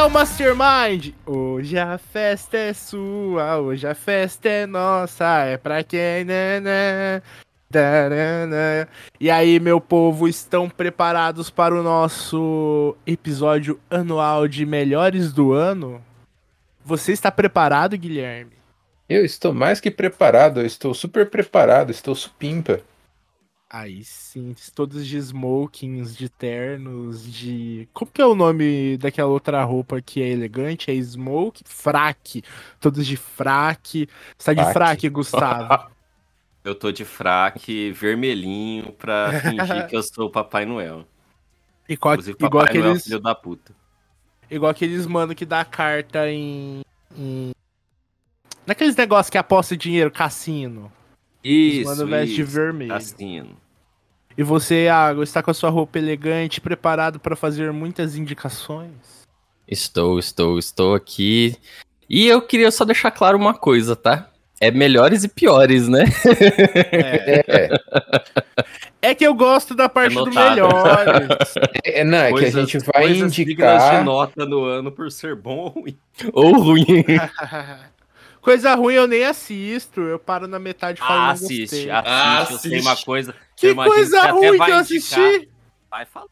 É o Mastermind! Hoje a festa é sua, hoje a festa é nossa, é pra quem, né, né? Tarana. E aí, meu povo, estão preparados para o nosso episódio anual de Melhores do Ano? Você está preparado, Guilherme? Eu estou mais que preparado, eu estou super preparado, estou supimpa. Aí sim, todos de smokings, de ternos, de. Como que é o nome daquela outra roupa que é elegante? É smoke? Fraque. Todos de fraque. Você tá de Fraque. fraque, Gustavo? Eu tô de fraque vermelhinho pra fingir que eu sou o Papai Noel. Igual, Inclusive, igual Papai Noel é aqueles, filho da puta. igual aqueles mano que dá carta em. em... Naqueles negócios que aposta dinheiro, cassino. Isso, mano veste de isso, vermelho. Cassino. E você, Água, está com a sua roupa elegante, preparado para fazer muitas indicações? Estou, estou, estou aqui. E eu queria só deixar claro uma coisa, tá? É melhores e piores, né? É, É, é que eu gosto da parte do Anotado. melhores. é, não, é que a Coisas- gente vai coisas dignas de indicar. nota no ano por ser bom ou ruim. Ou ruim. Coisa ruim eu nem assisto, eu paro na metade e falo Ah, assiste, gostei. assiste, eu sei uma coisa. Que coisa ruim que eu assisti! Vai falando.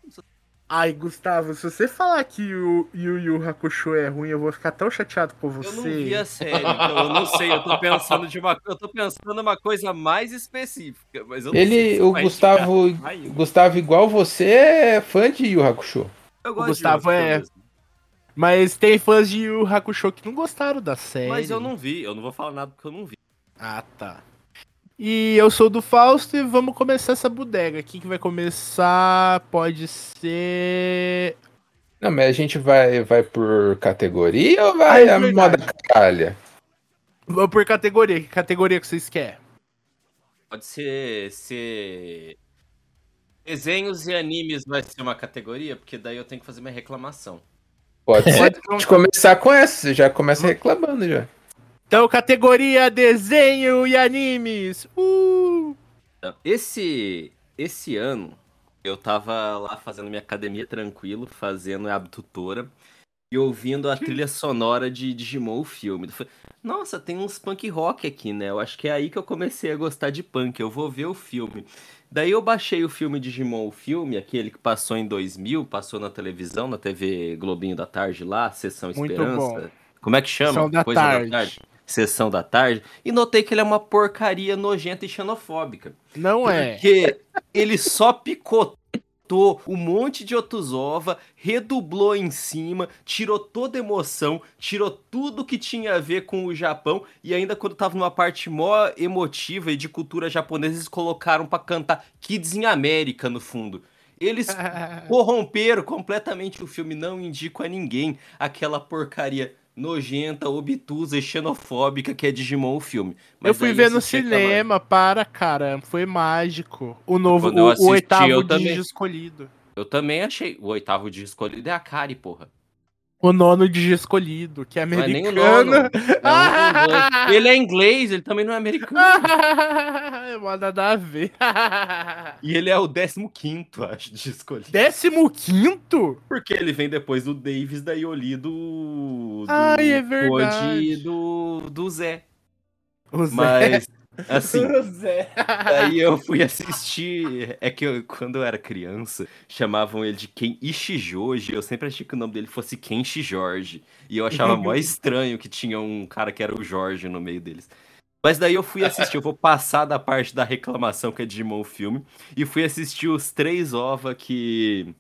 Ai, Gustavo, se você falar que o Yu Yu Hakusho é ruim, eu vou ficar tão chateado com você. Eu não vi a série, então eu não sei. Eu tô pensando de uma, eu tô pensando uma coisa mais específica, mas eu não sei se Ele, o Gustavo. Vai, Gustavo, igual você, é fã de Yu Hakusho. eu O gosto de Gustavo Yu-Gi-Oh! é- mesmo. Mas tem fãs de Yu Yu Hakusho que não gostaram da série. Mas eu não vi, eu não vou falar nada porque eu não vi. Ah, tá. E eu sou do Fausto e vamos começar essa bodega. Quem que vai começar? Pode ser. Não, mas a gente vai, vai por categoria ou Ah, vai é a moda caralha? Vamos por categoria. Que categoria que vocês querem? Pode ser, ser... Desenhos e animes vai ser uma categoria, porque daí eu tenho que fazer minha reclamação. Pode ser. Pode- Pode começar com essa, você já começa reclamando já. Então, categoria desenho e animes. Uh! Esse, esse ano, eu tava lá fazendo minha academia tranquilo, fazendo a abdutora, e ouvindo a trilha sonora de Digimon o filme. Falei, Nossa, tem uns punk rock aqui, né? Eu acho que é aí que eu comecei a gostar de punk, eu vou ver o filme. Daí eu baixei o filme Digimon o filme, aquele que passou em 2000, passou na televisão, na TV Globinho da Tarde lá, Sessão Muito Esperança. bom. Como é que chama? Sessão da Coisa tarde. Sessão da tarde. E notei que ele é uma porcaria nojenta e xenofóbica. Não é. Porque ele só picotou um monte de Otuzova, redublou em cima, tirou toda emoção, tirou tudo que tinha a ver com o Japão e ainda quando tava numa parte mó emotiva e de cultura japonesa, eles colocaram pra cantar Kids in America no fundo. Eles corromperam completamente o filme, não indico a ninguém aquela porcaria nojenta, obtusa e xenofóbica que é Digimon o filme. eu fui ver no cinema, para, cara. Foi mágico. O novo, o, assisti, o oitavo Digi também. escolhido. Eu também achei. O oitavo dia escolhido é a Kari, porra. O nono Digi escolhido, que é Não é nem o americano. nono. É um ele é inglês, ele também não é americano. é nada a ver. E ele é o 15, acho, de escolhido. Décimo quinto? Porque ele vem depois do Davis da Ioli do. do Ai, é verdade. do, do Zé. O Zé. Mas, assim. Aí eu fui assistir. É que eu- quando eu era criança, chamavam ele de Ken Ishijoji. Eu sempre achei que o nome dele fosse Kenshi Jorge. E eu achava mó estranho que tinha um cara que era o Jorge no meio deles. Mas daí eu fui assistir, eu vou passar da parte da reclamação que é Digimon o filme. E fui assistir os três OVA que.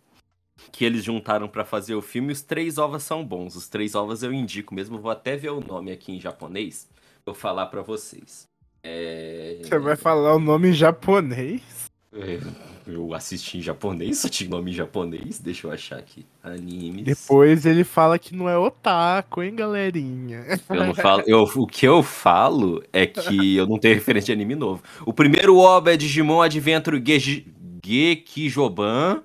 Que eles juntaram pra fazer o filme. Os três ovas são bons. Os três ovas eu indico mesmo. Vou até ver o nome aqui em japonês. Vou falar pra vocês. É... Você vai falar o nome em japonês? É, Eu assisti em japonês, só tinha nome em japonês. Deixa eu achar aqui. Animes. Depois ele fala que não é otaku, hein, galerinha? Eu não falo. eu- o que eu falo é que eu não tenho referência de anime novo. O primeiro OVA é Digimon Adventure Geji- Gekijoban.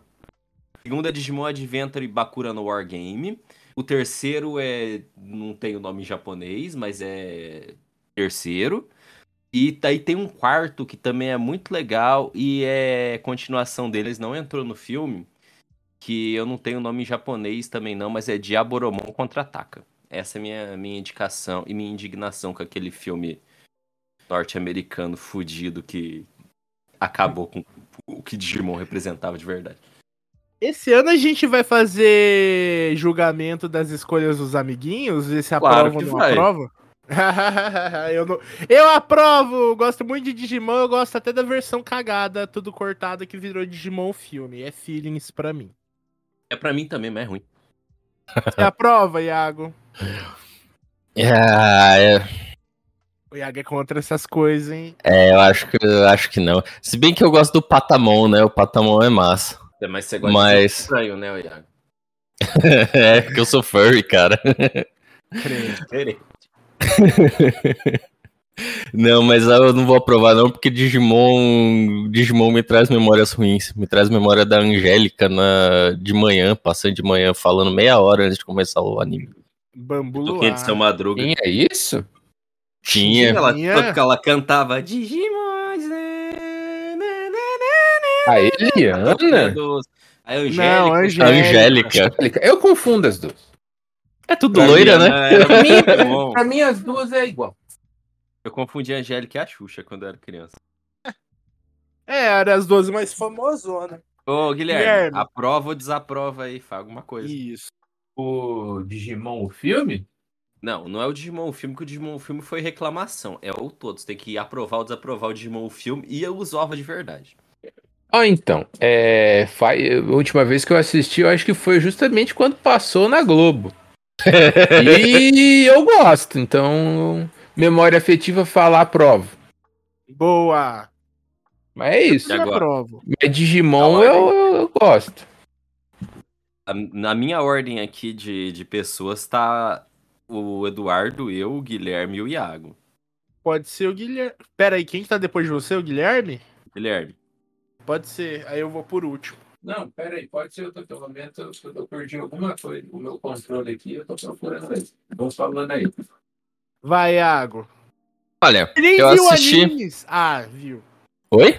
O segundo é Digimon Adventure Bakura no Wargame. O terceiro é. Não tem o nome em japonês, mas é. Terceiro. E daí tem um quarto que também é muito legal e é continuação deles, não entrou no filme. Que eu não tenho o nome em japonês também não, mas é Diaboromon Contra-Ataca. Essa é a minha, minha indicação e minha indignação com aquele filme norte-americano fudido que acabou com o que Digimon representava de verdade. Esse ano a gente vai fazer julgamento das escolhas dos amiguinhos, ver se Claro aprova ou não vai. aprova. eu, não... eu aprovo! Gosto muito de Digimon, eu gosto até da versão cagada, tudo cortado que virou Digimon filme. É feelings pra mim. É pra mim também, mas é ruim. Você aprova, Iago? Ah, é, O Iago é contra essas coisas, hein? é, eu acho que, eu acho que não. Se bem que eu gosto do Patamon, né? O Patamon é massa. É, Mas você gosta Mas- de estranho, né, Iago? é, porque eu sou furry, cara. Querer. Não, mas eu não vou aprovar não, porque Digimon, Digimon me traz memórias ruins. Me traz memória da Angélica na, de manhã, passando de manhã, falando meia hora antes de começar o anime. Bambu de seu. Madruga. Tinha isso? Tinha. Ela, Tinha. ela cantava Digimons. né, né, né, A né, Eliana? A Não, Angélica. A Angélica. Angélica. Eu confundo as duas. É tudo Pra loira, mim, né? Bom. Pra mim, as duas é igual. Eu confundi a Angélica e a Xuxa quando eu era criança. É, era as 12 mais famosas, Ô, Guilherme, Guilherme. aprova ou desaprova aí? Fala alguma coisa. Isso. O Digimon, o filme? Não, não é o Digimon o filme, que o Digimon o filme foi reclamação. É o todo. Você tem que aprovar ou desaprovar o Digimon o filme e os ovos de verdade. Ah, então. É, fa- a última vez que eu assisti, eu acho que foi justamente quando passou na Globo. E eu gosto, então. Memória afetiva falar aprovo. Boa. Mas é isso. E agora? aprovo. Mas Digimon eu, eu- eu gosto. Na minha ordem aqui de, de pessoas tá o Eduardo, eu, o Guilherme e o Iago. Pode ser o Guilherme. Pera aí, quem que tá depois de você? O Guilherme? Guilherme. Pode ser. Aí eu vou por último. Não, peraí, pode ser outro momento eu, eu perdi alguma coisa. O meu controle aqui, eu tô procurando aí. Vamos falando aí. Vai, Iago. Olha, nem eu viu assisti. animes? Ah, viu. Oi?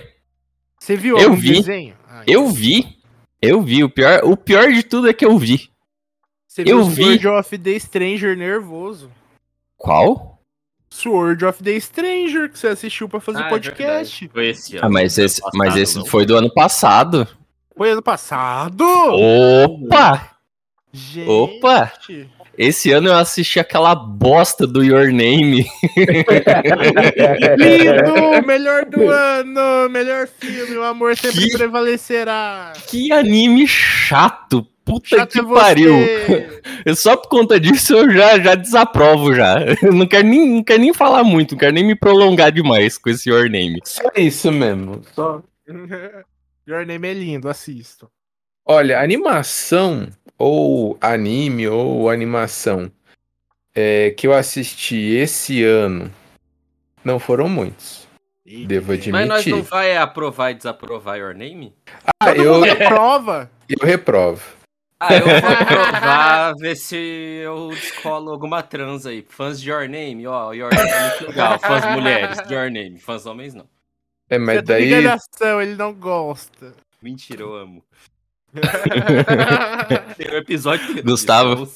Você viu Eu algum vi. desenho? Ah, Eu vi. Eu vi. O pior, o pior de tudo é que eu vi. Você viu eu vi. Sword of the Stranger nervoso. Qual? Sword of the Stranger, que você assistiu pra fazer Ah, é podcast. verdade. Foi esse ano. Ah, mas esse, mas passado, esse não. foi do ano passado. Foi ano passado? Opa! Gente. Opa! Esse ano eu assisti aquela bosta do Your Name. Lindo! Melhor do ano! Melhor filme, o amor sempre Que- prevalecerá. Que anime chato. Puta Chato que é pariu. Eu só por conta disso eu já, já desaprovo já. Eu não quero, nem, não quero nem falar muito, não quero nem me prolongar demais com esse Your Name. Só isso mesmo. Só. Your Name é lindo, assisto. Olha, animação, ou anime, ou animação, é, que eu assisti esse ano, não foram muitos. Devo admitir. Mas nós não vai aprovar e desaprovar Your Name? Ah, eu, Prova! eu reprovo. Ah, eu vou aprovar, ver se eu descolo alguma trans aí. Fãs de Your Name, ó, Your Name é muito legal. Fãs mulheres Your Name, fãs homens não. É, Você mas tem daí. enganação, ele não gosta. Mentira, eu amo. Tem um episódio que Gustavo.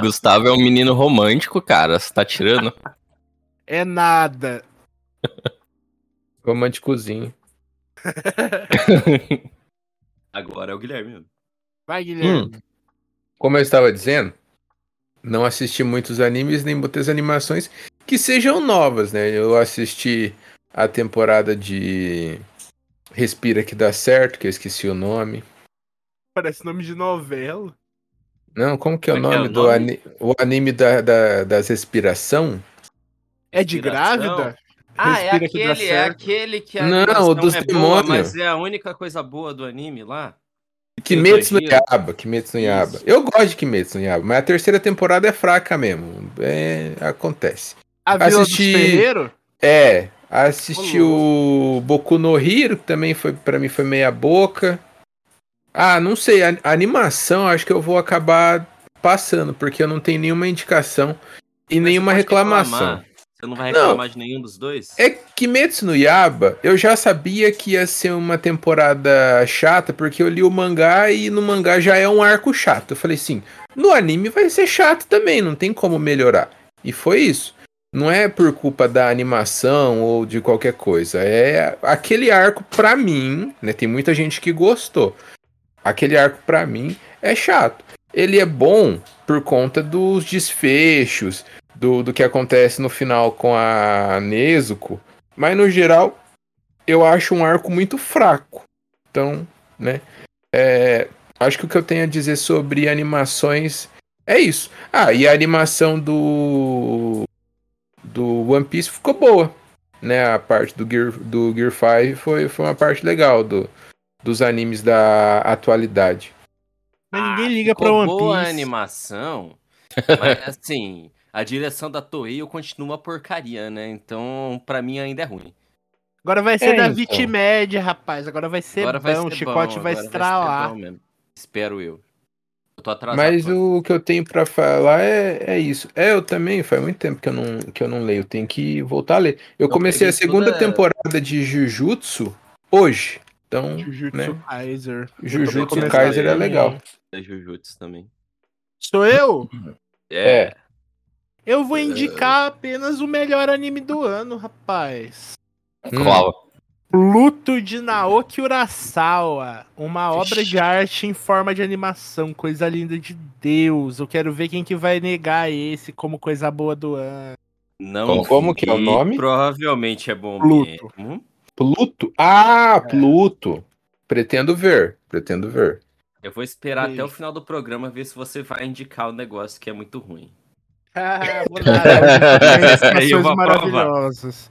Gustavo é um menino romântico, cara. Você tá tirando? é nada. Românticozinho. Agora é o Guilherme. Vai, Guilherme. Como eu estava dizendo, não assisti muitos animes nem muitas animações que sejam novas, né? Eu assisti a temporada de Respira que dá certo, que eu esqueci o nome. Parece nome de novela. Não, como que é o Como é que é nome o do nome? ani o anime da, da- das respiração? É de Respiração. grávida? Ah, é Respira que dá aquele, é certo. aquele que a Não, o dos é boa, demônios. mas é a única coisa boa do anime lá. Kimetsu no. Yaba, Kimetsu no Yaba. Isso. Eu gosto de Kimetsu no Yaba, mas a terceira temporada é fraca mesmo. É, acontece. A Vila Assisti- dos Ferreiros? É, assisti o Boku no Hero, que também foi para mim foi meia boca. Ah, não sei, a, a animação acho que eu vou acabar passando, porque eu não tenho nenhuma indicação e Mas nenhuma reclamação. Você não vai Não. reclamar de nenhum dos dois? É Kimetsu no Yaba, eu já sabia que ia ser uma temporada chata, porque eu li o mangá e no mangá já é um arco chato. Eu falei assim, no anime vai ser chato também, não tem como melhorar. E foi isso. Não é por culpa da animação ou de qualquer coisa. É aquele arco pra mim, né? Tem muita gente que gostou. Aquele arco pra mim é chato. Ele é bom por conta dos desfechos, do, do que acontece no final com a Nezuko. Mas no geral, eu acho um arco muito fraco. Então, né? é, acho que o que eu tenho a dizer sobre animações é isso. Ah, e a animação do. Do One Piece ficou boa. Né? A parte do Gear, do Gear 5 foi, foi uma parte legal do, dos animes da atualidade. Mas ninguém Ah, liga ficou pra One boa a Piece. animação, mas assim, a direção da Toei continua uma porcaria, né? Então, pra mim ainda é ruim. Agora vai ser É, da então. Vitimed, rapaz. Agora vai ser Agora vai bom. ser o chicote bom, vai agora estralar. ser bom mesmo. Espero eu. Eu tô atrasado. Mas o que eu tenho pra falar é, é isso. É, eu também, faz muito tempo que eu não, que eu não leio. Tenho que voltar a ler. Eu Eu comecei a segunda toda- temporada de Jujutsu hoje. Então, Jujutsu né? Kaiser. Jujutsu Kaiser é legal. da Jujutsu também. Sou eu? É. Eu vou indicar apenas o melhor anime do ano, rapaz. Hum. Qual? Pluto de Naoki Urasawa. Uma obra de arte em forma de animação. Coisa linda de Deus. Eu quero ver quem que vai negar esse como coisa boa do ano. Não Como- como que é o nome? Provavelmente é bom Pluto. mesmo. Pluto? Ah, Pluto. Pretendo ver. Pretendo ver. Eu vou esperar Sim. até o final do programa ver se você vai indicar o negócio que é muito ruim. Ah, vou vou aprovar. maravilhosas.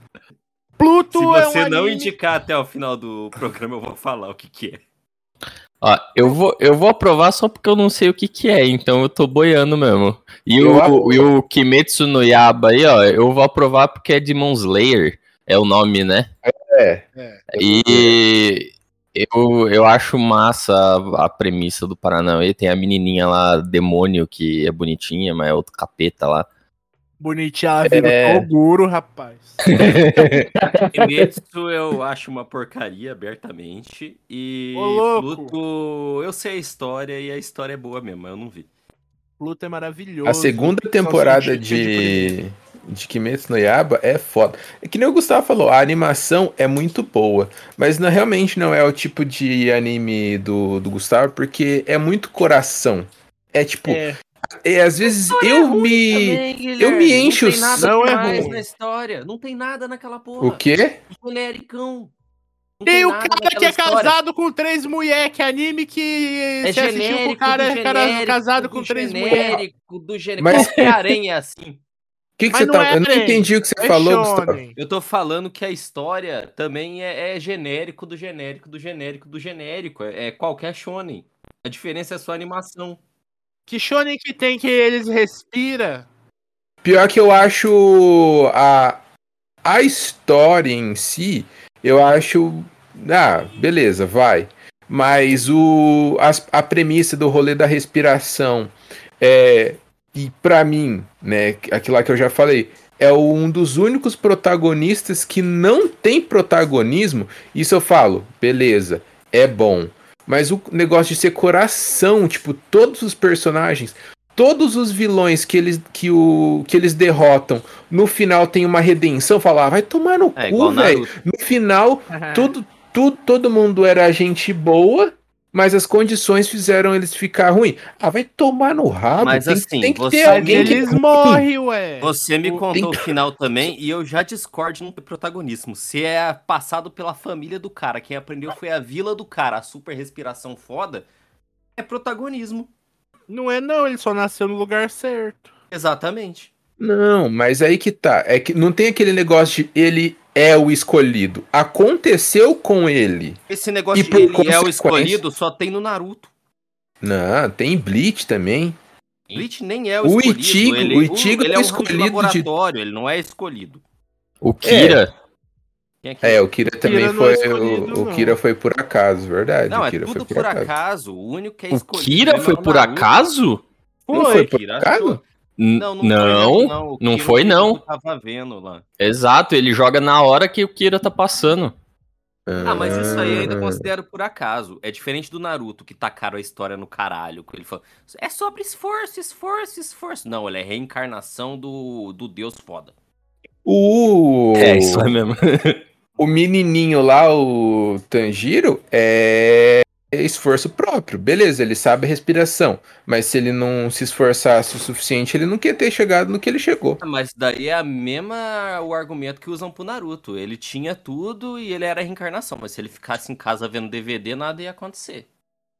Pluto Se é um você não anime- indicar até o final do programa, eu vou falar o que, que é. Ó, eu vou, eu vou aprovar só porque eu não sei o que que é, então eu tô boiando mesmo. E, Eu o, aprovo. e o Kimetsu no Yaba aí, ó, eu vou aprovar porque é Demon Slayer, é o nome, né? É. E eu, eu acho massa a, a premissa do Paranauê, tem a menininha lá, demônio, que é bonitinha, mas é outro capeta lá. Bonitinha, ela vira É. Toguro, rapaz. Kimetsu eu acho uma porcaria abertamente. E Ô. Pluto, eu sei a história e a história é boa mesmo, eu não vi. Pluto é maravilhoso. A segunda temporada é de, de Kimetsu no Yaba é foda. É que nem o Gustavo falou, a animação é muito boa. Mas não, realmente não é o tipo de anime do, do Gustavo, porque é muito coração. É tipo, É, é, às vezes eu me. eu me encho Não tem nada Não é ruim. na história. Não tem nada naquela porra. O quê? Genericão. Não Tem o cara que é história. casado com três mulheres, que anime que É você assistiu com o genérico cara, do cara genérico casado do com três mulheres. genérico do genérico. Mas- Qualquer aranha é assim. O que, que Mas você não tá. é eu não entendi o que você É falou, Gustavo. Eu tô falando que a história também é, é genérico do genérico do genérico do genérico. É, é qualquer shonen. A diferença é só a animação. Que shonen que tem que eles respira? Pior que eu acho a, a história em si, eu acho. Ah, beleza, vai. Mas o, as- a, premissa do rolê da respiração é. E pra mim, né, aquilo lá que eu já falei, é um dos únicos protagonistas que não tem protagonismo. Isso eu falo, beleza, é bom. Mas o negócio de ser coração, tipo, todos os personagens, todos os vilões que eles, que o, que eles derrotam, no final tem uma redenção, falar, ah, vai tomar no É cu, velho. No final, tudo, tudo, todo mundo era gente boa, mas as condições fizeram eles ficar ruim. Ah, vai tomar no rabo. Mas tem, assim, tem que você- ter alguém que... eles morrem, ué. Você me O- contou o final também e eu já discordo ter protagonismo. Se é passado pela família do cara, quem aprendeu foi a vila do cara, a super respiração foda, é protagonismo. Não é não, ele só nasceu no lugar certo. Exatamente. Não, mas aí que tá. É que não tem aquele negócio de ele é o escolhido. Aconteceu com ele. Esse negócio E de por ele é o consequência- escolhido só tem no Naruto. Não, tem Bleach também. Bleach nem é o, O escolhido. Ichigo- ele, o Ichigo ele é é o de escolhido de- laboratório, ele não é escolhido. O Kira, Quem é que É, o Kira também não é foi. o, o não. Kira foi por acaso, verdade. Não, o é Kira tudo foi por acaso. O único que é o escolhido. Kira foi é o por Naruto. acaso? Não Foi. foi por Kira acaso? Não, não, não, foi, não. Não foi, não. Tava vendo lá. Exato, ele joga na hora que o Kira tá passando. Ah, mas isso aí eu ainda Ah. considero por acaso. É diferente do Naruto, que tacaram a história no caralho. Que ele falou, é sobre esforço, esforço, esforço. Não, ele é reencarnação do, do deus foda. O. É, isso é mesmo. O menininho lá, o Tanjiro, é esforço próprio. Beleza, ele sabe a respiração. Mas se ele não se esforçasse o suficiente, ele não quer ter chegado no que ele chegou. Ah, Mas daí é a mesma o argumento que usam pro Naruto. Ele tinha tudo e ele era a reencarnação. Mas se ele ficasse em casa vendo DVD, nada ia acontecer.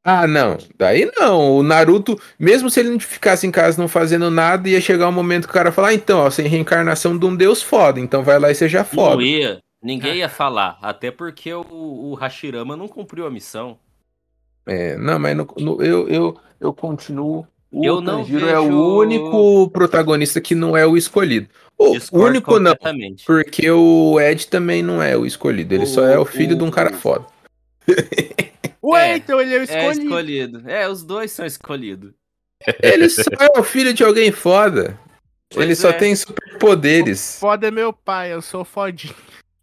Ah, não. Daí não. O Naruto, mesmo se ele não ficasse em casa não fazendo nada, ia chegar um momento que o cara falar, ah, então, ó, é reencarnação de um deus foda, então vai lá e seja Não foda. ia. Ninguém ia falar. Até porque o, o Hashirama não cumpriu a missão. É, não, mas no- no- eu, eu, eu continuo. O Eu não Tanjiro é vejo- o único protagonista que não é o escolhido. O Discordo único não, porque o Ed também não é o escolhido. Ele só é o O- filho de um cara o- foda. Ué, É, então ele é o É escolhido. escolhido. É, os dois são escolhidos. Ele só é o filho de alguém foda. Pois ele só é. tem superpoderes. Foda é meu pai, eu sou fodinho.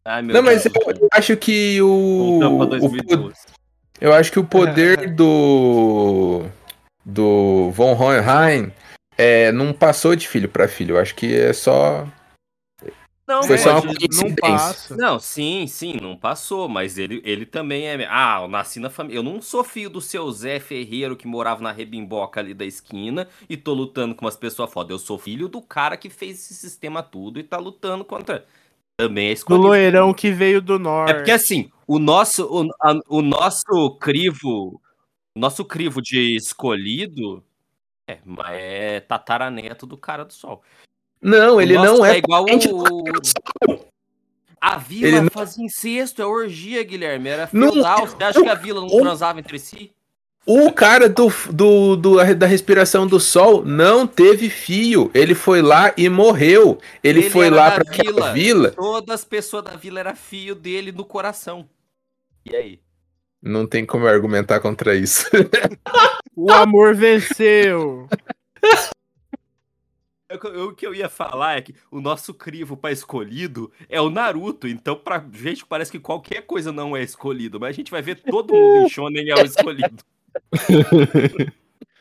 Ai, meu Não, mas Deus. eu acho que o. Voltamos pra o po- 2012. Eu acho que o poder do. Do Von Hohenheim é, não passou de filho pra filho. Eu acho que é só. Não, Foi mas só uma. Não passa. Não, sim, sim, não passou, mas ele, ele também é. Ah, eu nasci na família. Eu não sou filho do seu Zé Ferreiro que morava na rebimboca ali da esquina e tô lutando com umas pessoas foda. Eu sou filho do cara que fez esse sistema tudo e tá lutando contra. Também é Do escolhido. loirão que veio do norte. É porque assim, o nosso, o, a- o nosso crivo, o nosso crivo de escolhido é, mas é tataraneto do cara do sol. Não, ele não é. igual parente o... A vila Ele não- fazia incesto, é orgia, Guilherme. Era Não- feudal. Você acha que a vila não o- transava entre si? O cara do, do, do- da respiração do sol não teve fio. Ele foi lá e morreu. Ele, Ele foi lá pra vila. vila. Todas as pessoas da vila era fio dele no coração. E aí? Não tem como argumentar contra isso. O amor venceu. Eu- eu- O que eu ia falar é que o nosso crivo pra escolhido é o Naruto. Então, pra gente, parece que qualquer coisa não é escolhido. Mas a gente vai ver todo mundo em Shonen é o escolhido.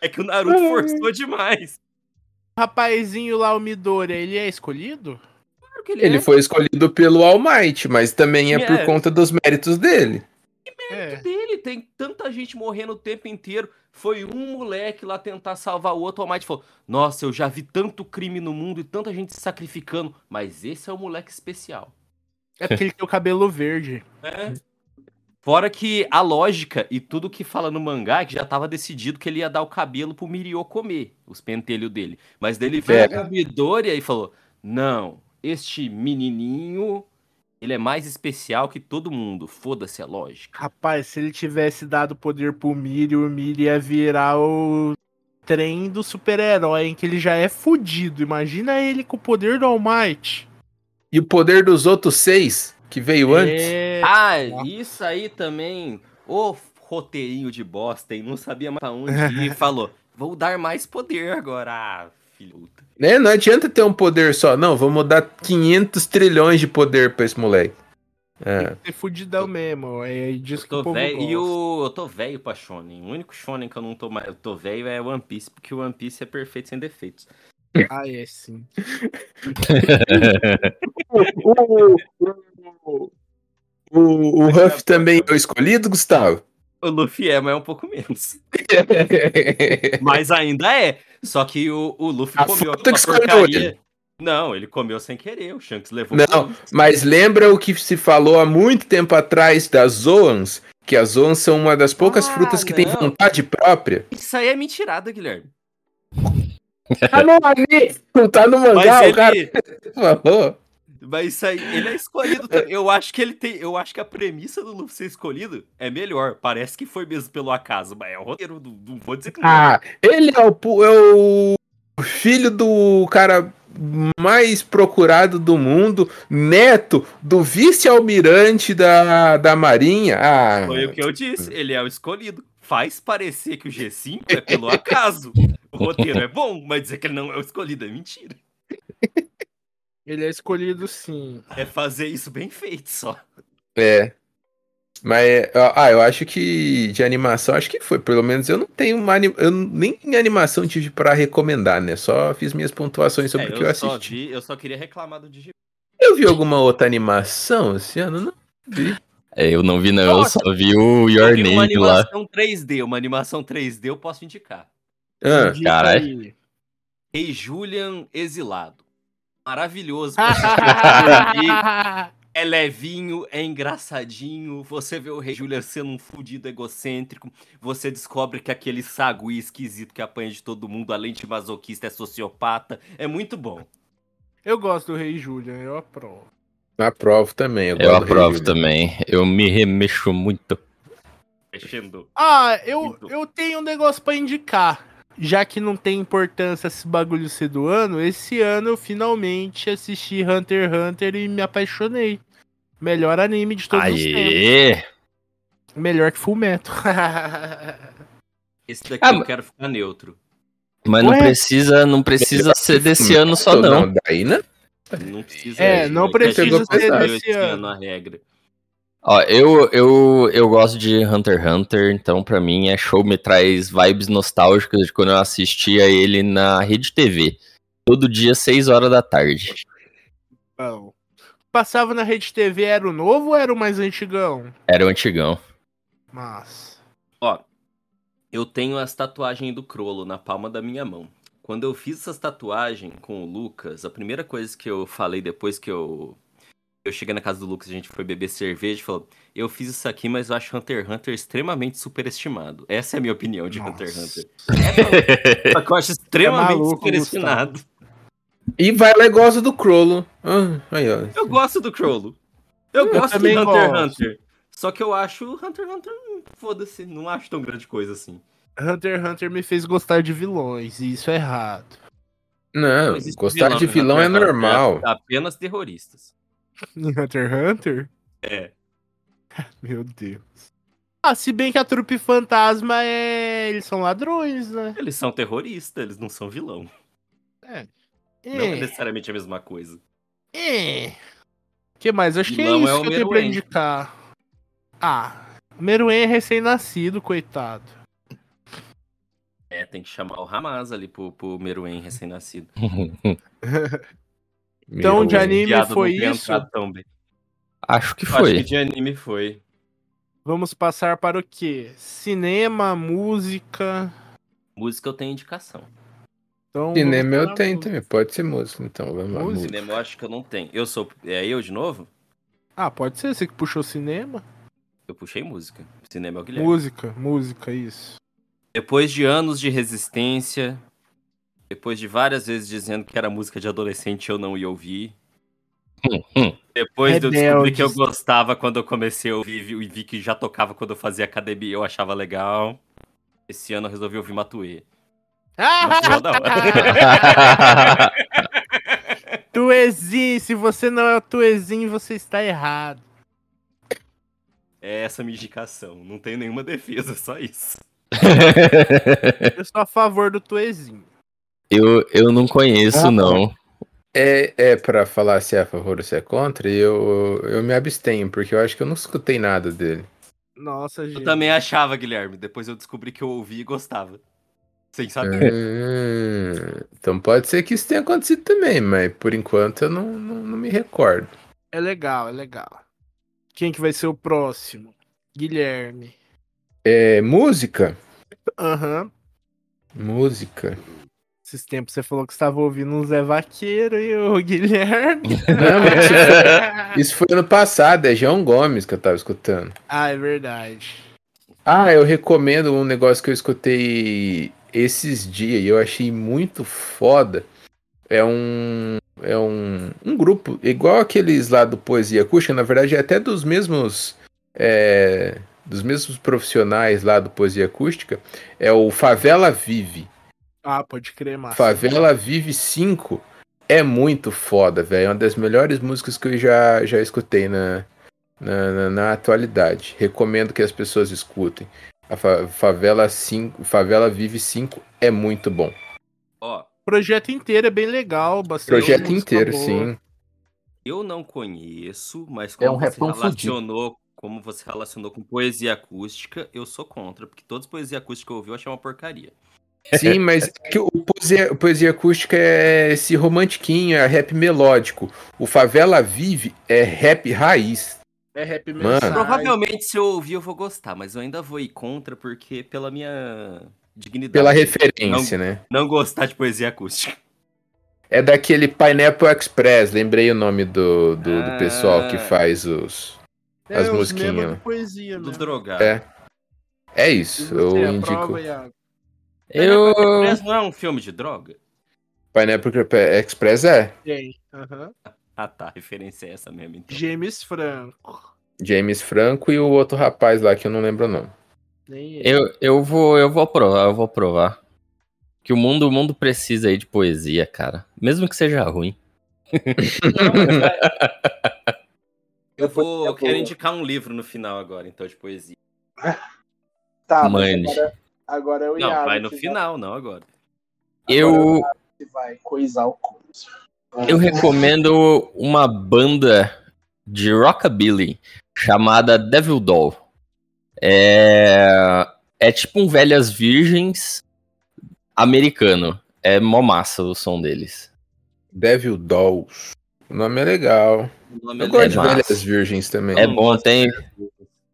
É que o Naruto forçou demais. O rapazinho lá, o Midori, ele é escolhido? Claro que Ele é. foi escolhido pelo All Might, mas também é por É. conta dos méritos dele. É. dele. Tem tanta gente morrendo o tempo inteiro. Foi um moleque lá tentar salvar o outro. O Almighty falou: Nossa, eu já vi tanto crime no mundo e tanta gente se sacrificando. Mas esse é o moleque especial. É porque ele tem o cabelo verde. É. Fora que a lógica e tudo que fala no mangá é que já tava decidido que ele ia dar o cabelo pro Mirio comer, os pentelhos dele. Mas dele veio É. o Midoriya e falou: Não, este menininho. Ele é mais especial que todo mundo. Foda-se a lógica. Rapaz, se ele tivesse dado poder pro Miri, o Miri ia virar o trem do super-herói, em que ele já é fudido. Imagina ele com o poder do All Might. E o poder dos outros seis, que veio antes. É... Ah, isso aí também. Ô roteirinho de bosta, hein? Não sabia mais pra onde ir. Falou: Vou dar mais poder agora. Filho. Né? Não adianta ter um poder só. Não, vamos dar 500 trilhões de poder pra esse moleque. É. Ser fudidão mesmo. É disso Eu que o tô velho. E o. Eu tô velho pra Shonen. O único Shonen que eu não tô mais. Eu tô velho é One Piece, porque o One Piece é perfeito sem defeitos. Ah, é sim. O, o, o, o Ruff também é o escolhido, Gustavo? O Luffy é, mas é um pouco menos. Mas ainda é. Só que o, o Luffy A comeu aquela porcaria. Não, ele comeu sem querer. O Shanks levou. Não, mas lembra o que se falou há muito tempo atrás das Zoans? Que as Zoans são uma das poucas Ah, frutas que não. vontade própria. Isso aí é mentirada, Guilherme. Tá no anime, não tá no Mas mangá, o ele. cara falou. Mas isso aí, ele é escolhido também. Eu acho que ele tem. Eu acho que a premissa do Luffy ser escolhido é melhor. Parece que foi mesmo pelo acaso, mas é o roteiro. Não, não vou dizer que não. Ah, ele é o, é o filho do cara mais procurado do mundo, neto do vice-almirante da, da Marinha. Ah, Foi o que eu disse. Ele é o escolhido. Faz parecer que o G5 é pelo acaso. O roteiro é bom, mas dizer que ele não é o escolhido é mentira. Ele é escolhido sim. É fazer isso bem feito só. É. Mas, ah, eu acho que de animação, acho que foi. Pelo menos eu não tenho uma eu nem em animação tive pra recomendar, né? Só fiz minhas pontuações sobre É, o que eu assisti. vi, eu só queria reclamar do Digimon. Eu vi alguma outra animação esse ano? Não vi. É, eu não vi, não. Eu Nossa. só vi o Your Eu vi uma Name lá. animação 3D, uma animação 3D eu posso indicar. Ah, Indica caralho. Rei Julian Exilado. Maravilhoso. É levinho, é engraçadinho. Você vê o Rei Julian sendo um fudido egocêntrico. Você descobre que aquele sagui esquisito que apanha de todo mundo, além de masoquista, é sociopata. É muito bom. Eu gosto do Rei Julian, eu aprovo. aprovo também. Eu, Eu gosto do aprovo Rei também. Eu me remexo muito. Mexendo. Ah, eu, eu tenho um negócio pra indicar. Já que não tem importância esse bagulho ser do ano, esse ano eu finalmente assisti Hunter x Hunter e me apaixonei. Melhor anime de todos os tempos. Aê! Melhor que Fullmetal. Esse daqui Ah, eu quero ficar neutro. Mas não Ué? precisa, não precisa ser desse ano só, não. Daí, né? Não precisa. É, não é precisa ser desse esse ano. a regra. Ó, eu, eu, eu gosto de Hunter x Hunter, então pra mim é show, me traz vibes nostálgicas de quando eu assistia ele na Rede TV. Todo dia, 6 horas da tarde. Bom. Passava na Rede TV, era o novo ou era o mais antigão? Era o antigão. Mas. Ó, eu tenho as tatuagens do Crollo na palma da minha mão. Quando eu fiz essas tatuagens com o Lucas, a primeira coisa que eu falei depois que eu eu cheguei na casa do Lucas, a gente foi beber cerveja, e falou: "Eu fiz isso aqui, mas eu acho Hunter x Hunter extremamente superestimado". Essa é a minha opinião de Hunter x Hunter. É, só que eu acho extremamente maluco, superestimado. E vai lá e gosta do Crollo. Ah, aí, ó. Eu gosto do Crollo. Eu, Eu gosto de também Hunter x gosto. Hunter. Só que eu acho Hunter x Hunter, foda-se, não acho tão grande coisa assim. Hunter x Hunter me fez gostar de vilões, e isso é errado. Não, gostar de vilão é Hunter x Hunter, normal. é Apenas terroristas. Em Hunter x Hunter? É. Meu Deus. Ah, se bem que a trupe fantasma é. Eles são ladrões, né? Eles são terroristas, eles não são vilão. É. Não é É. necessariamente a mesma coisa. é. que mais? Acho que é Vilão isso é o que eu tenho pra indicar. Ah, o Meruem é recém-nascido, coitado. É, tem que chamar o Hamas ali pro, pro Meruem recém-nascido. Então, Meu, de anime foi isso? Acho que Eu Acho que foi. de anime foi. Vamos passar para o quê? Cinema, música. Música eu tenho indicação. Então, Cinema eu tenho música. também. Pode ser música, então. Vamos música. Cinema eu acho que eu não tenho. Eu sou. É eu de novo? Ah, pode ser, você que puxou cinema. Eu puxei música. Cinema é o Guilherme. Música, música, isso. Depois de anos de resistência, depois de várias vezes dizendo que era música de adolescente eu não ia ouvir. Hum, hum. Depois de eu descobrir que eu Rebeldes. gostava quando eu comecei a ouvir e vi que já tocava quando eu fazia academia e eu achava legal. Esse ano eu resolvi ouvir Matuê. Tuezinho, se você não é o Tuezinho, você está errado. É essa a minha indicação. Não tenho nenhuma defesa, só isso. Eu sou a favor do Tuezinho. Eu, eu não conheço, Ah, não. É, é pra falar se é a favor ou se é contra, e eu, eu me abstenho, porque eu acho que eu não escutei nada dele. Nossa, gente. Eu também achava, Guilherme. Depois eu descobri que eu ouvi e gostava. Sem saber. Hum, então pode ser que isso tenha acontecido também, mas por enquanto eu não, não, não me recordo. É legal, é legal. Quem que vai ser o próximo? Guilherme. É, música? Aham. Música. Esses tempos você falou que estava ouvindo um Zé Vaqueiro e o Guilherme. Não, mas isso foi, ano passado, é João Gomes que eu tava escutando. ah, é verdade. Ah, eu recomendo um negócio que eu escutei esses dias e eu achei muito foda. É um é um, um grupo, igual aqueles lá do Poesia Acústica, na verdade é até dos mesmos. é, dos mesmos profissionais lá do Poesia Acústica, é o Favela Vive. Ah, pode crer, massa. Favela Vive 5 é muito foda, velho. É uma das melhores músicas que eu já, já escutei na, na, na- na atualidade. Recomendo que as pessoas escutem. A Fa- Favela, 5, Favela Vive 5 é muito bom. Ó, O projeto inteiro é bem legal, bastante. Projeto inteiro, boa. sim. eu não conheço, mas É como um você repão fudido. relacionou, como você relacionou com poesia acústica, eu sou contra, porque todas as poesia acústica que eu ouvi eu achei uma porcaria. Sim, mas é que o poesia, poesia acústica é esse romantiquinho, é rap melódico. O Favela Vive é rap raiz. É rap mensagem. Provavelmente se eu ouvir eu vou gostar, mas eu ainda vou ir contra porque pela minha dignidade. Pela referência, né? Não gostar de poesia acústica. É daquele Pineapple Express, lembrei o nome do, do, do pessoal que Ah. faz os. É, as musiquinhas. poesia, Do né? drogado. É. É isso, eu indico. Iago? Eu. Mas não é um filme de droga? Pineapple Express é. Tem. aham. Ah tá, a referência é essa mesmo. Então. James Franco. James Franco e o outro rapaz lá que eu não lembro o nome. Nem ele. Eu, eu vou eu vou aprovar, eu vou aprovar. Que o mundo, o mundo precisa aí de poesia, cara. Mesmo que seja ruim. Eu vou. Eu quero indicar um livro no final agora, então, de poesia. Tá, mas Mande. agora, agora é o Não, Iago vai no final, não agora. Eu, que vai coisar o coisa. eu recomendo uma banda de rockabilly chamada Devil Doll. É, é tipo um Velhas Virgens americano. É mó massa o som deles. Devil Dolls. O nome é legal. Nome Eu é gosto de massa. Velhas Virgens também. É bom, tem, de-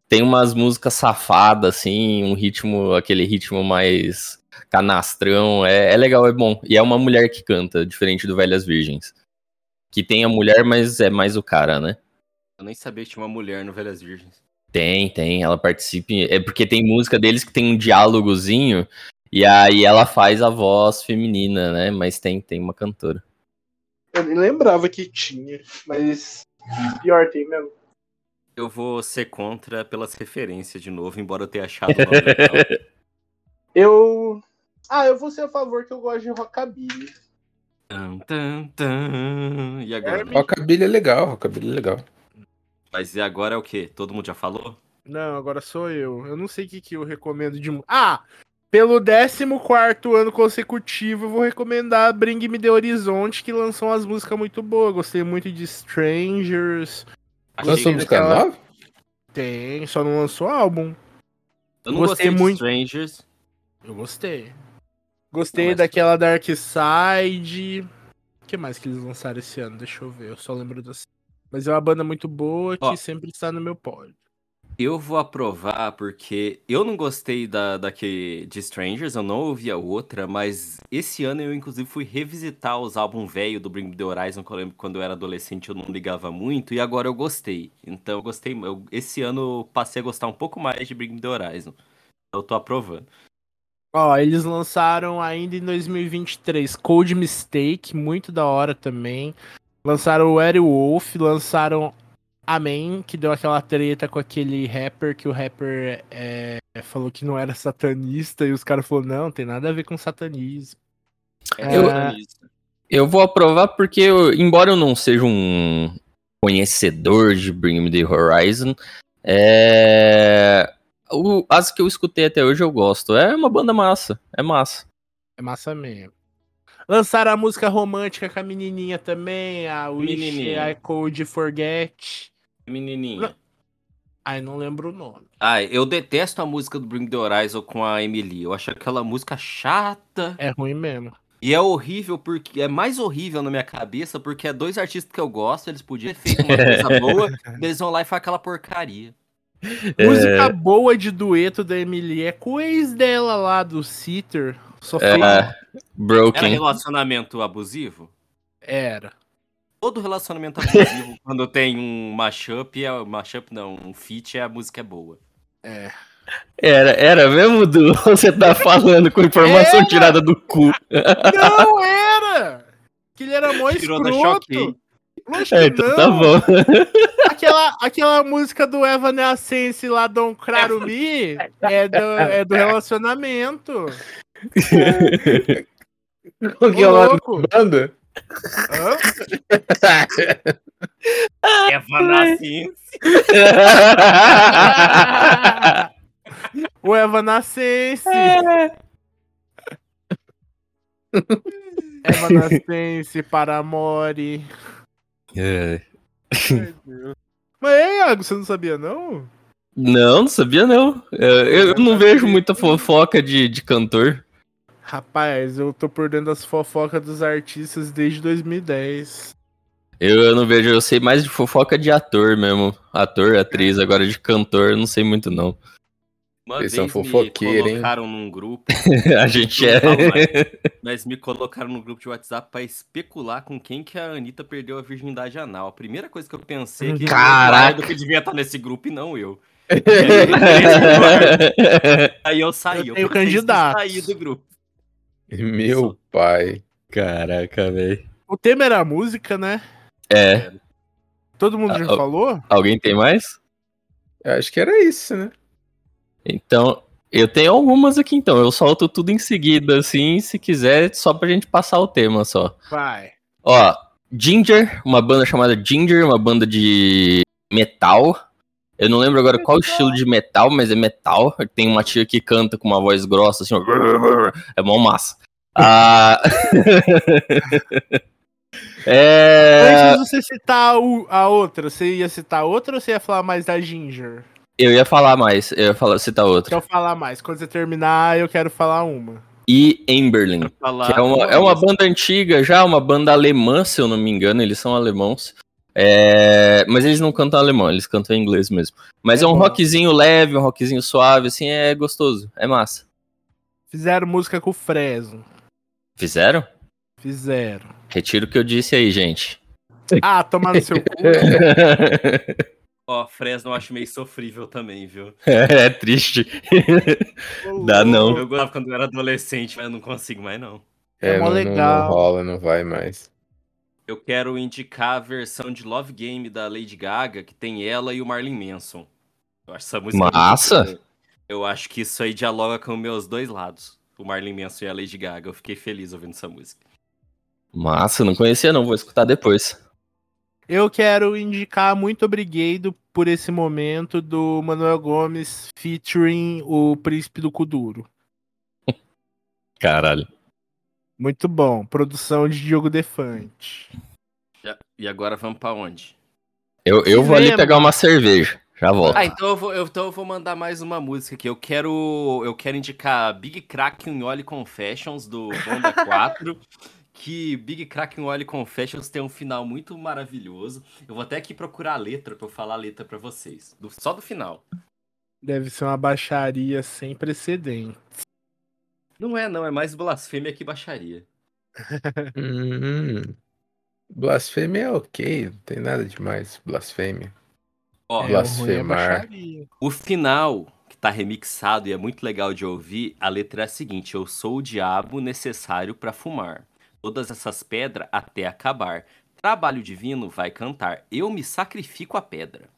tem umas músicas safadas, assim, um ritmo, aquele ritmo mais canastrão. É, é legal, é bom. E é uma mulher que canta, diferente do Velhas Virgens. Que tem a mulher, mas é mais o cara, né? Eu nem sabia que tinha uma mulher no Velhas Virgens. Tem, tem, ela participa. em- É porque tem música deles que tem um diálogozinho. E aí ela faz a voz feminina, né? Mas tem, tem uma cantora. Eu nem lembrava que tinha, mas pior tem mesmo. Eu vou ser contra pelas referências de novo, embora eu tenha achado o nome legal. Eu. Ah, eu vou ser a favor que eu gosto de rockabilly. Tan, tan, tan. E agora? Rockabilly é legal, Rockabilly é legal. Mas e agora é o quê? Todo mundo já falou? Não, agora sou eu. Eu não sei o que, que eu recomendo de. Ah! Pelo 14 ano consecutivo, eu vou recomendar Bring Me The Horizonte, que lançou umas músicas muito boas. Gostei muito de Strangers. Lançou música daquela- nova? Tem, só não lançou álbum. Eu não Gostei gostei, de muito. Strangers. Eu gostei. Gostei Não, mas- daquela Dark Side. O que mais que eles lançaram esse ano? Deixa eu ver, eu só lembro das. Mas é uma banda muito boa que Ó. sempre está no meu pódio. Eu vou aprovar porque eu não gostei da, daqui de Strangers, eu não ouvi a outra, mas esse ano eu inclusive fui revisitar os álbuns velho do Bring Me The Horizon, que eu lembro que quando eu era adolescente eu não ligava muito, e agora eu gostei. Então eu gostei, eu- esse ano eu passei a gostar um pouco mais de Bring Me The Horizon. Eu tô aprovando. Ó, eles lançaram ainda em 2023 Cold Mistake, muito da hora também. Lançaram o Werewolf, lançaram Amen, que deu aquela treta com aquele rapper, que o rapper é, falou que não era satanista, e os caras falaram, não, tem nada a ver com satanismo. É Eu- vou aprovar porque, eu- embora eu não seja um conhecedor de Bring Me The Horizon, é... o- as que eu escutei até hoje eu gosto. É uma banda massa, é massa. É massa mesmo. Lançaram a música romântica com a menininha também, a Wish Menininha. I Could Forget. Menininha. Ai, não lembro o nome. Ah, eu detesto a música do Bring The Horizon com a Emily. Eu acho aquela música chata. É ruim mesmo. E é horrível porque é mais horrível na minha cabeça porque é dois artistas que eu gosto, eles podiam ter feito uma coisa boa, eles vão lá e fazem aquela porcaria. Música boa de dueto da Emily é com o ex dela lá, do Sitter. Só É, foi... Era Broken. relacionamento abusivo? Era. Todo relacionamento abusivo, quando tem um mashup, é mashup não, um feat, a música é boa. É. Era, era mesmo, Du? Você tá falando com informação Era! tirada do cu. Não era! Que ele era mó Tirou escroto. Lógico É, que então não. tá bom. Aquela, aquela música do Evanescence lá, Don't Cry Me, é do, é do relacionamento. Qual que é o nome louco. da banda? Hã? Evanescence. o Evanescence. Evanescence, Paramore. É. Mas aí, Iago, você não sabia, não? Não, não sabia não. É, Eu, eu não vejo muita fofoca de, de cantor. Rapaz, eu tô por dentro das fofocas dos artistas desde 2010. Eu, eu não vejo, eu sei mais de fofoca de ator mesmo. Ator, atriz, agora de cantor, eu não sei muito não. Uma Vocês vez são me fofoqueiro, hein? colocaram num grupo, A gente é. Mais. mas me colocaram no grupo de WhatsApp pra especular com quem que a Anitta perdeu a virgindade anal. A primeira coisa que eu pensei é que Caraca. que devia estar nesse grupo e não eu. Aí eu saí, Eu eu, tenho preferi candidatos. sair do grupo. Meu pai. Caraca, velho. O tema era a música, né? É. Todo mundo já Ah, falou? Alguém tem mais? Eu acho que era isso, né? Então, eu tenho algumas aqui então. Eu solto tudo em seguida, assim, se quiser, só pra gente passar o tema só. Vai. Ó, Ginger, uma banda chamada Ginger, uma banda de metal. Eu não lembro agora qual estilo de metal, mas é metal. Tem uma tia que canta com uma voz grossa, assim, ó. É mó massa. Ah... é... Antes de você citar o- a outra, você ia citar outra ou você ia falar mais da Ginger? Eu ia falar mais, eu ia falar, citar outra. Então falar mais. Quando você terminar, eu quero falar uma. E Emberlin. Falar Que é uma, é uma banda antiga já, uma banda alemã, se eu não me engano, eles são alemãos. É, Mas eles não cantam alemão, eles cantam em inglês mesmo. Mas É é, um bom. rockzinho leve, um rockzinho suave, assim, é gostoso, é massa. Fizeram música com o Fresno. Fizeram? Fizeram. Retiro o que eu disse aí, gente. Ah, tomar no seu cu. Ó, Fresno eu acho meio sofrível também, viu? é triste. Dá não. Eu gostava quando eu era adolescente, mas eu não consigo mais não. É É, mó não- legal. não rola, não vai mais. Eu quero indicar a versão de Love Game da Lady Gaga, que tem ela e o Marlon Manson. Eu acho essa música Massa. Eu acho que isso aí dialoga com meus dois lados. O Marlon Manson e a Lady Gaga. Eu fiquei feliz ouvindo essa música. Massa, não conhecia não, vou escutar depois. Eu quero indicar muito obrigado por esse momento do Manuel Gomes featuring o Príncipe do Kuduro. Caralho. Muito bom. Produção de Diogo Defante. E agora vamos pra onde? Eu, eu vou ali pegar uma cerveja, já volto. Ah, então eu vou, eu- então eu vou mandar mais uma música aqui. Eu quero, eu quero indicar Big Crack in Oli Confessions do Banda 4. que Big Crack in Oli Confessions tem um final muito maravilhoso. Eu vou até aqui procurar a letra pra eu falar a letra pra vocês. Do- só do final. Deve ser uma baixaria sem precedentes. Não é, não, é mais blasfêmia que baixaria. Hum, blasfêmia é ok, não tem nada demais. Blasfêmia. Ó, É, Blasfemar. o é baixaria. O final, que tá remixado e é muito legal de ouvir, a letra é a seguinte: Eu sou o diabo necessário pra fumar. Todas essas pedras até acabar. Trabalho divino vai cantar. Eu me sacrifico a pedra.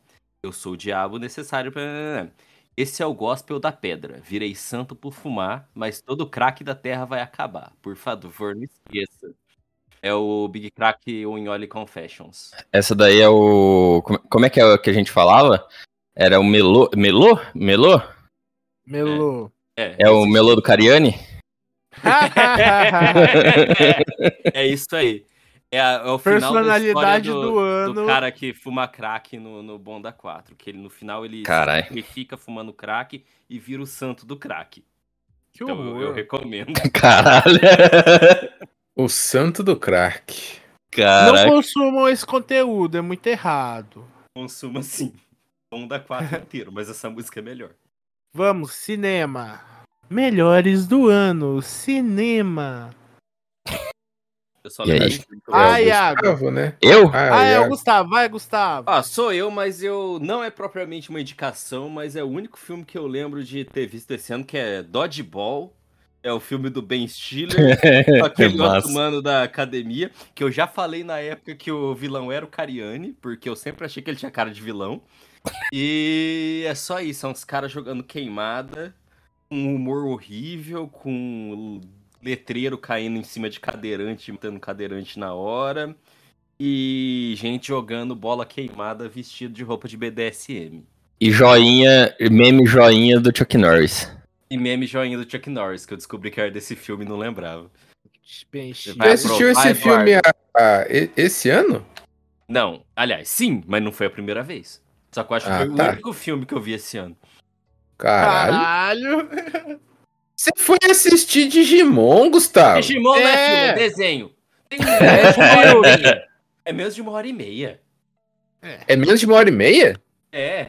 Eu sou o diabo necessário pra. Esse é o gospel da pedra. Virei santo por fumar, mas todo crack da terra vai acabar. Por favor, não esqueça. É o Big Crack Unhole Confessions. Essa daí é o. como- é que é o que a gente falava? Era o Melô. Melô? Melô? Melô. É, É o Melô do Cariani? É isso aí. É, a- é o final da Personalidade história do ano. do cara que fuma crack no, no Bonda 4. Que ele, no final ele Carai. sacrifica fumando crack e vira o santo do crack. que Então eu, eu recomendo. Caralho. O santo do crack. Não Caralho. consumam esse conteúdo, é muito errado. Consuma sim. Bonda 4 inteiro, mas essa música é melhor. Vamos, cinema. Melhores do ano, cinema. Eu só E aí? Ah, é o Iago. Gustavo, né? Eu? Ah, é o Iago. Gustavo. Vai, Gustavo. Ah, sou eu, mas eu não é propriamente uma indicação, mas é o único filme que eu lembro de ter visto esse ano, que é Dodgeball. É o filme do Ben Stiller, com aquele Massa. outro mano da academia, que eu já falei na época que o vilão era o Cariani, porque eu sempre achei que ele tinha cara de vilão. E é só isso, são os caras jogando queimada, com um humor horrível, com letreiro caindo em cima de cadeirante, matando cadeirante na hora, e gente jogando bola queimada vestido de roupa de BDSM. E joinha, meme joinha do Chuck Norris. E meme joinha do Chuck Norris, que eu descobri que era desse filme e não lembrava. Bem Você assistiu esse filme Eduardo. a- a- e- esse ano? Não, aliás, sim, mas não foi a primeira vez. Só que eu acho que Ah, foi tá. o único filme que eu vi esse ano. Caralho. Caralho. Você foi assistir Digimon, Gustavo? Digimon não é É. filme, é desenho. Tem É de uma hora e meia. É menos de uma hora e meia. É menos de uma hora e meia? É.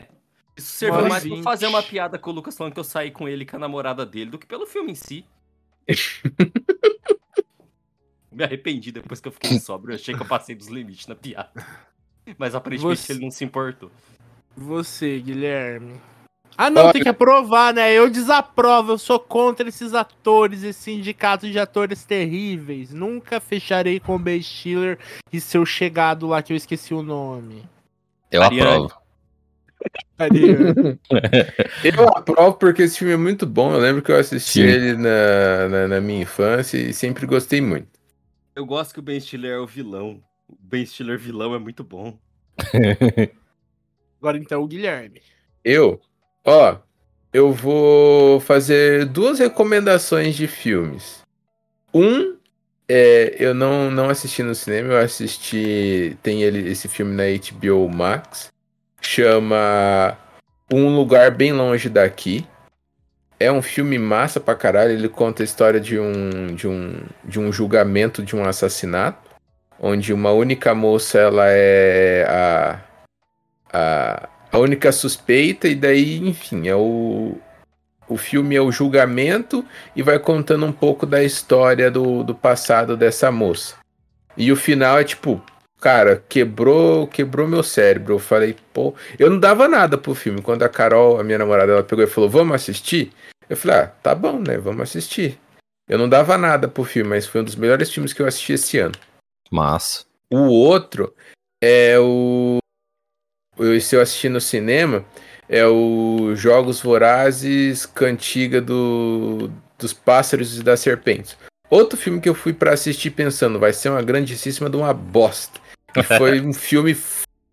Isso serviu mais pra fazer uma piada com o Lucas falando que eu saí com ele com a namorada dele do que pelo filme em si. Me arrependi depois que eu fiquei sóbrio. Eu achei que eu passei dos limites na piada. Mas aparentemente Você- ele não se importou. Você, Guilherme. Ah, não, Olha- tem que aprovar, né? Eu desaprovo, eu sou contra esses atores, esse sindicato de atores terríveis. Nunca fecharei com o Ben Stiller e seu chegado lá, que eu esqueci o nome. Eu Ariane. aprovo. Eu aprovo porque esse filme é muito bom. Eu lembro que eu assisti Sim. ele na, na, na minha infância e sempre gostei muito. Eu gosto que o Ben Stiller é o vilão. O Ben Stiller vilão é muito bom. Agora então o Guilherme. Eu, ó, eu vou fazer duas recomendações de filmes. Um, é, eu não, não assisti no cinema, eu assisti. Tem ele, esse filme na HBO Max. Chama Um Lugar Bem Longe Daqui. É um filme massa pra caralho. Ele conta a história de um, de um, de um julgamento de um assassinato. Onde uma única moça ela é a, a, a única suspeita, e daí, enfim, é o. O filme é o julgamento e vai contando um pouco da história do, do passado dessa moça. E o final é tipo, cara, quebrou, quebrou meu cérebro. Eu falei, pô, eu não dava nada pro filme. Quando a Carol, a minha namorada, ela pegou e falou, vamos assistir? Eu falei, ah, tá bom, né? Vamos assistir. Eu não dava nada pro filme, mas foi um dos melhores filmes que eu assisti esse ano. Massa. O outro é o. Esse eu assisti no cinema. É o Jogos Vorazes Cantiga do, dos Pássaros e das Serpentes. Outro filme que eu fui pra assistir pensando, vai ser uma grandíssima de uma bosta. E foi um filme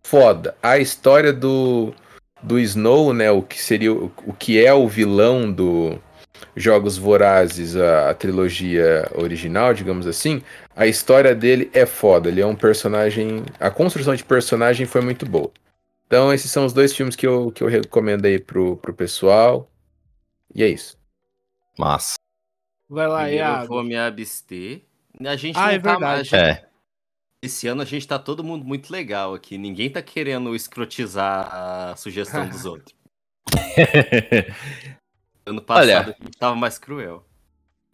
foda. A história do, do Snow, né? O que seria o, o que é o vilão do Jogos Vorazes, a, a trilogia original, digamos assim. A história dele é foda. Ele é um personagem. A construção de personagem foi muito boa. Então, esses são os dois filmes que eu, que eu recomendo aí pro, pro pessoal. E é isso. Massa. Vai lá, Primeiro eu Iago. vou me abster. A gente Ah, não é tá verdade. mais. É. Esse ano a gente tá todo mundo muito legal aqui. Ninguém tá querendo escrotizar a sugestão dos outros. Ano passado Olha. a gente tava mais cruel.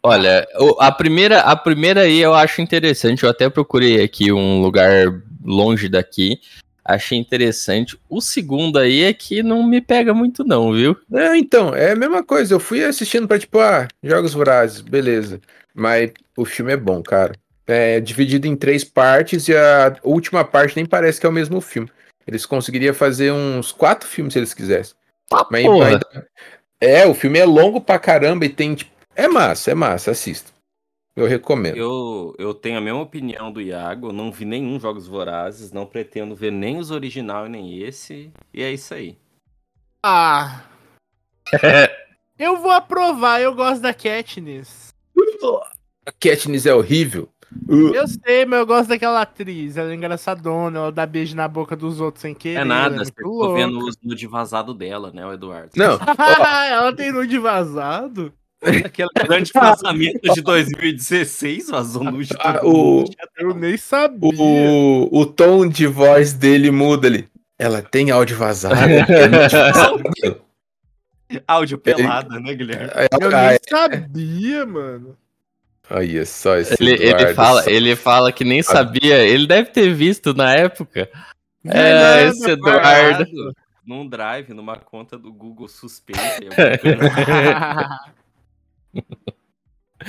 Olha, a primeira, a primeira aí eu acho interessante. Eu até procurei aqui um lugar longe daqui. Achei interessante. O segundo aí é que não me pega muito, não, viu? É, então, é a mesma coisa. Eu fui assistindo pra tipo, ah, Jogos Vorazes, beleza. Mas o filme é bom, cara. É dividido em três partes e a última parte nem parece que é o mesmo filme. Eles conseguiriam fazer uns quatro filmes se eles quisessem. Ah, Mas ainda- É, o filme é longo pra caramba e tem. tipo, É massa, é massa, assista. Eu recomendo. Eu, eu tenho a mesma opinião do Iago. Não vi nenhum Jogos Vorazes. Não pretendo ver nem os original e nem esse. E é isso aí. Ah. eu vou aprovar, eu gosto da Katniss. A Katniss é horrível. Eu sei, mas eu gosto daquela atriz. Ela é engraçadona, ela dá beijo na boca dos outros sem querer. É nada, você ficou louca. vendo os nude vazado dela, né, o Eduardo? Não, ela tem nude vazado? Aquele grande vazamento de 2016 vazou nude Ah, o-. Eu nem sabia. o, o tom de voz dele muda ali. Ela tem áudio vazado. é. Áudio pelada, né, Guilherme? Eu Ah, nem é. sabia, mano. Olha só esse Ele, ele, Eduardo, fala, só- ele fala que nem sabia. Ele deve ter visto na época. É, Verdade, esse Eduardo. Guardado Num drive, numa conta do Google suspeita.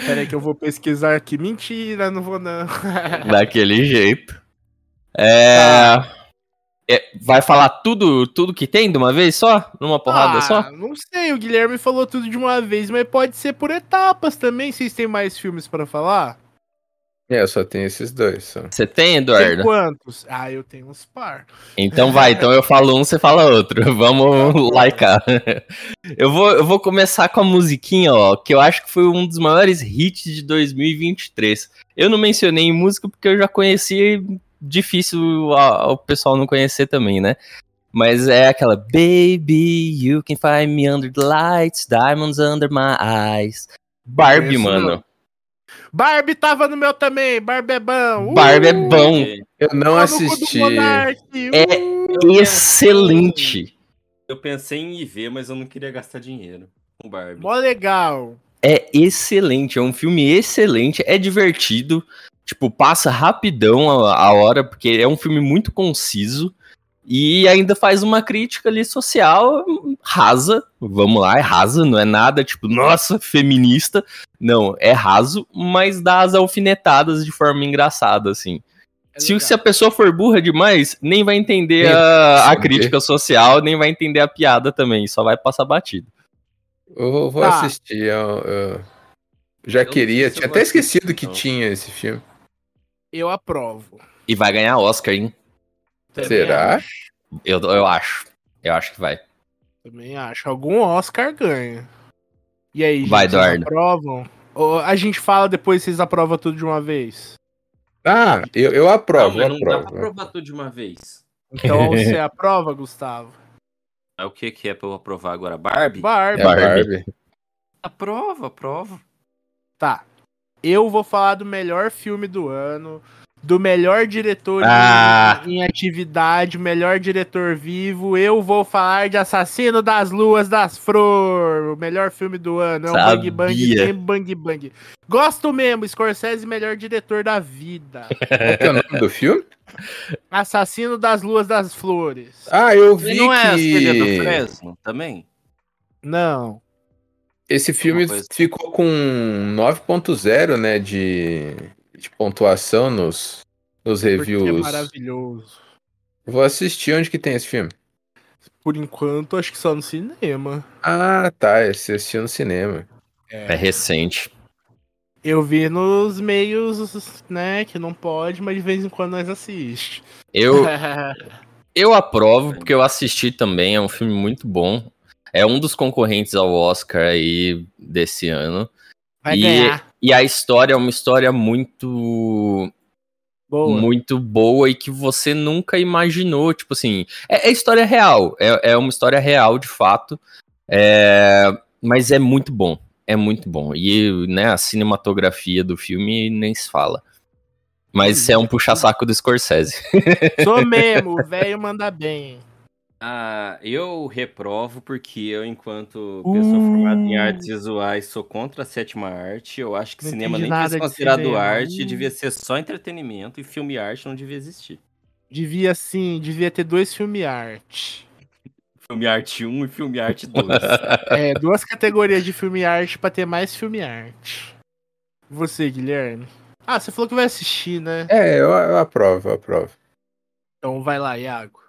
Peraí que eu vou pesquisar aqui. Mentira, não vou não. Daquele jeito. É... é, Vai falar tudo, tudo que tem de uma vez só? Numa porrada Ah, só? Não sei, o Guilherme falou tudo de uma vez, mas pode ser por etapas também. Vocês têm mais filmes pra falar? É, eu só tenho esses dois. Só. Você tem, Tem Eduardo? quantos? Ah, eu tenho uns par. Então vai, então eu falo um, você fala outro. Vamos laicar. Eu vou, eu vou começar com a musiquinha, ó, que eu acho que foi um dos maiores hits de 2023. Eu não mencionei em música porque eu já conheci, difícil a- o pessoal não conhecer também, né? Mas é aquela Baby, you can find me under the lights, diamonds under my eyes. Barbie, Conheço mano. não. Barbie tava no meu também, Barbie é bom. Barbie é Uh, bom. Eu não assisti. Monark, É uh. Excelente. Eu pensei em ir ver, mas eu não queria gastar dinheiro com Barbie. Mó legal. É excelente, é um filme excelente, é divertido, tipo, passa rapidão a, a hora, porque é um filme muito conciso e ainda faz uma crítica ali social rasa, vamos lá, é rasa, não é nada tipo, nossa, feminista, não, é raso, mas dá as alfinetadas de forma engraçada, assim. É Se, se a pessoa for burra demais, nem vai entender a, a crítica social, nem vai entender a piada também, só vai passar batido. Eu vou, Tá. assistir. Eu, eu já Eu queria. Tinha até esquecido que não. tinha esse filme. Eu aprovo. E vai ganhar Oscar, hein? Também Será? acho, Eu, eu acho. Eu acho que vai. também acho. Algum Oscar ganha. E aí, gente, Vai, vocês Eduardo. aprovam? Ou a gente fala depois vocês aprovam tudo de uma vez? Ah, eu, eu Não, aprovo, mas eu não dá pra aprovo. provar tudo de uma vez. Então você aprova, Gustavo? É o que que é pra eu aprovar agora? Barbie? Barbie. É Barbie. Aprova, aprova. Tá. Eu vou falar do melhor filme do ano, do melhor diretor Ah. em, em atividade, melhor diretor vivo. Eu vou falar de Assassino das Luas das Flor, o melhor filme do ano. É um Bang Bang tem Bang Bang. Gosto mesmo, Scorsese, melhor diretor da vida. Qual que é o nome do filme? Assassino das Luas das Flores. Ah, eu E vi não é a que filha do Fresno também? Não. Esse filme ficou com 9.0, né, de, de pontuação nos, nos Porque é reviews. maravilhoso. Vou assistir onde que tem esse filme. Por enquanto, acho que só no cinema. Ah, tá, esse assistiu no cinema. É recente. Eu vi nos meios, né, que não pode, mas de vez em quando nós assiste. Eu, eu aprovo, porque eu assisti também. É um filme muito bom. É um dos concorrentes ao Oscar aí desse ano. Vai E- ganhar. E a história é uma história muito Boa. muito boa e que você nunca imaginou. Tipo assim, é, é história real, é, é uma história real de fato, é, mas é muito bom, é muito bom. E né, a cinematografia do filme nem se fala. Mas isso é um puxa-saco do Scorsese. Sou mesmo, o velho manda bem. Ah, eu reprovo porque eu, enquanto pessoa Uh. formada em artes visuais, sou contra a sétima arte. Eu acho que Não cinema entendi nem devia nada ser de considerado cinema. arte, devia ser só entretenimento e filme arte não devia existir. Devia sim, devia ter dois filme arte. Filme arte 1 e filme arte 2. É, duas categorias de filme arte pra ter mais filme arte. Você, Guilherme? Ah, você falou que vai assistir, né? É, eu, eu aprovo, eu aprovo. Então vai lá, Iago.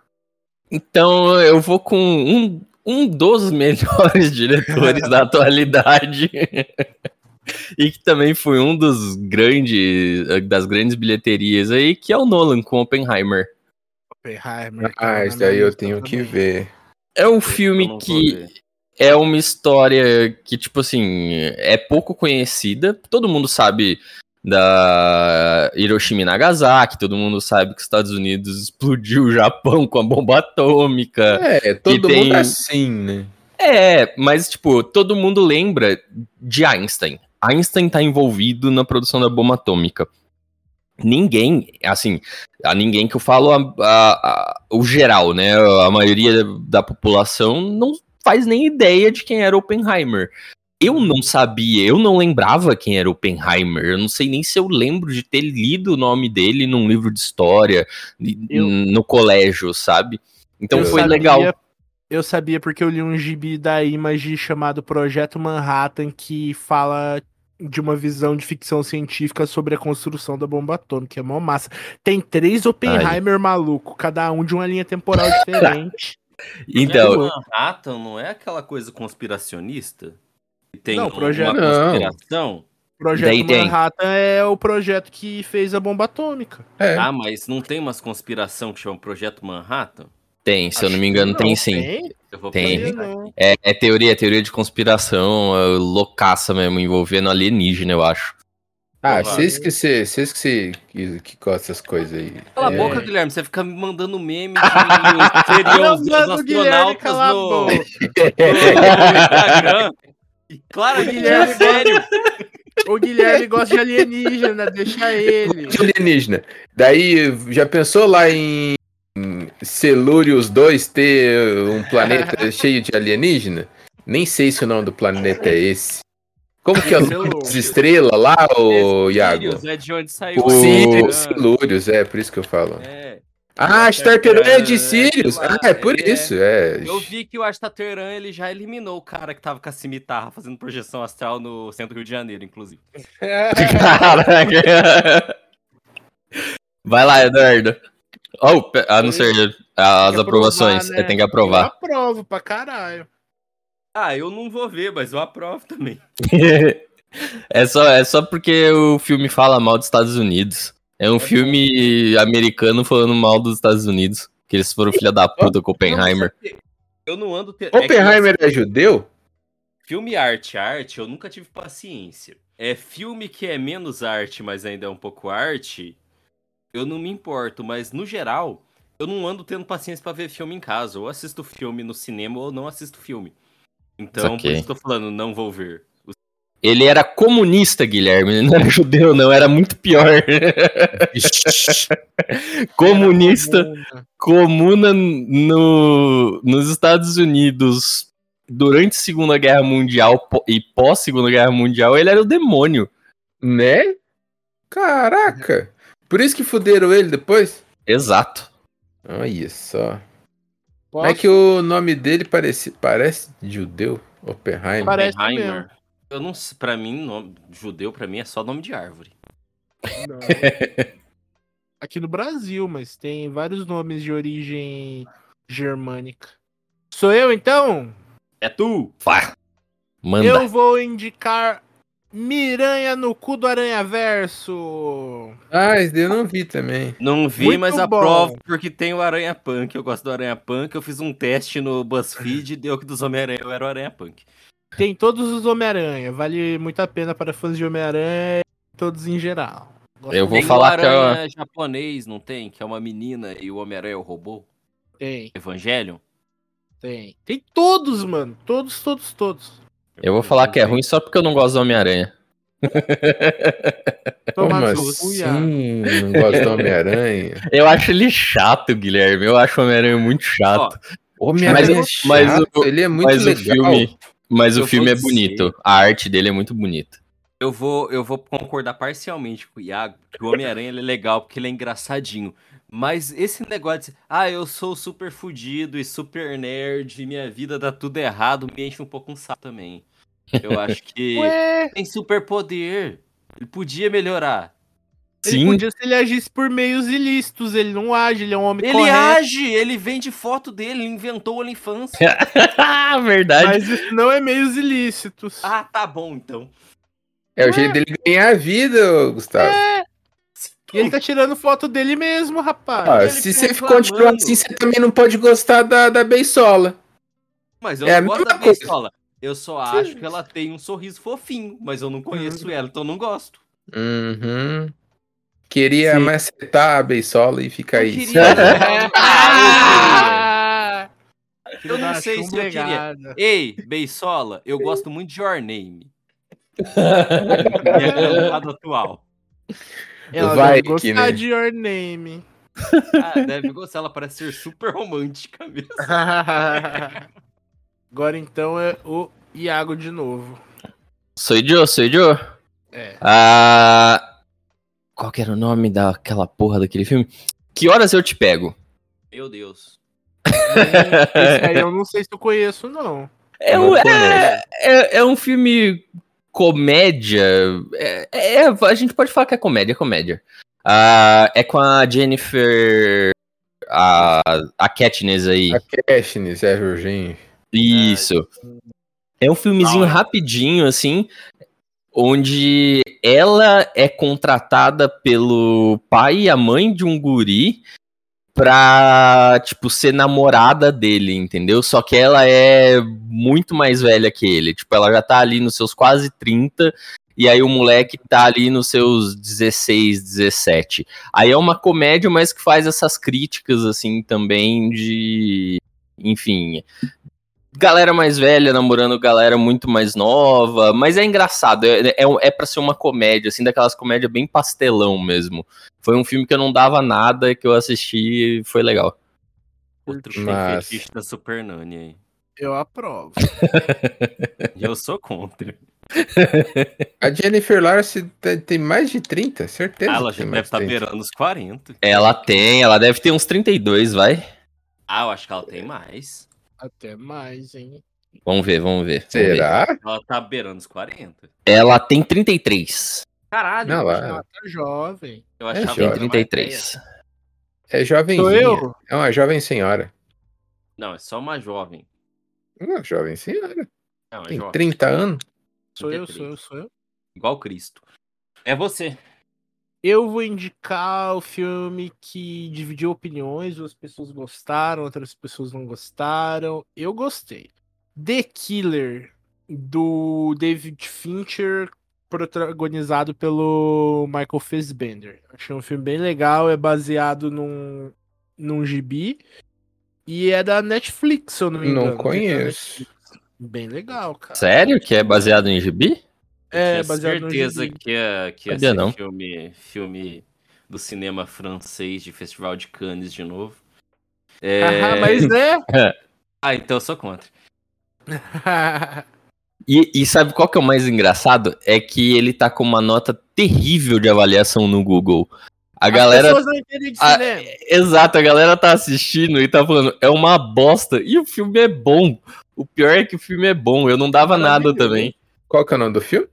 Então eu vou com um, um dos melhores diretores da atualidade. e que também foi um dos grandes das grandes bilheterias aí, que é o Nolan com Oppenheimer. Oppenheimer. Ah, isso daí eu tenho que ver. É um filme que é uma história que, tipo assim, é pouco conhecida. Todo mundo sabe da Hiroshima e Nagasaki, todo mundo sabe que os Estados Unidos explodiu o Japão com a bomba atômica. É, todo tem- mundo assim, né? É, mas, tipo, todo mundo lembra de Einstein. Einstein tá envolvido na produção da bomba atômica. Ninguém, assim, a ninguém que eu falo, a- a- a- o geral, né? A maioria da população não faz nem ideia de quem era Oppenheimer. Eu não sabia, eu não lembrava quem era Oppenheimer. Eu não sei nem se eu lembro de ter lido o nome dele num livro de história, Eu- no colégio, sabe? Então Eu foi sabia- legal. Eu sabia porque eu li um gibi da Image chamado Projeto Manhattan que fala de uma visão de ficção científica sobre a construção da bomba atômica. É mó massa. Tem três Oppenheimer maluco, cada um de uma linha temporal diferente. Então, Manhattan não é aquela coisa conspiracionista? Que tem Não, um- projeto- uma Não. conspiração? O projeto Daí tem. Manhattan é o projeto que fez a bomba atômica. É. Ah, mas não tem umas conspiração que chama Projeto Manhattan? tem, se eu não me engano, tem sim. Tem? Eu vou Tem. Não. É, é teoria, teoria de conspiração, é loucaça mesmo, envolvendo alienígena, eu acho. Ah, vocês que você, vocês que, cê- que, que gostam dessas coisas aí. Cala a É. boca, Guilherme. Você fica me mandando meme de seriam Não, os, astronautas a no, boca. no Instagram. Guilherme- é sério. O Guilherme gosta de alienígena, deixa ele. de alienígena. Daí, já pensou lá em Celúrios 2 ter um planeta cheio de alienígena? Nem sei se o nome do planeta é esse. Como que é o nome das estrelas lá, ô Iago? É de onde saiu O Sirius, Celúrios, é por isso que eu falo. É. Ah, Starteran é de É, Sirius. sei lá, Ah, é por é. isso, é. Eu vi que o Astateran ele já eliminou o cara que tava com a cimitarra fazendo projeção astral no centro do Rio de Janeiro, inclusive. Caraca. Vai lá, Eduardo. Oh, pe- a não ser as aprovações, né? você tem que Eu aprovar. aprovo pra caralho. Ah, eu não vou ver, mas eu aprovo também. é, só, é só porque o filme fala mal dos Estados Unidos. É um filme americano falando mal dos Estados Unidos. Que eles foram filha da puta com Oppenheimer. Eu não ando. Te... é que Oppenheimer é judeu? Filme arte, arte, eu nunca tive paciência. É filme que é menos arte, mas ainda é um pouco arte. Eu não me importo, mas no geral, eu não ando tendo paciência pra ver filme em casa. Ou assisto filme no cinema ou não assisto filme. Então, por Saquei. isso que eu tô falando, não vou ver. Ele era comunista, Guilherme. Ele não era judeu, não. Era muito pior. comunista. Comuna no, nos Estados Unidos durante a Segunda Guerra Mundial e pós Segunda Guerra Mundial, ele era o demônio. Né? Caraca. Por isso que fuderam ele depois? Exato. Olha só. Posso? É que o nome dele parece, parece judeu? Oppenheimer. Parece Oppenheimer. Eu não sei, pra mim, nome, judeu pra mim é só nome de árvore. Não. Aqui no Brasil, mas tem vários nomes de origem germânica. Sou eu então? É tu! Vá. Manda. Eu vou indicar Miranha no cu do Aranha Verso. Ah, esse eu não vi também. Não vi, Muito mas bom. aprovo porque tem o Aranha Punk. Eu gosto do Aranha Punk. Eu fiz um teste no BuzzFeed e deu que dos Homem-Aranha eu era o Aranha Punk. Tem todos os Homem-Aranha. Vale muito a pena para fãs de Homem-Aranha e todos em geral. Gosto Eu vou tem falar que é japonês, não tem? Que é uma menina e o Homem-Aranha é o robô. Tem, Evangelion? tem. Tem todos, mano. Todos, todos, todos. Eu vou falar que é ruim só porque eu não gosto do Homem-Aranha. Como assim? Não gosto do Homem-Aranha? Eu acho ele chato, Guilherme. Eu acho o Homem-Aranha muito chato. Homem-Aranha é Mas- mas chato, o- ele é muito mas legal. o filme, mas Eu o filme é dizer- bonito. A arte dele é muito bonita. Eu vou, eu vou concordar parcialmente com o Iago, que o Homem-Aranha é legal porque ele é engraçadinho. Mas esse negócio de, ah, eu sou super fudido e super nerd e minha vida dá tudo errado, me enche um pouco um saco também. Eu acho que Ué, tem super poder. Ele podia melhorar. Ele Sim. podia se ele agisse por meios ilícitos. Ele não age, ele é um homem Ele correto. age, ele vende foto dele, ele inventou o OnlyFans. Verdade. Mas isso não é meios ilícitos. ah, tá bom então. É o jeito dele ganhar a vida, Gustavo. E ele tá tirando foto dele mesmo, rapaz. Ah, ele se você continuar assim, você também não pode gostar da, da Beisola. Mas eu É a não gosto da coisa. Beisola. Eu só acho que ela tem um sorriso fofinho, mas eu não conheço ela, então eu não gosto. Uhum. Queria Sim. macetar a Beisola e ficar queria- Ah! Eu não sei se eu queria. Ei, Beisola, eu gosto muito de Your Name. Minha cantada atual. Ela Vai deve gostar né? de Your Name. Ah, deve gostar, ela parece ser super romântica mesmo. Agora então é o Iago de novo. Sou eu, sou eu. É. Ah, qual que era o nome daquela porra daquele filme? Que horas eu te pego? Meu Deus. Esse aí eu não sei se eu conheço, não. É, Não um, é, é, é um filme comédia. É, é- a gente pode falar que é comédia, é comédia. Ah, é com a Jennifer. A, a Katniss aí. A Katniss, é, Jorginho. Isso. É um filmezinho rapidinho, assim, onde ela é contratada pelo pai e a mãe de um guri pra, tipo, ser namorada dele, entendeu? Só que ela é muito mais velha que ele. Tipo, ela já tá ali nos seus quase 30. E aí o moleque tá ali nos seus 16, 17. Aí é uma comédia, mas que faz essas críticas, assim, também de. Enfim. Galera mais velha namorando galera muito mais nova. Mas é engraçado. É, é, é pra ser uma comédia, assim, daquelas comédias bem pastelão mesmo. Foi um filme que eu não dava nada, que eu assisti e foi legal. Outro Mas- fetiche da Super Nani aí. Eu aprovo. Eu sou contra. A Jennifer Lawrence tem, mais de 30, certeza. Ah, ela já tem deve estar 30. beirando os 40. Ela tem, ela deve ter uns 32, vai. Ah, eu acho que ela tem mais. Até mais, hein? Vamos ver, vamos ver. vamos ver. Será? Ela tá beirando os 40. Ela tem 33. Caralho, Não, ela- tá jovem. eu é achava jovem. que ela Tem era mais 33. É jovenzinha. Sou eu? É uma jovem senhora. Não, é só uma jovem. Uma jovem senhora. Não, é Tem jovem. 30 anos. Sou eu, 33. sou eu, sou eu. Igual Cristo. É você. Eu vou indicar o filme que dividiu opiniões, duas pessoas gostaram, outras pessoas não gostaram. Eu gostei. The Killer, do David Fincher, protagonizado pelo Michael Fassbender. Achei um filme bem legal, é baseado num, num gibi. E é da Netflix, se eu não me Não engano. conheço. Bem legal, cara. Sério? Que é baseado em gibi? É, baseado no certeza gibi. que ia, que ia Sabia ser não. filme, filme do cinema francês de Festival de Cannes de novo. É... Ah, mas é. Ah, então eu sou contra. E, e sabe qual que é o mais engraçado? É que ele tá com uma nota terrível de avaliação no Google. A galera. As pessoas não entendem de Ah, cinema. Exato, a galera tá assistindo e tá falando, é uma bosta. E o filme é bom. O pior é que o filme é bom. Eu não dava nada também. Qual que é o nome do filme?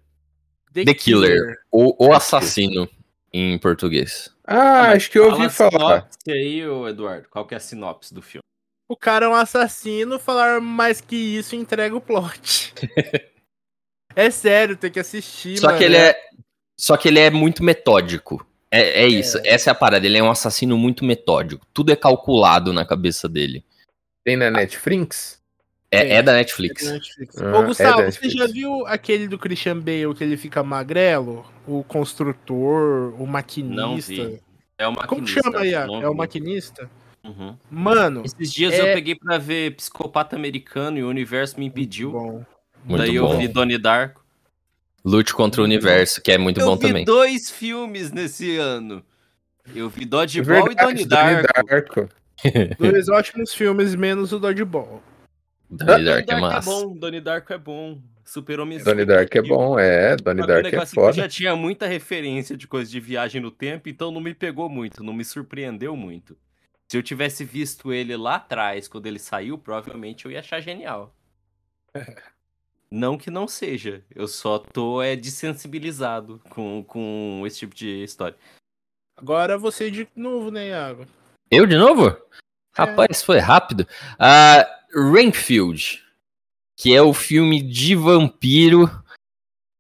The Killer. O, o assassino em português. Ah, acho que eu ouvi falar. sinopse aí, Eduardo. Qual que é a sinopse do filme? O cara é um assassino, falar mais que isso entrega o plot. é sério, tem que assistir, Só mano. que ele é. Só que ele é muito metódico. É, é isso, essa é a parada. Ele é um assassino muito metódico. Tudo é calculado na cabeça dele. Tem na Netflix? É, é da Netflix. É Netflix. Ah, Ô, é Gustavo, da você Netflix. já viu aquele do Christian Bale que ele fica magrelo? O construtor, o maquinista. Não vi. É o Como maquinista, chama aí? É o vi. maquinista? Uhum. Mano, Esses dias É- eu peguei pra ver Psicopata Americano e o universo me impediu. bom. Muito Daí bom. eu vi Donnie Darko. Lute contra o universo, que é muito eu bom vi também. dois filmes nesse ano. Eu vi É Dodgeball e Donnie Darko. Darko. Dois ótimos filmes, menos o Dodgeball. Donnie Donnie Darko é Darko é massa. bom, Donnie Darko é bom. Super homem Donnie Darko é bom, é. Donnie Darko é Eu foda. já tinha muita referência de coisa de viagem no tempo, então não me pegou muito, não me surpreendeu muito. Se eu tivesse visto ele lá atrás, quando ele saiu, provavelmente eu ia achar genial. Não que não seja, eu só tô é, desensibilizado com, com esse tipo de história. Agora você de novo, né, Iago? Eu de novo? Rapaz, foi rápido. Ah, Rainfield, que é o filme de vampiro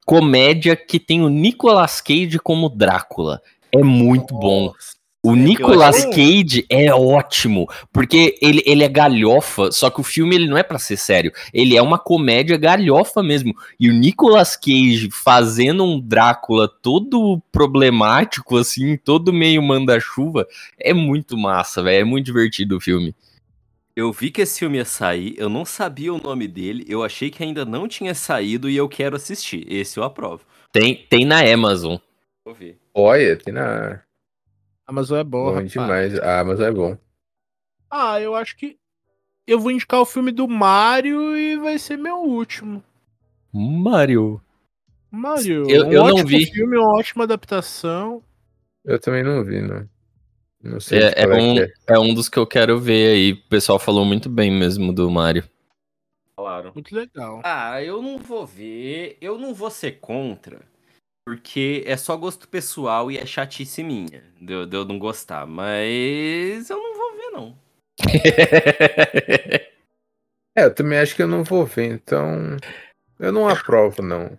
comédia que tem o Nicolas Cage como Drácula. É muito bom. O Nicolas Cage é ótimo, porque ele, ele é galhofa, só que o filme ele não é pra ser sério, ele é uma comédia galhofa mesmo. E o Nicolas Cage fazendo um Drácula todo problemático, assim, todo meio manda-chuva, é muito massa, velho, é muito divertido o filme. Eu vi que esse filme ia sair, eu não sabia o nome dele, eu achei que ainda não tinha saído e eu quero assistir. Esse eu aprovo. Tem, tem na Amazon. Vou ver. Olha, tem na. Amazon é bom, Bom rapaz. demais. Ah, mas é bom. Ah, eu acho que eu vou indicar o filme do Mario e vai ser meu último. Mario. Mario, Eu- um eu não ótimo vi. filme, uma ótima adaptação. Eu também não vi, não. Não sei É, é é um, é. é um dos que eu quero ver aí. O pessoal falou muito bem mesmo do Mario. falaram. Muito legal. Ah, eu não vou ver, eu não vou ser contra, porque é só gosto pessoal e é chatice minha, de, eu- de eu não gostar, mas eu não vou ver, não. É, eu também acho que eu não vou ver, então. Eu não aprovo, não.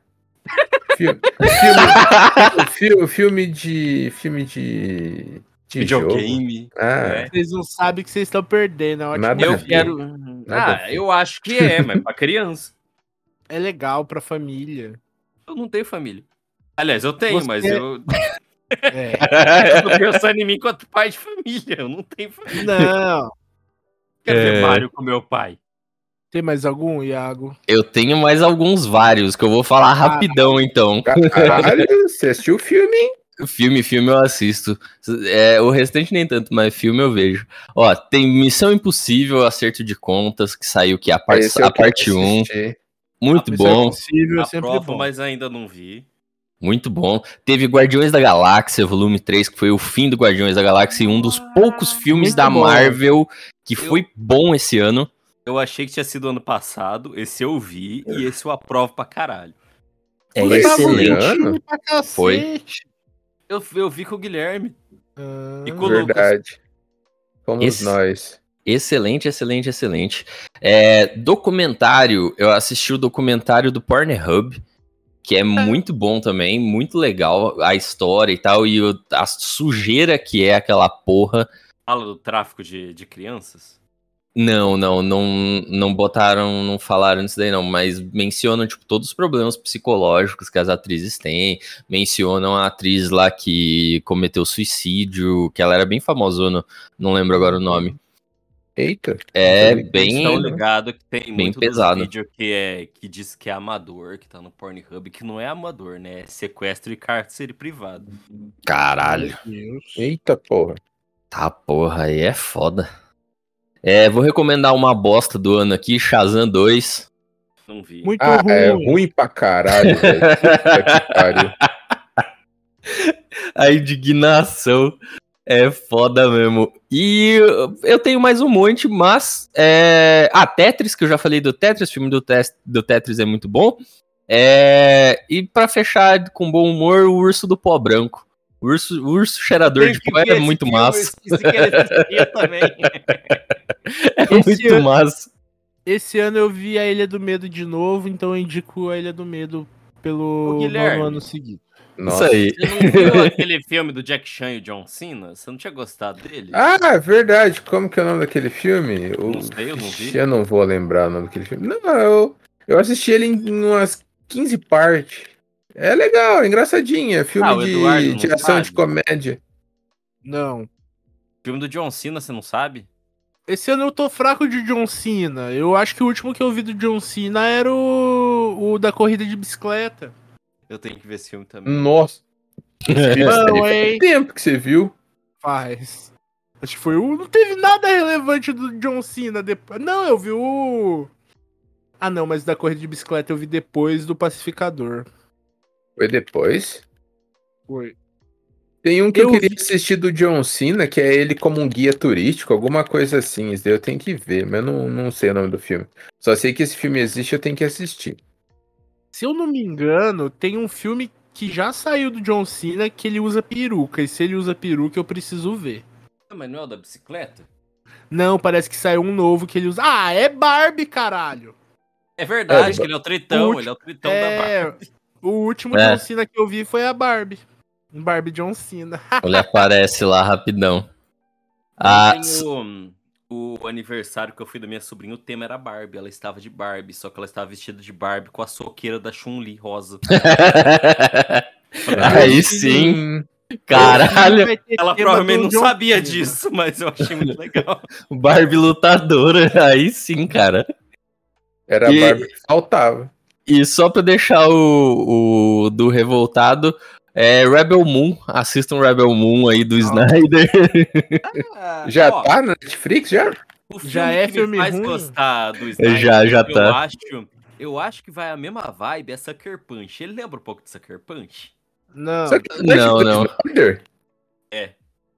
Filme, filme, filme de. Filme de. Videogame. Ah, É. Vocês não sabem que vocês estão perdendo. É, ótimo. Nada Eu ver. quero. Nada Ah, ver. eu acho que é, mas pra criança. é legal pra família. Eu não tenho família. Aliás, eu tenho, Você- mas eu, É. eu tô pensando em mim quanto pai de família. Eu não tenho família. Não. Quero ver É. Mario com meu pai. Tem mais algum, Iago? Eu tenho mais alguns vários que eu vou falar rapidão, então. caralho, você assistiu o filme, hein? Filme, filme eu assisto. É, o restante nem tanto, mas filme eu vejo. Ó, tem Missão Impossível, Acerto de Contas, que saiu que é a Esse eu a parte quero 1. assistir. Muito Missão bom, Impossível sempre Aprovo, bom. mas ainda não vi. muito bom. Teve Guardiões da Galáxia, volume 3, que foi o fim do Guardiões da Galáxia e um dos poucos filmes muito da bom. Marvel que foi bom esse ano. Eu achei que tinha sido ano passado, esse eu vi e esse eu aprovo pra caralho. É excelente. Foi. Eu, eu vi com o Guilherme. Ah, E com o Lucas. Verdade. Fomos Esse- nós. Excelente, excelente, excelente. É, documentário, eu assisti o documentário do Pornhub, que é muito bom também, muito legal a história e tal, e o- a sujeira que é aquela porra. Fala do tráfico de, de crianças. Não, não, não, não botaram, não falaram nisso daí não, mas mencionam, tipo, todos os problemas psicológicos que as atrizes têm, mencionam a atriz lá que cometeu suicídio, que ela era bem famosona, não lembro agora o nome. Eita. É bem... Estão ligados que tem bem muito pesado. dos vídeo que, é, que diz que é amador, que tá no Pornhub, que não é amador, né? É sequestro e cárcere privado. Caralho. Eita porra. Tá, porra, aí é foda. É, vou recomendar uma bosta do ano aqui, Shazam 2. Não vi. Muito Ah, ruim. é ruim pra caralho, velho. Puta que pariu. A indignação é foda mesmo. E eu- eu tenho mais um monte, mas. É... Ah, Tetris, que eu já falei do Tetris, o filme do, do Tetris é muito bom. É... E pra fechar com bom humor, o Urso do Pó Branco. O urso, o urso cheirador de pó é esse muito massa. eu esqueci que ele existia também. É Esse muito ano- massa. Esse ano eu vi a Ilha do Medo de novo, então eu indico a Ilha do Medo pelo nono ano seguinte. Nossa. Isso aí. Você não viu aquele filme do Jack Chan e o John Cena? Você não tinha gostado dele? Ah, é verdade. Como que é o nome daquele filme? O- Não sei, eu não vi. Eu não vou lembrar o nome daquele filme. Não, eu, eu assisti ele em umas 15 partes. É legal, é engraçadinho. É filme Ah, de, de ação sabe? de comédia. Não. filme do John Cena, você não sabe? Esse ano eu tô fraco de John Cena. Eu acho que o último que eu vi do John Cena era o, o da corrida de bicicleta. Eu tenho que ver esse filme também. Nossa. Não, hein? tempo que você viu. Faz. Acho que foi o. Não teve nada relevante do John Cena depois. Não, eu vi o. Ah, não, mas da corrida de bicicleta eu vi depois do Pacificador. Foi depois. Foi. Tem um que eu, Eu queria vi- assistir do John Cena, que é ele como um guia turístico, alguma coisa assim. Isso daí eu tenho que ver, mas eu não, não sei o nome do filme. Só sei que esse filme existe, eu tenho que assistir. Se eu não me engano, tem um filme que já saiu do John Cena que ele usa peruca. E se ele usa peruca, eu preciso ver. Ah, Mas não é o da bicicleta? Não, parece que saiu um novo que ele usa. Ah, é Barbie, caralho! É verdade, É, que ele é o tritão, o ele é o tritão da barra. É. O último É. John Cena que eu vi foi a Barbie. Barbie John Cena. Ele aparece lá rapidão. Ah, o, o aniversário que eu fui da minha sobrinha, o tema era Barbie. Ela estava de Barbie, só que ela estava vestida de Barbie com a soqueira da Chun-Li rosa. Aí sim, caralho. Ela provavelmente não sabia disso, mas eu achei muito legal. Barbie lutadora. Aí sim, cara. Era E- a Barbie que faltava. E só pra deixar o, o do revoltado, é Rebel Moon. Assistam Rebel Moon aí do Snyder. Já Ó, tá na Netflix, já? O filme Já é que filme me faz ruim? gostar do Snyder, Já, já eu tá. Acho, eu acho que vai a mesma vibe, é Sucker Punch. Ele lembra um pouco de Sucker Punch? Não. Só que Não, não. Snyder? É.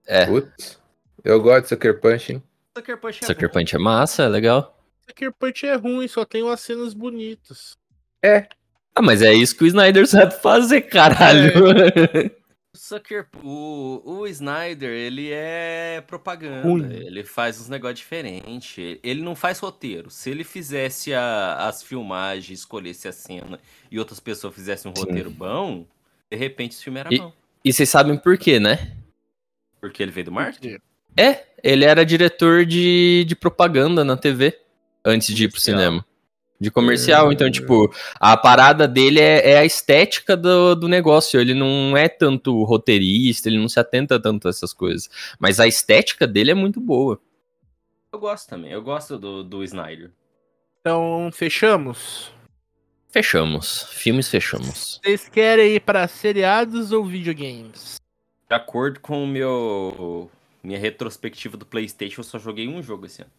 É, Putz. Eu gosto de Sucker Punch, hein? Sucker Punch é Sucker. Punch é massa, é legal. Sucker Punch é ruim, só tem umas cenas bonitas. Ah, mas é isso que o Snyder sabe fazer, caralho. O Sucker, o, o Snyder, ele é propaganda. Ruim. Ele faz uns negócios diferentes. Ele não faz roteiro. Se ele fizesse a- as filmagens, escolhesse a cena e outras pessoas fizessem um Sim. roteiro bom, de repente esse filme era E- bom. E vocês sabem por quê, né? Porque ele veio do marketing? É, ele era diretor de, de propaganda na TV antes de ir pro cinema. De comercial, então, tipo, a parada dele é, é a estética do, do negócio. Ele não é tanto roteirista, ele não se atenta tanto a essas coisas. Mas a estética dele é muito boa. Eu gosto também. Eu gosto do, do Snyder. Então, fechamos? Fechamos. Filmes fechamos. Vocês querem ir pra seriados ou videogames? De acordo com o meu. Minha retrospectiva do PlayStation, eu só joguei um jogo esse ano.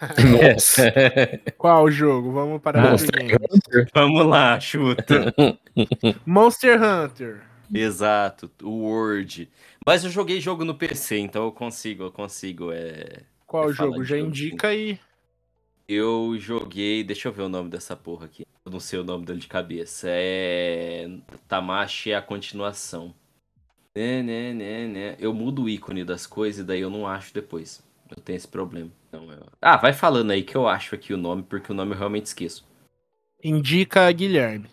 Nossa. Qual jogo? Vamos para Monster videogames. Vamos lá, chuta. Monster Hunter. Exato, o Word. Mas eu joguei jogo no PC, então eu consigo, eu consigo. É... Qual falar jogo? Já jogo, indica aí. Eu joguei. Deixa eu ver o nome dessa porra aqui. Eu não sei o nome dele de cabeça. É. Tamashi é a continuação. Né, né, né, né. Eu mudo o ícone das coisas e daí eu não acho depois. Eu tenho esse problema. Então, eu- Ah, vai falando aí que eu acho aqui o nome, porque o nome eu realmente esqueço. Indica Guilherme.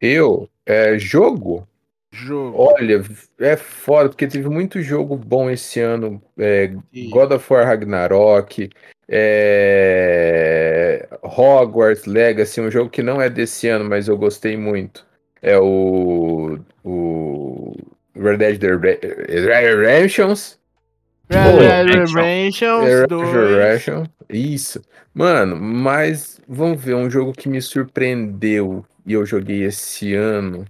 Eu, é, jogo? Jogo. Olha, é foda, porque teve muito jogo bom esse ano. É, God of War Ragnarok, é, Hogwarts Legacy, um jogo que não é desse ano, mas eu gostei muito. É o, o Red Dead Redemption. É, 2. Resurrection. Isso. Mano, mas vamos ver, um jogo que me surpreendeu e eu joguei esse ano.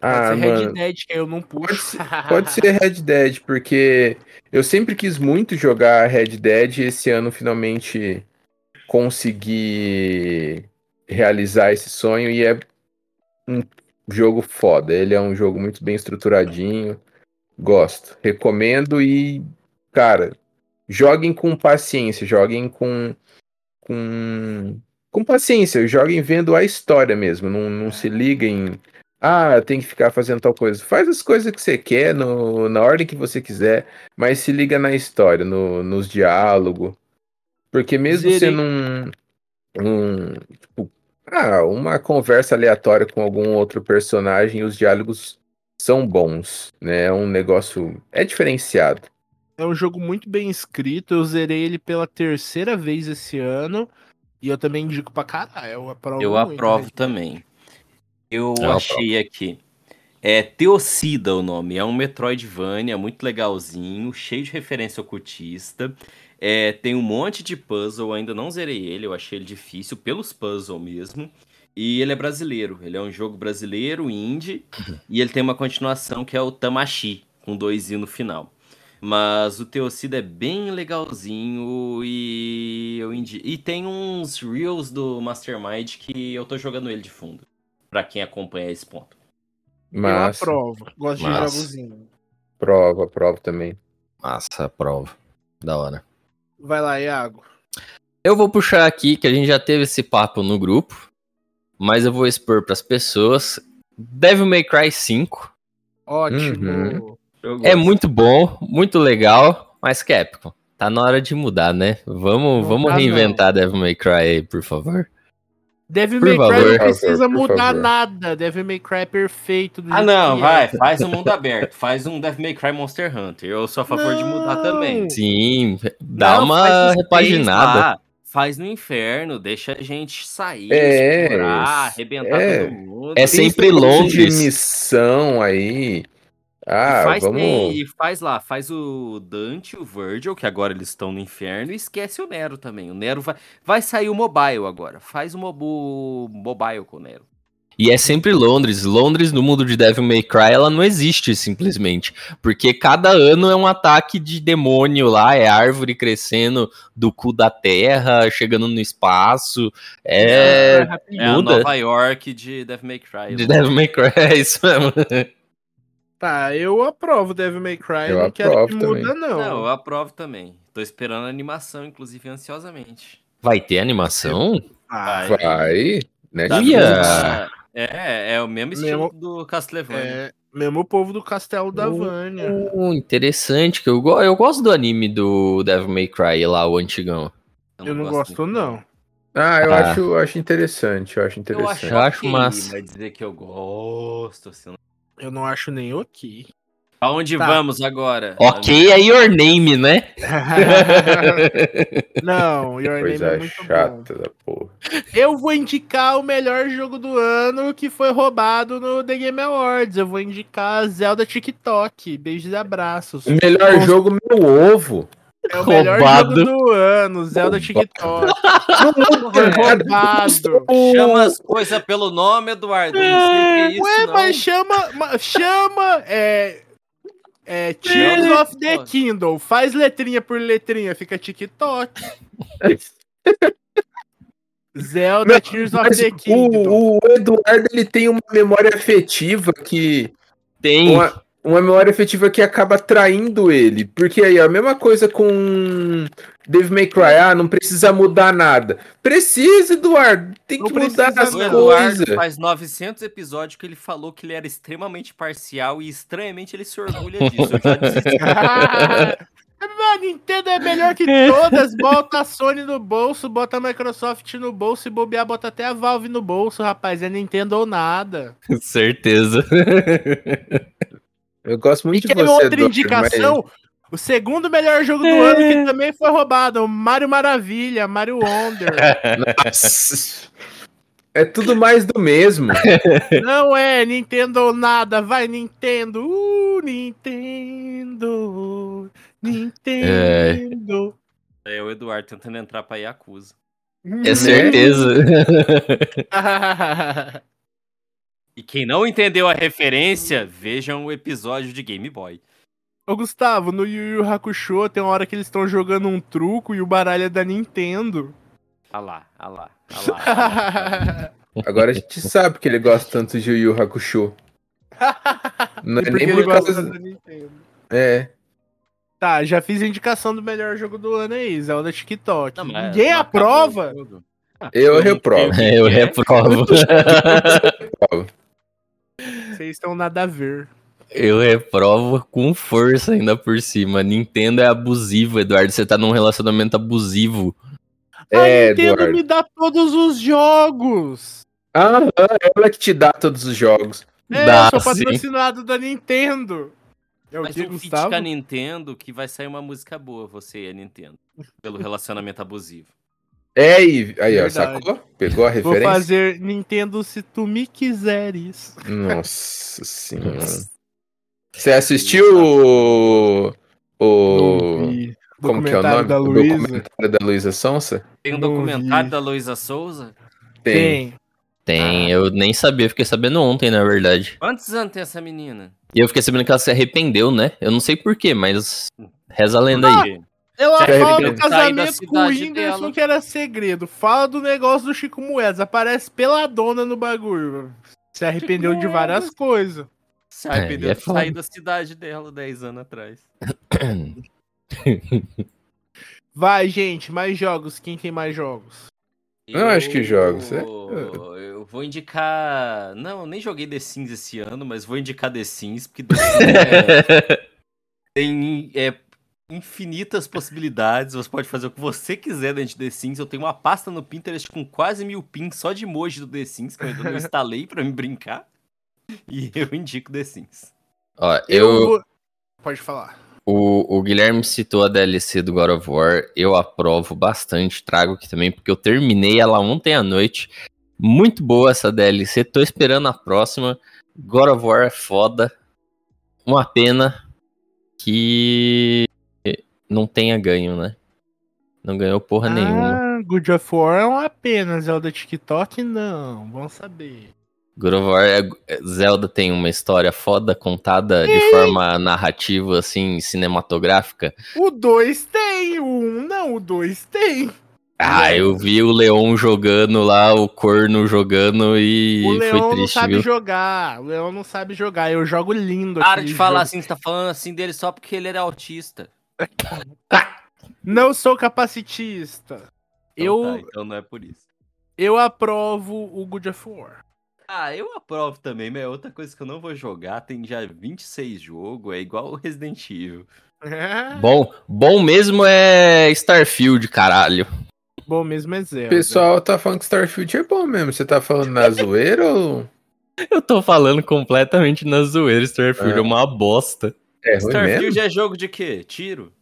Pode Ah, ser Red mano. Dead, que eu não Pode puxo. ser, pode ser Red Dead, porque eu sempre quis muito jogar Red Dead e esse ano finalmente consegui realizar esse sonho e é um jogo foda. Ele é um jogo muito bem estruturadinho. Gosto. Recomendo e, cara, joguem com paciência, joguem com com, com paciência, joguem vendo a história mesmo. Não, não se liguem ah, tem que ficar fazendo tal coisa. Faz as coisas que você quer, no, na ordem que você quiser, mas se liga na história, no, nos diálogos. Porque mesmo Zerei. sendo um, um, tipo, ah, uma conversa aleatória com algum outro personagem, os diálogos são bons, né? É um negócio. É diferenciado. É um jogo muito bem escrito. Eu zerei ele pela terceira vez esse ano. E eu também indico pra caralho. Eu aprovo Eu muito, aprovo né? também. Eu Eu achei aqui. É Teocida o nome. É um Metroidvania muito legalzinho, cheio de referência ocultista. É, tem um monte de puzzle, ainda não zerei ele, eu achei ele difícil pelos puzzles mesmo. E ele é brasileiro, ele é um jogo brasileiro, indie, e ele tem uma continuação que é o Tamashi, com dois i no final. Mas o Teocida é bem legalzinho e eu indi... E tem uns reels do Mastermind que eu tô jogando ele de fundo. Pra quem acompanha esse ponto. Mas Eu aprovo. Gosto de Massa. jogozinho. prova, prova também. Massa, prova. Da hora. Vai lá, Iago. Eu vou puxar aqui que a gente já teve esse papo no grupo, mas eu vou expor pras pessoas. Devil May Cry 5 Ótimo. Uhum. É muito bom, muito legal, mas Capcom, tá na hora de mudar, né? Vamos, Não vamos tá, reinventar Devil May Cry aí, por favor. Devil Por May Cry não precisa Por mudar favor. nada. Devil May Cry é perfeito. do Ah, jeito não, que vai, é. faz um mundo aberto. Faz um Devil May Cry Monster Hunter. Eu sou a favor de mudar Não. também. Sim, dá Não, uma repaginada. lá, Faz no inferno, deixa a gente sair, É, explorar, arrebentar é. todo mundo. É sempre Londres. De missão aí. E Ah, faz, vamos. tem- e faz lá, faz o Dante, o Virgil, que agora eles estão no inferno, e esquece o Nero também. O Nero vai, vai sair o mobile agora. Faz o mobo, mobile com o Nero. E é sempre Londres. Londres, no mundo de Devil May Cry, ela não existe simplesmente. Porque cada ano é um ataque de demônio lá, é árvore crescendo do cu da terra, chegando no espaço. É. rapidinho. É a. Nova York de Devil May Cry. De Devil May Cry, é isso mesmo. Tá, eu aprovo Devil May Cry. Eu não quero que aprovo muda, não. Não, eu aprovo também. Tô esperando a animação, inclusive, ansiosamente. Vai ter animação? Ah, Vai. Né? Mesma- É, é o mesmo estilo Mesmo- do Castlevania. é, mesmo o povo do Castelo da Vânia. Oh, interessante, que eu, go- eu gosto do anime do Devil May Cry lá, o antigão. Eu não gosto, muito, não. Ah, eu Ah. acho, eu acho interessante, eu acho Eu interessante. acho, Eu acho massa. Vai dizer que eu gosto. Assim. Eu não acho nem ok. Aonde Tá. vamos agora? Ok, é your name, né? não, Your Name Coisa é muito bom. chata da porra. Eu vou indicar o melhor jogo do ano que foi roubado no The Game Awards. Eu vou indicar Zelda TikTok. Beijos e abraços. O melhor Bom. jogo, meu ovo. É o melhor Roubado. jogo do ano, Zelda TikTok. Roubado. Roubado. Chama as coisas pelo nome, Eduardo. Que é isso, Ué, não. mas chama. ma- Chama. É. É Tears of the Kindle. Faz letrinha por letrinha, fica TikTok. Zelda Tears of the Kingdom. o, o Eduardo ele tem uma memória afetiva que. Tem. Uma, uma memória afetiva que acaba traindo ele. Porque aí, a mesma coisa com Dave May Cry. Ah, não precisa mudar nada. Precisa, Eduardo. Tem Não que mudar as coisas. faz 900 episódios que ele falou que ele era extremamente parcial e estranhamente ele se orgulha disso. Eu já desisti. A Nintendo é melhor que todas. Bota a Sony no bolso, bota a Microsoft no bolso e bobear, bota até a Valve no bolso, rapaz. É Nintendo ou nada. Certeza. Eu gosto E muito de quer você, outra Eduardo, indicação? O segundo melhor jogo do ano que também foi roubado, o Mario Maravilha, Mario Wonder. mas- É tudo mais do mesmo. Não é Nintendo ou nada, vai Nintendo. Uh, Nintendo. Nintendo. É o Eduardo tentando entrar pra Yakuza. É certeza. E quem não entendeu a referência, vejam o episódio de Game Boy. Ô Gustavo, no Yu Yu Hakusho tem uma hora que eles estão jogando um truco e o baralho é da Nintendo. Ah lá, ah lá, ah lá. ah lá. Agora a gente sabe que ele gosta tanto de Yu Yu Hakusho. Não é nem ele por gosta causa. da Nintendo. É. Tá, já fiz a indicação do melhor jogo do ano aí, Zelda TikTok. Não, Ninguém não aprova. Eu reprovo. Eu é. reprovo. Vocês estão nada a ver. Eu reprovo com força ainda por cima. Nintendo é abusivo, Eduardo. Você tá num relacionamento abusivo. a É, Nintendo Eduardo. me dá todos os jogos. Ah, é ela que te dá todos os jogos. É, Dá, eu sou sim. patrocinado da Nintendo. É o Mas que, um feat com a Nintendo que vai sair uma música boa, você e a Nintendo. Pelo relacionamento abusivo. É, e aí, ó, sacou? Pegou a Vou referência? fazer Nintendo se tu me quiseres. Nossa senhora. Você assistiu o. o... Como que é o Documentário nome? da O documentário da Luísa Sonsa? Tem um documentário da Luísa Souza? Tem. Tem, eu nem sabia, fiquei sabendo ontem, na verdade. Quantos anos tem essa menina? E eu fiquei sabendo que ela se arrependeu, né? Eu não sei porquê, mas reza a lenda aí. Ela fala do casamento com o Whindersson dela. que era segredo. Fala do negócio do Chico Moedas. Aparece peladona no bagulho. Se arrependeu de várias coisas. se arrependeu É, é de sair da cidade dela 10 anos atrás. Vai, gente, mais jogos. Quem tem mais jogos? Eu acho que jogos, é. Eu vou indicar. Não, eu nem joguei The Sims esse ano, mas vou indicar The Sims, porque The Sims é- tem é, infinitas possibilidades. Você pode fazer o que você quiser dentro de The Sims. Eu tenho uma pasta no Pinterest com quase mil pins só de emoji do The Sims, que eu ainda não instalei pra me brincar. E eu indico The Sims. Ó, eu, vou- Pode falar. o, o Guilherme citou a DLC do God of War, eu aprovo bastante, trago aqui também, porque eu terminei ela ontem à noite. Muito boa essa DLC, tô esperando a próxima. God of War é foda. Uma pena que não tenha ganho, né? Não ganhou porra nenhuma. Ah, Good of War é uma pena. Zelda TikTok, não. Vamos saber. God of War, é- Zelda tem uma história foda contada de forma narrativa, assim, cinematográfica. O 2 tem, o 1 um não, o 2 tem. Ah, eu vi o Leon jogando lá, o corno jogando e o Leão foi não triste, sabe viu? jogar. O Leão não sabe jogar. Eu jogo lindo Para aquele de falar jogo. assim, você tá falando assim dele só porque ele era autista. Não sou capacitista. Então Eu, tá, então não é por isso. eu aprovo o God of War. Ah, eu aprovo também, mas é outra coisa que eu não vou jogar. Tem já 26 jogos, é igual o Resident Evil. Bom, bom mesmo é Starfield, caralho. Bom mesmo é Zelda. O pessoal tá falando que Starfield é bom mesmo. Você tá falando na zoeira ou. Eu tô falando completamente na zoeira, Starfield é, É. uma bosta. É ruim Starfield mesmo? é jogo de quê? Tiro?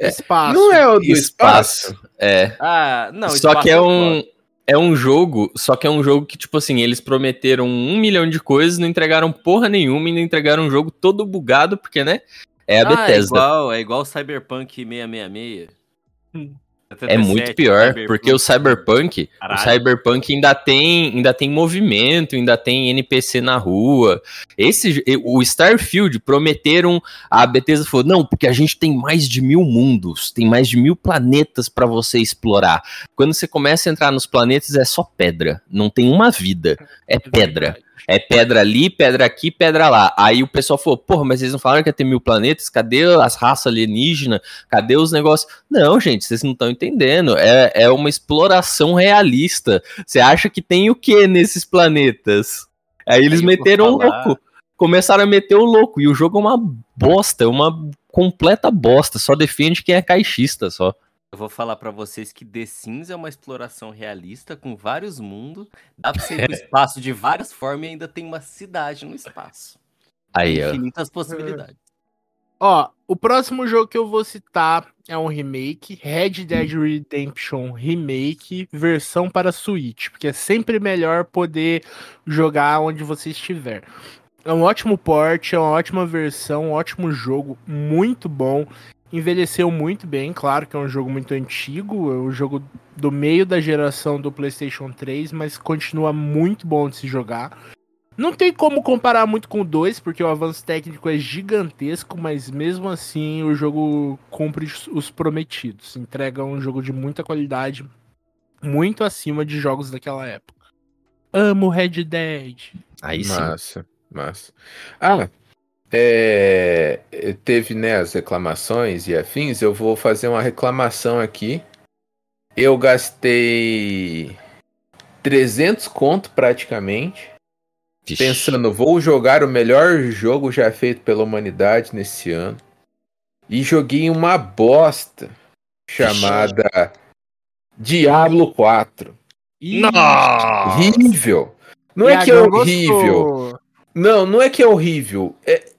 Espaço. Não é o do espaço. É. Ah, não. só espaço que é um é um jogo, só que é um jogo que tipo assim, eles prometeram um milhão de coisas, não entregaram porra nenhuma e ainda entregaram um jogo todo bugado, porque né? É a Ah, é Bethesda. igual, é igual Cyberpunk 666. Hum. É muito pior, porque o Cyberpunk, o Caralho. Cyberpunk ainda tem, ainda tem movimento, ainda tem NPC na rua. Esse, o Starfield prometeram, a Bethesda falou, não, porque a gente tem mais de mil mundos, tem mais de mil planetas pra você explorar. Quando você começa a entrar nos planetas é só pedra, não tem uma vida, é pedra. É pedra ali, pedra aqui, pedra lá. Aí o pessoal falou, porra, mas eles não falaram que ia ter mil planetas? Cadê as raças alienígenas? Cadê os negócios? Não, gente, vocês não estão entendendo. É, é uma exploração realista. Você acha que tem o que nesses planetas? Aí eles meteram falar- louco. Começaram a meter o louco. E o jogo é uma bosta, é uma completa bosta. Só defende quem é caixista só. Eu vou falar pra vocês que The Sims é uma exploração realista com vários mundos. Dá pra você ir pro espaço de várias formas e ainda tem uma cidade no espaço. Aí, ó. Infinitas possibilidades. Ó, o próximo jogo que eu vou citar é um remake, Red Dead Redemption Remake, versão para Switch, porque é sempre melhor poder jogar onde você estiver. É um ótimo port, é uma ótima versão, um ótimo jogo, muito bom. Envelheceu muito bem, claro que é um jogo muito antigo, é um jogo do meio da geração do PlayStation 3, mas continua muito bom de se jogar. Não tem como comparar muito com o 2, porque o avanço técnico é gigantesco, mas mesmo assim o jogo cumpre os- os prometidos. Entrega um jogo de muita qualidade, muito acima de jogos daquela época. Amo Red Dead. Aí sim. Massa, massa. Ah, é, teve né, as reclamações e afins. Eu vou fazer uma reclamação aqui. Eu gastei 300 conto praticamente. Vixe. Pensando, vou jogar o melhor jogo já feito pela humanidade nesse ano. E joguei uma bosta chamada Diablo 4. Nossa! Horrível. Não é que é horrível. gostou. Não, não é que é horrível. É,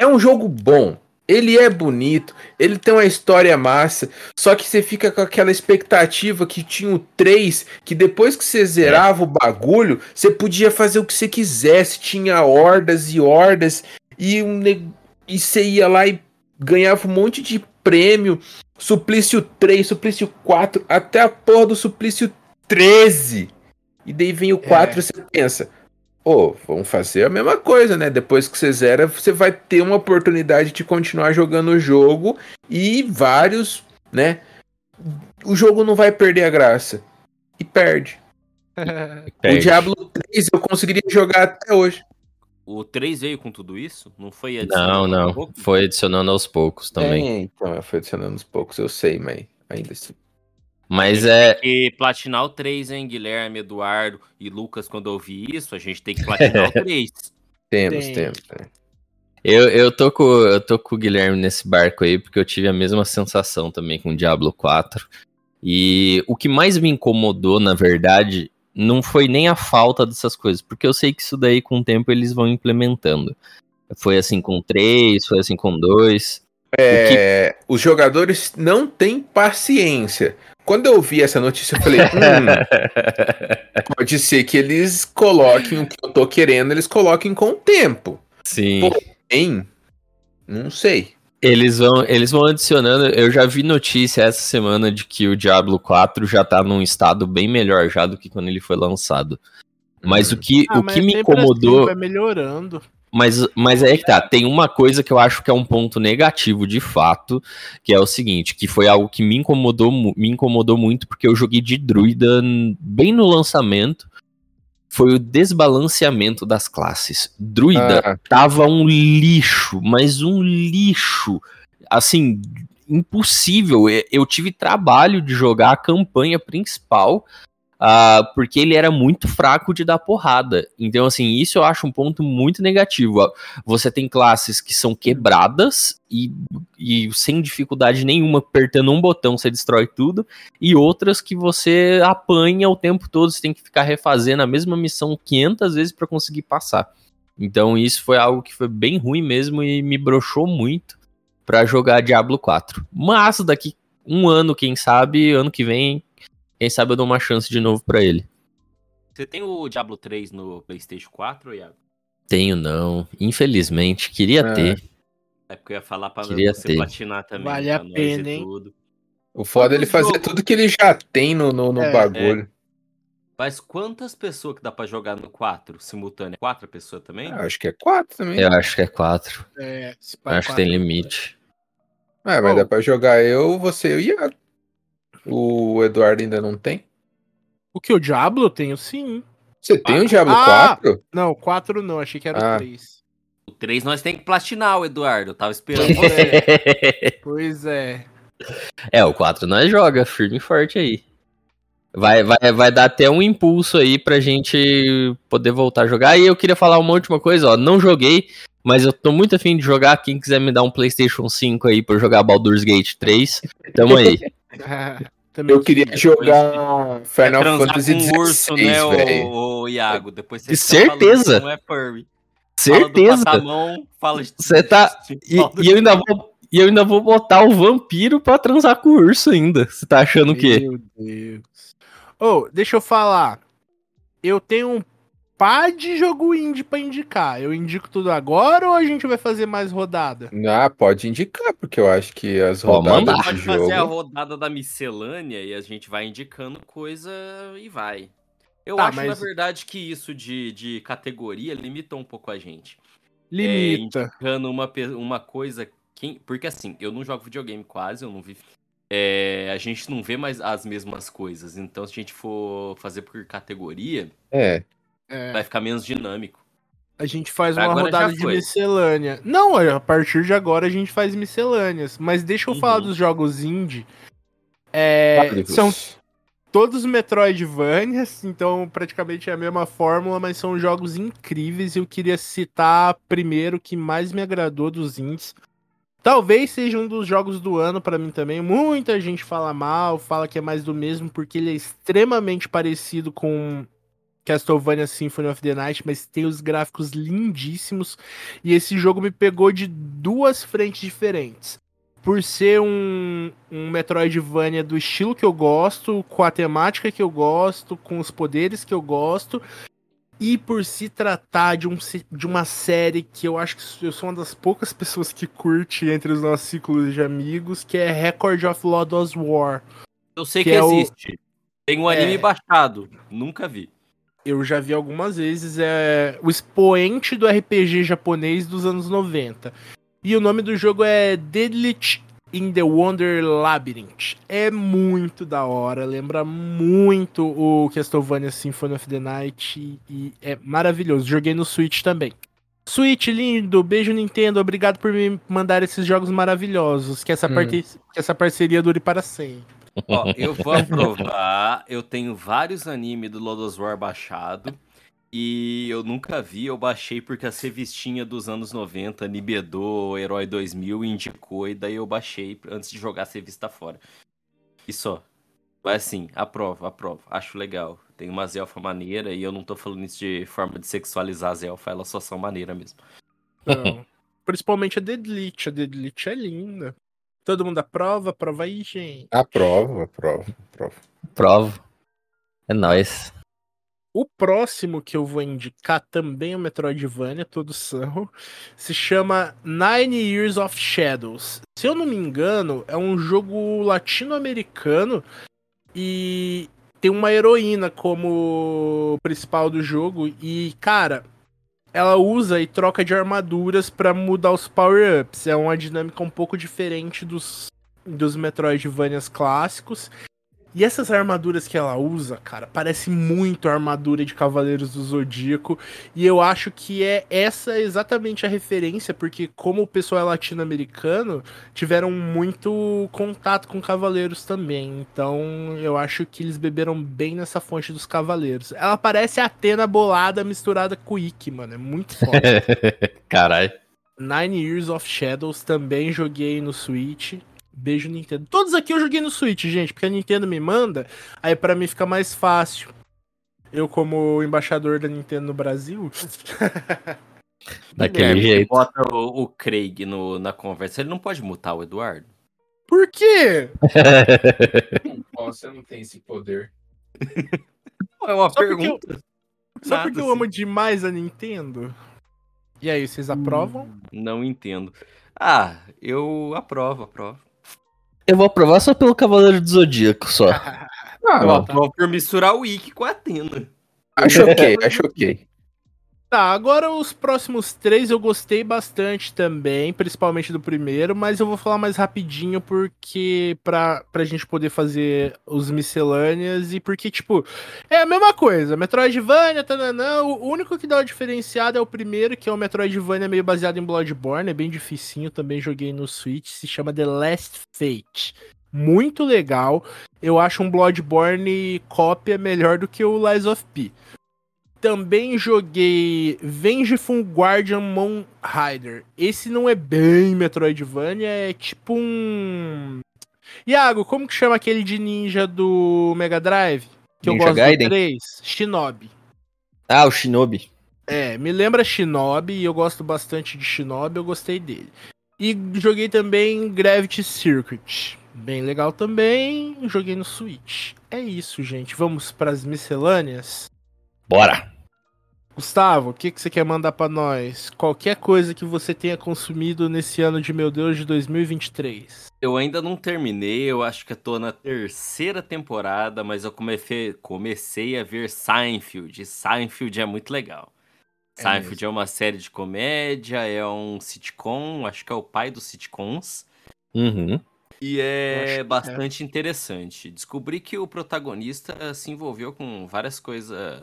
é um jogo bom. Ele é bonito, ele tem uma história massa, só que você fica com aquela expectativa que tinha o 3, que depois que você zerava o bagulho, você podia fazer o que você quisesse, tinha hordas e hordas, e, um, e você ia lá e ganhava um monte de prêmio, suplício 3, suplício 4, até a porra do suplício 13. E daí vem o 4 e você pensa, Ô, vamos fazer a mesma coisa, né? Depois que você zera, você vai ter uma oportunidade de continuar jogando o jogo e vários, né? O jogo não vai perder a graça. E perde. O Perde. Diablo 3 eu conseguiria jogar até hoje. O 3 veio com tudo isso? Não foi Não, adicionado não. pouco? Foi adicionando aos poucos também. É, então, eu fui adicionando uns poucos, eu sei, mas ainda assim. Mas é. Porque platinar o 3, hein, Guilherme, Eduardo e Lucas, quando eu ouvi isso, a gente tem que platinar o 3. Temos, Tem. temos. né? Eu, eu, tô com, eu tô com o Guilherme nesse barco aí, porque eu tive a mesma sensação também com o Diablo 4. E o que mais me incomodou, na verdade, não foi nem a falta dessas coisas, porque eu sei que isso daí com o tempo eles vão implementando. Foi assim com 3, foi assim com 2. É, os jogadores não têm paciência. Quando eu vi essa notícia, eu falei, hum, pode ser que eles coloquem o que eu tô querendo, eles coloquem com o tempo. Sim. Hein? Não sei. Eles vão, eles vão adicionando. Eu já vi notícia essa semana de que o Diablo 4 já tá num estado bem melhor já do que quando ele foi lançado. Mas Hum. o que, Ah, o mas que me assim, incomodou. vai melhorando. Mas, mas é que tá, tem uma coisa que eu acho que é um ponto negativo de fato, que é o seguinte, que foi algo que me incomodou, me incomodou muito porque eu joguei de druida bem no lançamento, foi o desbalanceamento das classes. Druida Ah. tava um lixo, mas um lixo, assim, impossível. Eu tive trabalho de jogar a campanha principal, ah, porque ele era muito fraco de dar porrada. Então, assim, isso eu acho um ponto muito negativo. Você tem classes que são quebradas e, e sem dificuldade nenhuma, apertando um botão você destrói tudo, e outras que você apanha o tempo todo, você tem que ficar refazendo a mesma missão 500 vezes para conseguir passar. Então, isso foi algo que foi bem ruim mesmo e me broxou muito pra jogar Diablo 4. Mas daqui um ano, quem sabe, ano que vem, quem sabe eu dou uma chance de novo pra ele. Você tem o Diablo 3 no PlayStation 4, Iago? Tenho não, infelizmente, queria É. ter. É porque eu ia falar pra Queria você ter. platinar também. Vale a pena, hein? tudo. O foda é ele fazer jogos? tudo que ele já tem no, no, no É, bagulho. Mas quantas pessoas que dá pra jogar no 4 simultâneo? Quatro pessoas também? Ah, acho que é quatro também. Eu acho que é quatro. É, Eu acho que tem quatro. limite. É, mas Bom. dá pra jogar eu, você e o Iago. O Eduardo ainda não tem. O que? O Diablo? Eu tenho sim. Você tem o Diablo Ah! 4? Não, 4 não, achei que era Ah. o 3. O 3 nós tem que platinar, o Eduardo. Eu tava esperando Pois você. é, pois é. É, o 4 nós joga firme e forte aí. Vai, vai, vai dar até um impulso aí pra gente poder voltar a jogar. E eu queria falar uma última coisa, ó. Não joguei, mas eu tô muito afim de jogar. Quem quiser me dar um PlayStation 5 aí pra eu jogar Baldur's Gate 3, tamo aí. Também Eu queria jogar Final Transar Fantasy com um urso, XVI, né, o, o Iago? Depois você certeza. que não é furry. Certeza. Fala do patamão, fala de... Você tá- E, e eu ainda vou, e eu ainda vou botar o vampiro pra transar com o urso ainda. Você tá achando o quê? Meu Deus. Ô, deixa eu falar. Eu tenho um par de jogo indie pra indicar. Eu indico tudo agora ou a gente vai fazer mais rodada? Ah, pode indicar, porque eu acho que as Pode rodadas mandar. de Pode fazer a jogo... rodada da miscelânea e a gente vai indicando coisa e vai. Eu Tá, acho, na mas- verdade, que isso de, de categoria limita um pouco a gente. É, Limita. indicando uma, uma coisa. Quem, porque assim, eu não jogo videogame quase, eu não vi. É, a gente não vê mais as mesmas coisas. Então, se a gente for fazer por categoria, É, É, vai ficar menos dinâmico. a gente faz uma Agora rodada de miscelânea. Não, a partir de agora a gente faz miscelâneas. Mas deixa eu Uhum. falar dos jogos indie. É, são todos Metroidvanias, então praticamente é a mesma fórmula, mas são jogos incríveis. Eu queria citar primeiro o que mais me agradou dos indies. Talvez seja um dos jogos do ano pra mim também. Muita gente fala mal, fala que é mais do mesmo, porque ele é extremamente parecido com Castlevania Symphony of the Night, mas tem os gráficos lindíssimos. E esse jogo me pegou de duas frentes diferentes por ser um, um Metroidvania do estilo que eu gosto, com a temática que eu gosto, com os poderes que eu gosto, e por se tratar de, um, de uma série que eu acho que eu sou uma das poucas pessoas que curte entre os nossos ciclos de amigos, que é Record of Lodoss War. Eu sei Que que, é o- existe. Tem um anime É. baixado. Nunca vi. Eu já vi algumas vezes, é o expoente do RPG japonês dos anos 90. E o nome do jogo é Deadlit in the Wonder Labyrinth. É muito da hora, lembra muito o Castlevania Symphony of the Night e é maravilhoso. Joguei no Switch também. Switch lindo, beijo Nintendo, obrigado por me mandar esses jogos maravilhosos. Que essa, Hum. parte- que essa parceria dure para sempre. Ó, eu vou aprovar. Eu tenho vários animes do Lodos War baixado. E eu nunca vi, eu baixei porque a revistinha dos anos 90, Nibedo, Herói 2000, indicou, e daí eu baixei antes de jogar a revista fora. E só. Mas assim, aprovo, aprovo. Acho legal. Tem umas elfas maneira e eu não tô falando isso de forma de sexualizar as elfas, elas só são maneiras mesmo. Então, principalmente a Deadlit. A Deadlit é linda. Todo mundo aprova? Aprova aí, gente. aprova, aprova, aprova. Provo. É nóis. O próximo que eu vou indicar também é o Metroidvania, todos são. Se chama Nine Years of Shadows. Se eu não me engano, é um jogo latino-americano e tem uma heroína como principal do jogo. E, cara, ela usa e troca de armaduras pra mudar os power-ups. É uma dinâmica um pouco diferente dos, dos Metroidvanias clássicos. E essas armaduras que ela usa, cara, parece muito a armadura de Cavaleiros do Zodíaco. E eu acho que é essa exatamente a referência, porque como o pessoal é latino-americano, tiveram muito contato com Cavaleiros também. Então eu acho que eles beberam bem nessa fonte dos Cavaleiros. Ela parece a Atena bolada misturada com o Ikki, mano. É muito foda. Caralho. Nine Years of Shadows também joguei no Switch. Beijo Nintendo. Todos aqui eu joguei no Switch, gente, porque a Nintendo me manda, aí pra mim fica mais fácil. Eu como embaixador da Nintendo no Brasil. Daquele Guilherme, jeito. bota o, o Craig no- na conversa, ele não pode mutar o Eduardo? Por quê? Você não tem esse poder. É uma Só porque pergunta. Só Nada, porque eu assim. amo demais a Nintendo. E aí, vocês aprovam? Não entendo. Ah, eu aprovo, aprovo. Eu vou aprovar só pelo Cavaleiro do Zodíaco, só. Ah, Eu aprovo por misturar o Wiki com a Atena. acho ok, acho ok. Tá, agora os próximos três eu gostei bastante também, principalmente do primeiro, mas eu vou falar mais rapidinho porque pra, pra gente poder fazer os miscelâneas e porque, tipo, é a mesma coisa, Metroidvania, tananã, o único que dá uma diferenciada é o primeiro, que é o Metroidvania meio baseado em Bloodborne, é bem dificinho, também joguei no Switch, se chama The Last Fate. Muito legal, eu acho um Bloodborne cópia melhor do que o Lies of P. Também joguei Vengeful Guardian Moon Rider. Esse não é bem Metroidvania, é tipo um. Iago, como que chama aquele de ninja do Mega Drive? Que eu Ninja gosto Gaiden? do 3? Shinobi. Ah, o Shinobi. É, me lembra Shinobi e eu gosto bastante de Shinobi, eu gostei dele. E joguei também Gravity Circuit. Bem legal também, joguei no Switch. É isso, gente. Vamos para as miscelâneas. Bora. Gustavo, o que, que você quer mandar pra nós? Qualquer coisa que você tenha consumido nesse ano de meu Deus de 2023. Eu ainda não terminei, eu acho que eu tô na terceira temporada, mas eu comecei, comecei a ver Seinfeld. e Seinfeld é muito legal. É Seinfeld é uma série de comédia, é um sitcom, acho que é o pai dos sitcoms. Uhum. E é que bastante interessante. Descobri que o protagonista se envolveu com várias coisas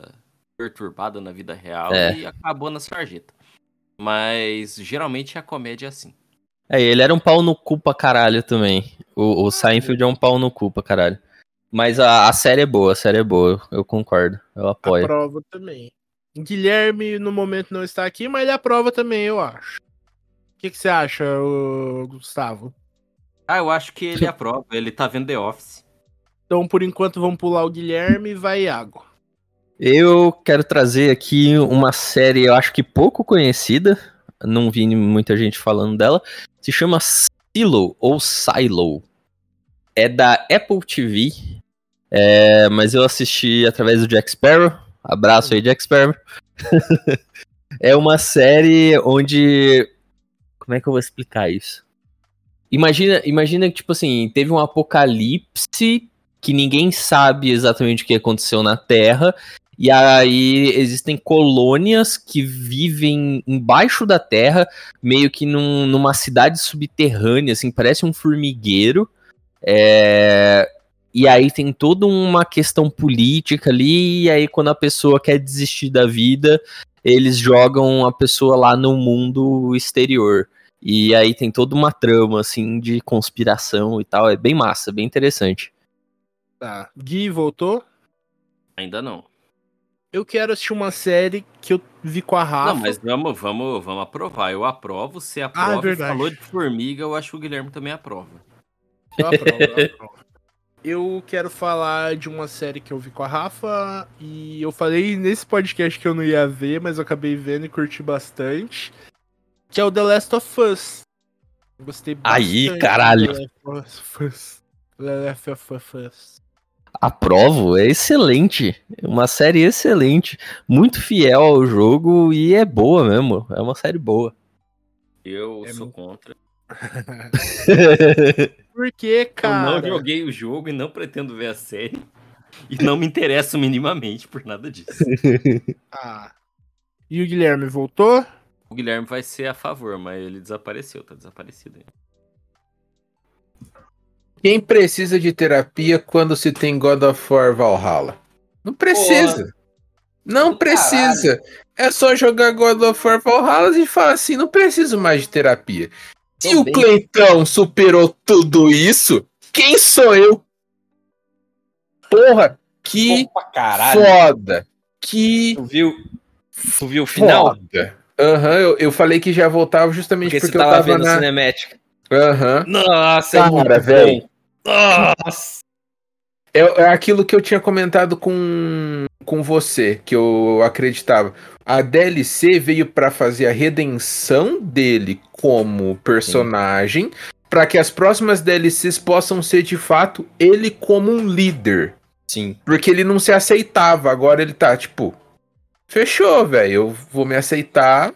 perturbadas na vida real É. e acabou na sarjeta. Mas geralmente a comédia é assim. É, ele era um pau no cu pra caralho também. O, o Seinfeld é um pau no cu pra caralho. Mas a, a série é boa, a série é boa, eu concordo. Eu apoio. Aprova também. Guilherme no momento não está aqui, mas ele aprova também, eu acho. O que, que você acha, Gustavo? Ah, eu acho que ele aprova, ele tá vendo The Office. Então, por enquanto, vamos pular o Guilherme e vai Iago. Eu quero trazer aqui uma série, eu acho que pouco conhecida. Não vi muita gente falando dela. Se chama Silo ou Silo. É da Apple TV. é, mas eu assisti através do Jack Sparrow. Abraço aí, Jack Sparrow. é uma série onde. Como é que eu vou explicar isso? Imagina, imagina que, tipo assim, teve um apocalipse que ninguém sabe exatamente o que aconteceu na Terra. E aí existem colônias que vivem embaixo da terra, meio que num- numa cidade subterrânea, assim, parece um formigueiro. É, E aí tem toda uma questão política ali, e aí quando a pessoa quer desistir da vida, eles jogam a pessoa lá no mundo exterior. E aí tem toda uma trama, assim, de conspiração e tal. É bem massa, bem interessante. Tá. Gui voltou? Ainda não. Eu quero assistir uma série que eu vi com a Rafa. Não, mas vamos, vamos, vamos aprovar. Eu aprovo, você aprova. Ah, é verdade. Falou de formiga, eu acho que o Guilherme também aprova. Eu aprovo, eu aprovo. Eu quero falar de uma série que eu vi com a Rafa e eu falei nesse podcast que eu não ia ver, mas eu acabei vendo e curti bastante. Que é o The Last of Us. Gostei bastante. Aí, caralho. The Last of Us. The Last of Us. Aprovo, é excelente. Uma série excelente. Muito fiel ao jogo e é boa mesmo. É uma série boa. Eu É sou muito- contra. Por que, cara? Eu não joguei o jogo e não pretendo ver a série. E não me interesso minimamente por nada disso. Ah. E o Guilherme voltou? O Guilherme vai ser a favor, mas ele desapareceu, tá desaparecido aí. Quem precisa de terapia quando se tem God of War Valhalla? Não precisa. Não Do precisa. É só jogar God of War Valhalla e falar assim, não preciso mais de terapia. Se o. Cleitão superou tudo isso, quem sou eu? Porra, que caralho. foda. Que Tu viu? Tu viu o final? Aham, eu, eu falei que já voltava justamente Porque, porque, eu tava vendo na... Cinematic. Aham. Nossa, Cara, é velho. Nossa. É, é aquilo que eu tinha comentado com, com você, que eu acreditava. A DLC veio pra fazer a redenção dele como personagem, pra que as próximas DLCs possam ser de fato ele como um líder. Sim. Porque ele não se aceitava, agora ele tá tipo, fechou, velho, eu vou me aceitar,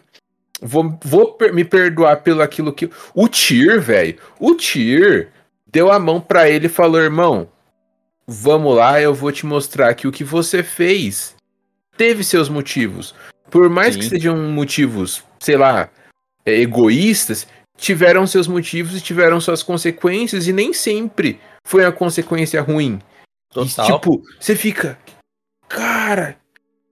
vou, vou me perdoar pelo aquilo que. O Tyr, velho, o Tyr deu a mão pra ele e falou: irmão, vamos lá, eu vou te mostrar que o que você fez teve seus motivos. Por mais que Sim. sejam motivos, sei lá, é, egoístas, tiveram seus motivos e tiveram suas consequências, e nem sempre foi a consequência ruim. E, Total. tipo, você fica. Cara,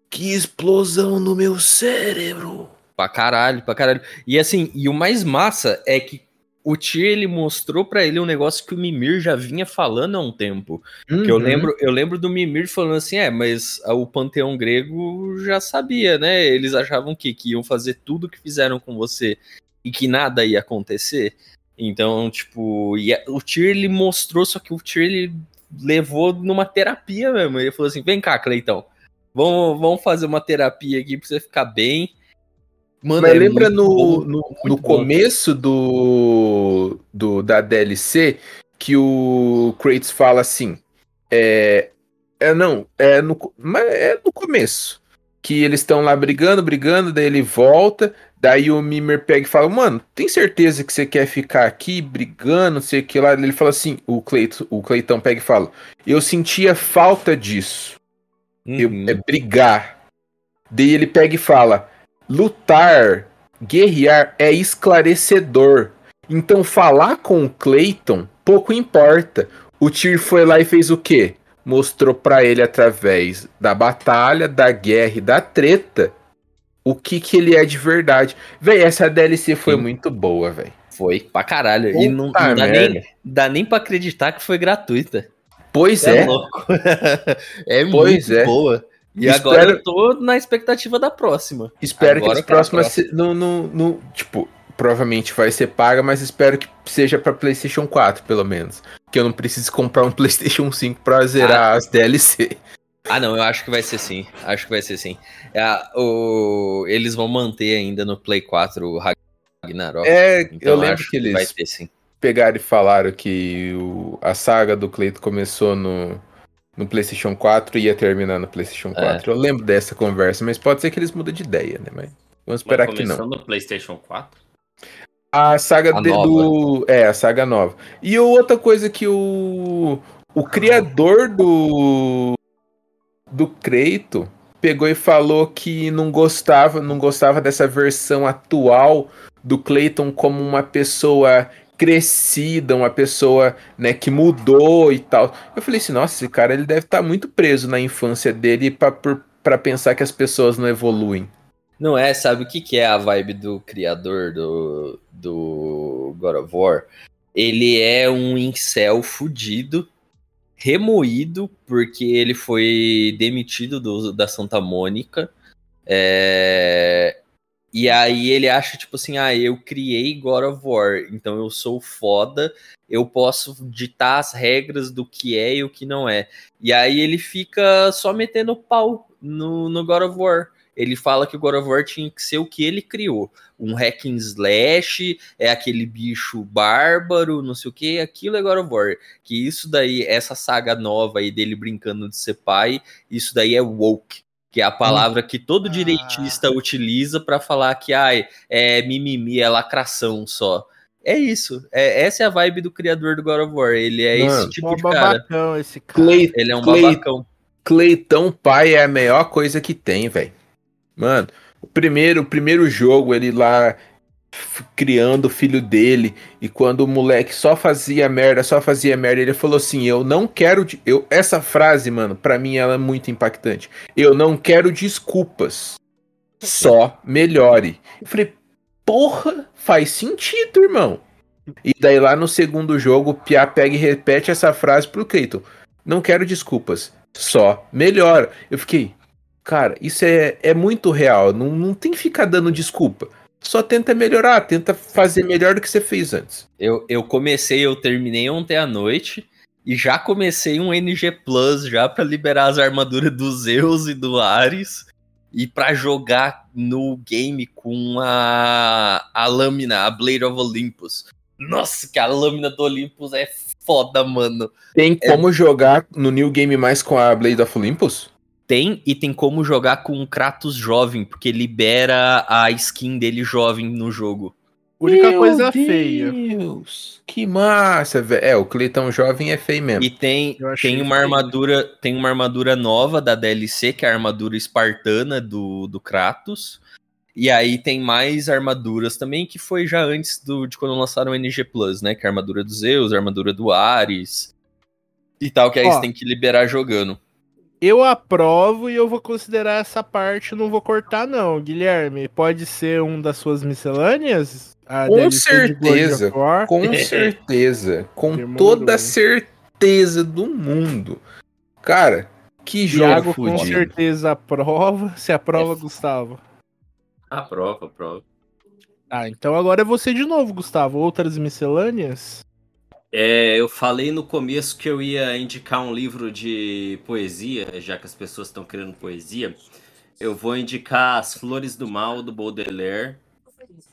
que explosão no meu cérebro. Pra caralho, pra caralho. E assim, e o mais massa é que o Tyr, ele mostrou pra ele um negócio que o Mimir já vinha falando há um tempo. Que eu Uhum. lembro, eu lembro do Mimir falando assim, é, mas o panteão grego já sabia, né? Eles achavam que, que iam fazer tudo que fizeram com você e que nada ia acontecer. Então, tipo, e a- o Tyr ele mostrou, só que o Tyr ele levou numa terapia mesmo. Ele falou assim: "Vem cá, Cleitão. Vamos, vamos fazer uma terapia aqui pra você ficar bem". Mano, Mas é lembra muito no, bom, no, muito no começo do, do da DLC que o Kratos fala assim: é, é não, é no, é no começo. Que eles estão lá brigando, brigando, daí ele volta, daí o Mimir pega e fala: Mano, tem certeza que você quer ficar aqui brigando, não sei o que lá? Ele fala assim: o, Cleito, o Cleitão pega e fala: Eu sentia falta disso. Eu- Uhum. é brigar. Daí ele pega e fala: lutar, guerrear é esclarecedor. Então falar com o Clayton pouco importa. O Tyr foi lá e fez o quê? Mostrou pra ele através da batalha, da guerra e da treta o que que ele é de verdade. Véi, essa DLC foi Sim. muito boa, véi. Foi pra caralho. e não, não Puta dá, merda. nem, dá nem pra acreditar que foi gratuita. Pois é. louco. é Pois muito é. boa. E Espero- agora eu tô na expectativa da próxima. Espero que Agora as eu quero a próximas se- não, não, não, tipo, provavelmente vai ser paga, mas espero que seja pra PlayStation 4, pelo menos. Que eu não precise comprar um PlayStation 5 pra zerar as DLC. Ah, não, eu acho que vai ser sim. Acho que vai ser sim. É, o... Eles vão manter ainda no Play 4 o Ragnarok. É, então eu lembro acho que vai eles ter sim. pegaram e falaram que o- a saga do Cleito começou no, no PlayStation 4 e ia terminar no PlayStation 4. Eu lembro dessa conversa, mas pode ser que eles mudem de ideia, né? Mas vamos esperar Mas que não. no PlayStation 4? A saga A de- do. É, a saga nova. E outra coisa que o. O criador do. Do Creito pegou e falou que não gostava, não gostava dessa versão atual do Clayton como uma pessoa crescida, uma pessoa, né, que mudou e tal. Eu falei assim, nossa, esse cara ele deve estar muito preso na infância dele pra pensar que as pessoas não evoluem. Não é, sabe o que, que é a vibe do criador do, do God of War? Ele é um incel fudido, remoído, porque ele foi demitido do- da Santa Mônica. É, E aí ele acha, tipo assim, ah, eu criei God of War, então eu sou foda, eu posso ditar as regras do que é e o que não é. E aí ele fica só metendo pau no, no God of War. Ele fala que o God of War tinha que ser o que ele criou. Um hack and slash, é aquele bicho bárbaro, não sei o que, aquilo é God of War. Que isso daí, essa saga nova aí dele brincando de ser pai, isso daí é woke. Que é a palavra que todo direitista utiliza pra falar que ai, é mimimi, é lacração só. É isso. É, essa é a vibe do criador do God of War. Ele é Mano, esse tipo Mó de cara. esse cara. Clay, Ele é um Clay- babacão. Cleitão pai é a melhor coisa que tem, velho. Mano, o primeiro, o primeiro jogo, ele lá criando o filho dele. E quando o moleque só fazia merda, só fazia merda, ele falou assim: Eu não quero. de- Eu, essa frase, mano, pra mim ela é muito impactante. Eu não quero desculpas. Só melhore. Eu falei, porra, faz sentido, irmão. E daí lá no segundo jogo, o Pia pega e repete essa frase pro Cleiton. Não quero desculpas, só melhora. Eu fiquei, cara, isso é, é muito real. Não, não tem que ficar dando desculpa. Só tenta melhorar, tenta fazer melhor do que você fez antes. Eu, eu comecei, eu terminei ontem à noite e já comecei um NG Plus já pra liberar as armaduras do Zeus e do Ares e pra jogar no game com a, a lâmina, a Blade of Olympus. Nossa, que a lâmina do Olympus é foda, mano. Tem como jogar no New Game mais com a Blade of Olympus? Tem e tem como jogar com o Kratos jovem, porque libera a skin dele jovem no jogo. Única Meu coisa feia. Deus, que massa, velho. É, o Cleiton jovem é feio mesmo. E tem, tem uma feio. armadura, tem uma armadura nova da DLC, que é a armadura espartana do, do Kratos. E aí tem mais armaduras também, que foi já antes do, de quando lançaram o NG Plus, né? Que é a armadura do Zeus, a armadura do Ares e tal, que aí Ó. você tem que liberar jogando. Eu aprovo e eu vou considerar essa parte, não vou cortar não. Guilherme, pode ser um das suas miscelâneas? A Com certeza? Com certeza. Com Demorou. toda a certeza do mundo. Cara, que jogo Thiago com fudido. certeza aprova. Se aprova, Gustavo. A prova, a prova. Ah, então agora é você de novo, Gustavo. Outras miscelâneas? É, eu falei no começo que eu ia indicar um livro de poesia, já que as pessoas estão querendo poesia. Eu vou indicar As Flores do Mal, do Baudelaire,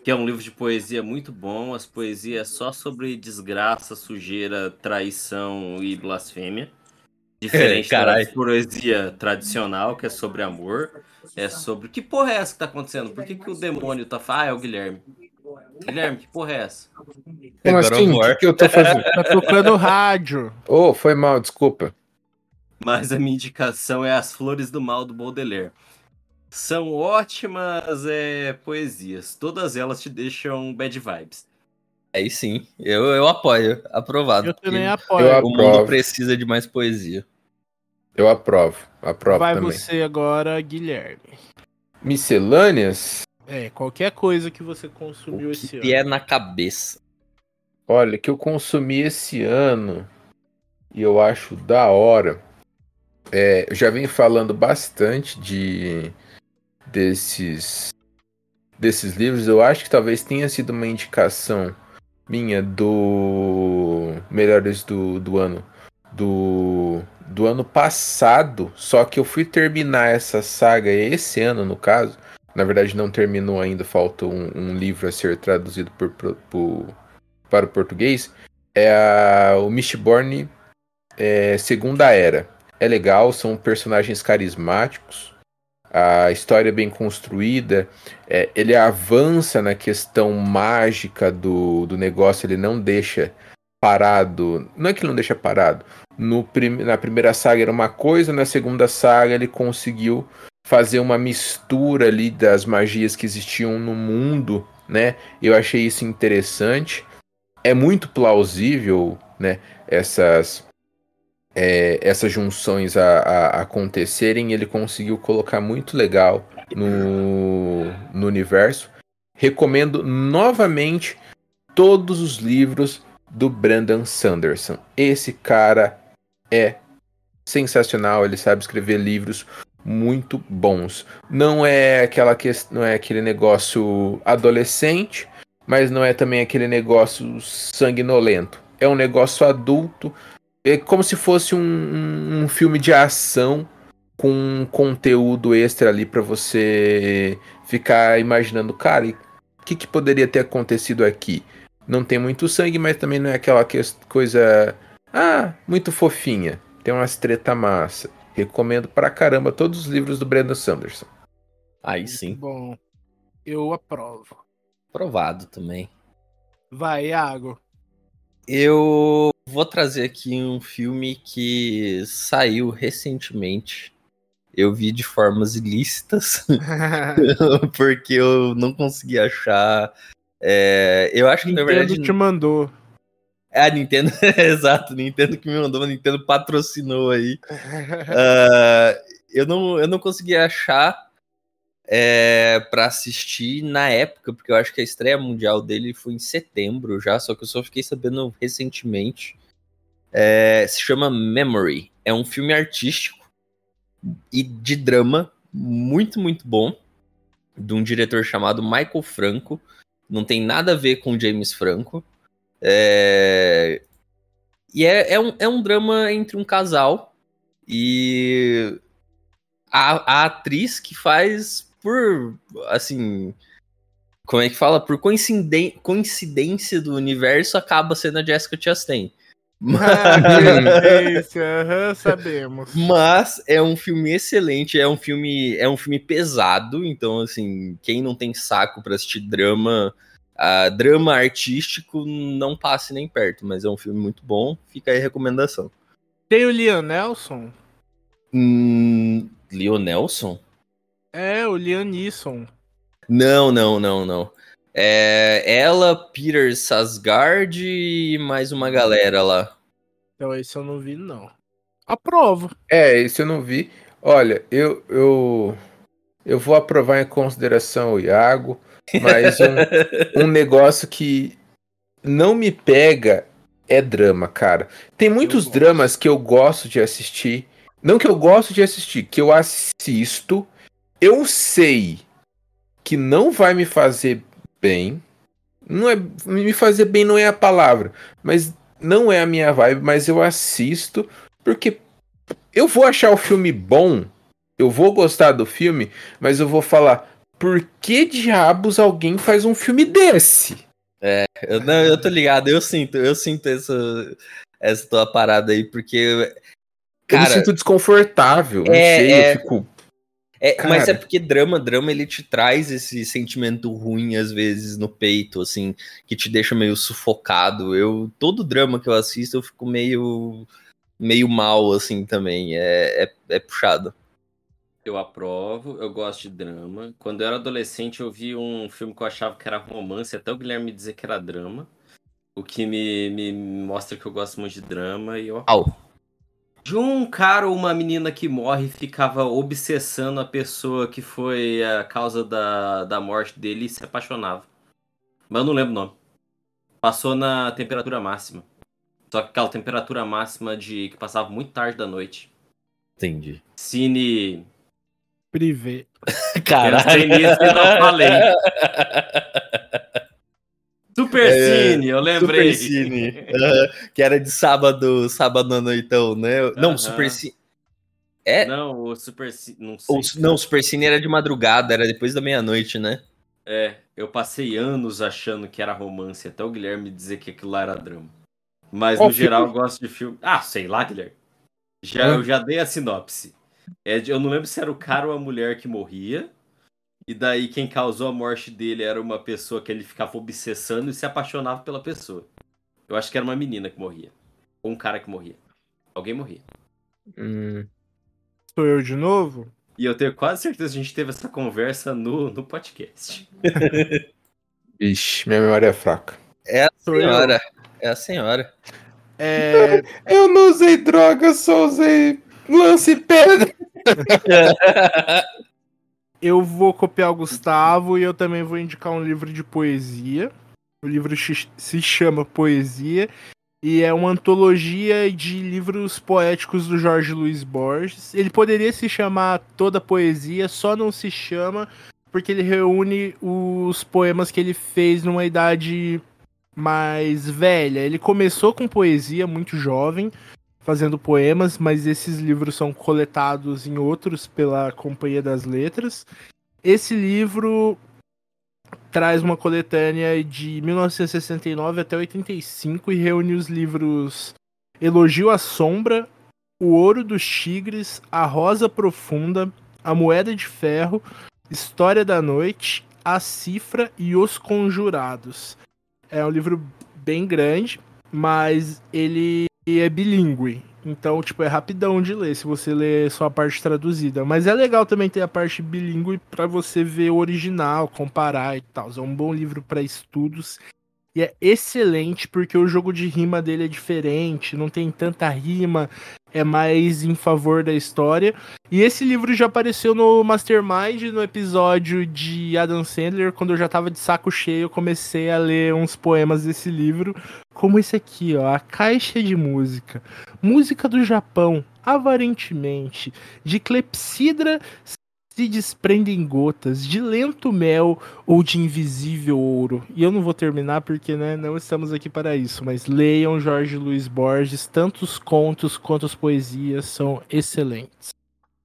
que é um livro de poesia muito bom. As poesias só sobre desgraça, sujeira, traição e blasfêmia. Diferente da poesia tradicional, que é sobre amor. É sobre. Que porra é essa que tá acontecendo? Por que, que o demônio tá. Ah, é o Guilherme. Guilherme, que porra é essa? Como assim? O que, que eu tô fazendo? Tá tocando rádio. Ô, foi mal, desculpa. Mas a minha indicação é As Flores do Mal do Baudelaire. São ótimas é, poesias. Todas elas te deixam bad vibes. Aí sim, eu, eu apoio, aprovado. Eu também apoio. Eu O mundo precisa de mais poesia. Eu aprovo. Aprovo Vai também. você agora, Guilherme. Miscelâneas? É, qualquer coisa que você consumiu O esse que ano. é na cabeça. Olha, que eu consumi esse ano e eu acho da hora. É, eu já venho falando bastante de desses desses livros. Eu acho que talvez tenha sido uma indicação minha do melhores do, do ano do do ano passado. Só que eu fui terminar essa saga esse ano, no caso. Na verdade, não terminou ainda. Falta um, um livro a ser traduzido por, por- para o português. É a, o Mistborn é, Segunda Era. É legal, são personagens carismáticos. A história é bem construída. é, ele avança na questão mágica do, do negócio. Ele não deixa parado. Não é que ele não deixa parado. No prim- na primeira saga era uma coisa, na segunda saga ele conseguiu fazer uma mistura ali das magias que existiam no mundo, né? Eu achei isso interessante. É muito plausível, né? Essas é, essas junções a, a- acontecerem. Ele conseguiu colocar muito legal no, no universo. Recomendo novamente todos os livros do Brandon Sanderson. Esse cara é sensacional. Ele sabe escrever livros muito bons. Não é aquela questão, não é aquele negócio adolescente, mas não é também aquele negócio sanguinolento. É um negócio adulto, é como se fosse um, um- filme de ação com um conteúdo extra ali para você ficar imaginando, cara, o que, que poderia ter acontecido aqui? Não tem muito sangue, mas também não é aquela coisa, ah, muito fofinha. Tem umas treta massa. Recomendo pra caramba todos os livros do Brandon Sanderson. Aí sim, Bom, eu aprovo. aprovado também. Vai, Iago. Eu vou trazer aqui um filme que saiu recentemente. Eu vi de formas ilícitas, porque eu não consegui achar É, eu acho que na Nintendo verdade. te mandou. É a Nintendo, exato, Nintendo que me mandou, a Nintendo patrocinou aí. Ah, eu, não, eu não consegui achar é, para assistir na época, porque eu acho que a estreia mundial dele foi em setembro já, só que eu só fiquei sabendo recentemente. É, se chama Memory. É um filme artístico e de drama muito, muito bom, de um diretor chamado Michael Franco. Não tem nada a ver com James Franco. É, E é, é, um, é um drama entre um casal e a, a atriz que faz por, assim, como é que fala? Por coinciden- coincidência do universo, acaba sendo a Jessica Chastain. Ah, coincidência, aham, sabemos. Mas é um filme excelente, é um filme, é um filme pesado, então assim, quem não tem saco pra assistir drama, ah, drama artístico, não passe nem perto, mas é um filme muito bom, fica aí a recomendação. Tem o Liam Nelson? Hum, Leonelson? É, o Liam Neeson. Não, não, não, não. É ela, Peter Sasgard e mais uma galera lá. Então esse eu não vi, não. Aprovo. É, isso eu não vi. Olha, eu, eu, eu vou aprovar em consideração o Iago, mas um, um negócio que não me pega é drama, cara. Tem muitos dramas que eu gosto de assistir. Não que eu gosto de assistir, que eu assisto. Eu sei que não vai me fazer bem. Não é me fazer bem não é a palavra, mas não é a minha vibe, mas eu assisto porque eu vou achar o filme bom, eu vou gostar do filme, mas eu vou falar por que diabos alguém faz um filme desse? Eu, não, eu tô ligado, eu sinto, eu sinto essa, essa tua parada aí, porque. eu me Cara, sinto desconfortável, não é- sei, é- eu fico É, Cara. mas é porque drama, drama, ele te traz esse sentimento ruim, às vezes, no peito, assim, que te deixa meio sufocado. Eu, todo drama que eu assisto, eu fico meio, meio mal, assim, também. É, é, é puxado. Eu aprovo, eu gosto de drama. Quando eu era adolescente, eu vi um filme que eu achava que era romance, até o Guilherme dizer que era drama. O que me, me mostra que eu gosto muito de drama e eu Au. De um cara ou uma menina que morre e ficava obsessando a pessoa que foi a causa da, da morte dele e se apaixonava. Mas eu não lembro o nome. Passou na temperatura máxima. Só que aquela temperatura máxima de que passava muito tarde da noite. Entendi. Cine. Privé. Pensei nisso e não falei. Super É, Cine, eu lembrei. Super Cine. Aham, que era de sábado, sábado à noitão, né? Não, Aham. Super Cine. É? Não, o Super Cine. Não sei. Ou, não, Super Cine era de madrugada, era depois da meia-noite, né? É, eu passei anos achando que era romance, até o Guilherme dizer que aquilo lá era drama. Mas Qual no geral eu gosto de filme. Ah, sei lá, Guilherme. Já, Hã? eu já dei a sinopse. É, de- eu não lembro se era o cara ou a mulher que morria. E daí quem causou a morte dele era uma pessoa que ele ficava obsessando e se apaixonava pela pessoa. Eu acho que era uma menina que morria. Ou um cara que morria. Alguém morria. Hum, Sou eu de novo? E eu tenho quase certeza que a gente teve essa conversa no, no podcast. Ixi, minha memória é fraca. É a senhora. É a senhora. É, Eu não usei droga, só usei lance pedra. eu vou copiar o Gustavo e eu também vou indicar um livro de poesia. O livro se chama Poesia e é uma antologia de livros poéticos do Jorge Luiz Borges. Ele poderia se chamar Toda Poesia, só não se chama porque ele reúne os poemas que ele fez numa idade mais velha. Ele começou com poesia muito jovem, fazendo poemas, mas esses livros são coletados em outros pela Companhia das Letras. Esse livro traz uma coletânea de 1969 até 85 e reúne os livros Elogio à Sombra, O Ouro dos Tigres, A Rosa Profunda, A Moeda de Ferro, História da Noite, A Cifra e Os Conjurados. É um livro bem grande, mas ele é bilíngue. Então, tipo, é rapidão de ler se você ler só a parte traduzida. Mas é legal também ter a parte bilíngue pra você ver o original, comparar e tal. É um bom livro pra estudos. E é excelente porque o jogo de rima dele é diferente, não tem tanta rima, é mais em favor da história. E esse livro já apareceu no Mastermind, no episódio de Adam Sandler, quando eu já tava de saco cheio, eu comecei a ler uns poemas desse livro, como esse aqui, ó, A Caixa de Música. Música do Japão, avarentemente, de clepsidra se desprendem gotas, de lento mel ou de invisível ouro. E eu não vou terminar porque né, não estamos aqui para isso, mas leiam Jorge Luiz Borges, tanto os contos quanto as poesias são excelentes.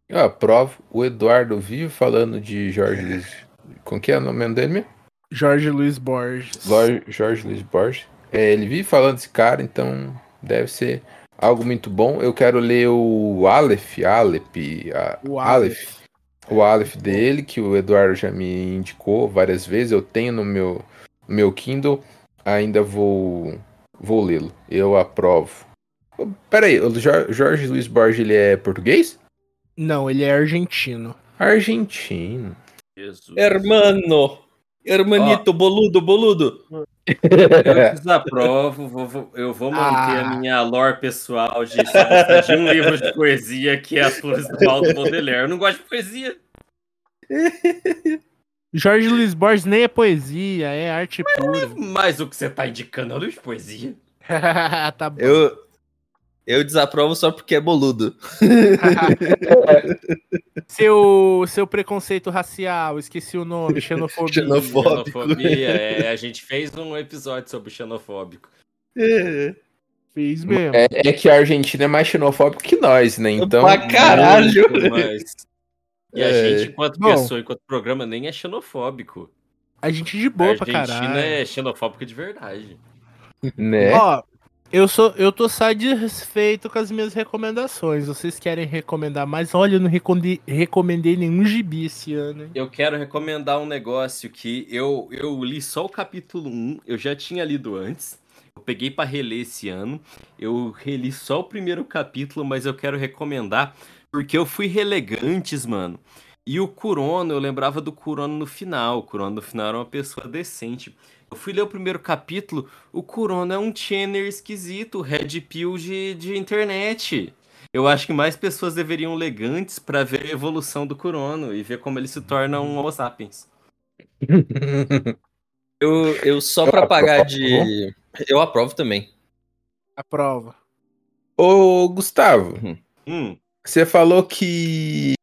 Eu aprovo. O Eduardo vive falando de Jorge Luiz. Com que é o nome dele mesmo? Jorge Luiz Borges. Lor- Jorge Luiz Borges. É, ele vive falando desse cara, então deve ser algo muito bom. Eu quero ler o Aleph, Aleph, a- O Aleph. O Aleph dele, que o Eduardo já me indicou várias vezes. Eu tenho no meu, no meu Kindle. Ainda vou, vou lê-lo. Eu aprovo. Ô, Pera aí, o Jor- Jorge Luiz Borges, ele é português? Não, ele é argentino. Argentino. Jesus. Hermano! Hermanito, boludo, boludo. Eu desaprovo, vou- vou- eu vou manter Ah. a minha lore pessoal de de um livro de poesia que é As Flores do Mal do Baudelaire. Eu não gosto de poesia. Jorge Luiz Borges nem é poesia, é arte pura. Mas o que você tá indicando é livro de poesia. tá bom. Eu, eu desaprovo só porque é boludo. seu, seu preconceito racial, esqueci o nome, xenofobia. Xenofóbico. Xenofobia, é, a gente fez um episódio sobre xenofóbico. Fiz mesmo. É, é que a Argentina é mais xenofóbico que nós, né? Então. Pra caralho! E a É. gente, enquanto Bom. pessoa, enquanto programa, nem é xenofóbico. A gente de A boa pra Argentina caralho. é xenofóbica de verdade. Né? Ó, eu sou eu tô satisfeito com as minhas recomendações. Vocês querem recomendar mais? Olha, eu não recondi- recomendei nenhum gibi esse ano. hein? Eu quero recomendar um negócio que eu, eu li só o capítulo 1, eu já tinha lido antes. Eu peguei pra reler esse ano. Eu reli só o primeiro capítulo, mas eu quero recomendar porque eu fui relegantes, mano. E o Kurono, eu lembrava do Kurono no final. O Kurono no final era uma pessoa decente. Eu fui ler o primeiro capítulo, o Kurono é um channel esquisito, red pill de, de internet. Eu acho que mais pessoas deveriam ler Gantz pra ver a evolução do Kurono e ver como ele se torna um Homo sapiens. Eu, eu só Eu pra pagar aprovo. de. Eu aprovo também. A prova. Ô, Gustavo, Hum, você falou que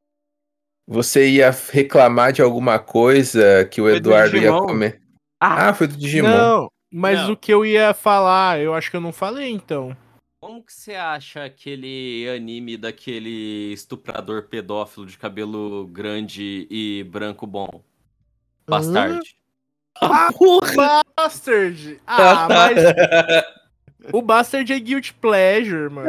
você ia reclamar de alguma coisa que o Eduardo ia comer. Ah. Ah, foi do Digimon. Não, mas Não. o que eu ia falar, eu acho que eu não falei então. como que você acha aquele anime daquele estuprador pedófilo de cabelo grande e branco bom? Bastard. Porra! Bastard! Ah, mas o Bastard é Guilty Pleasure, mano.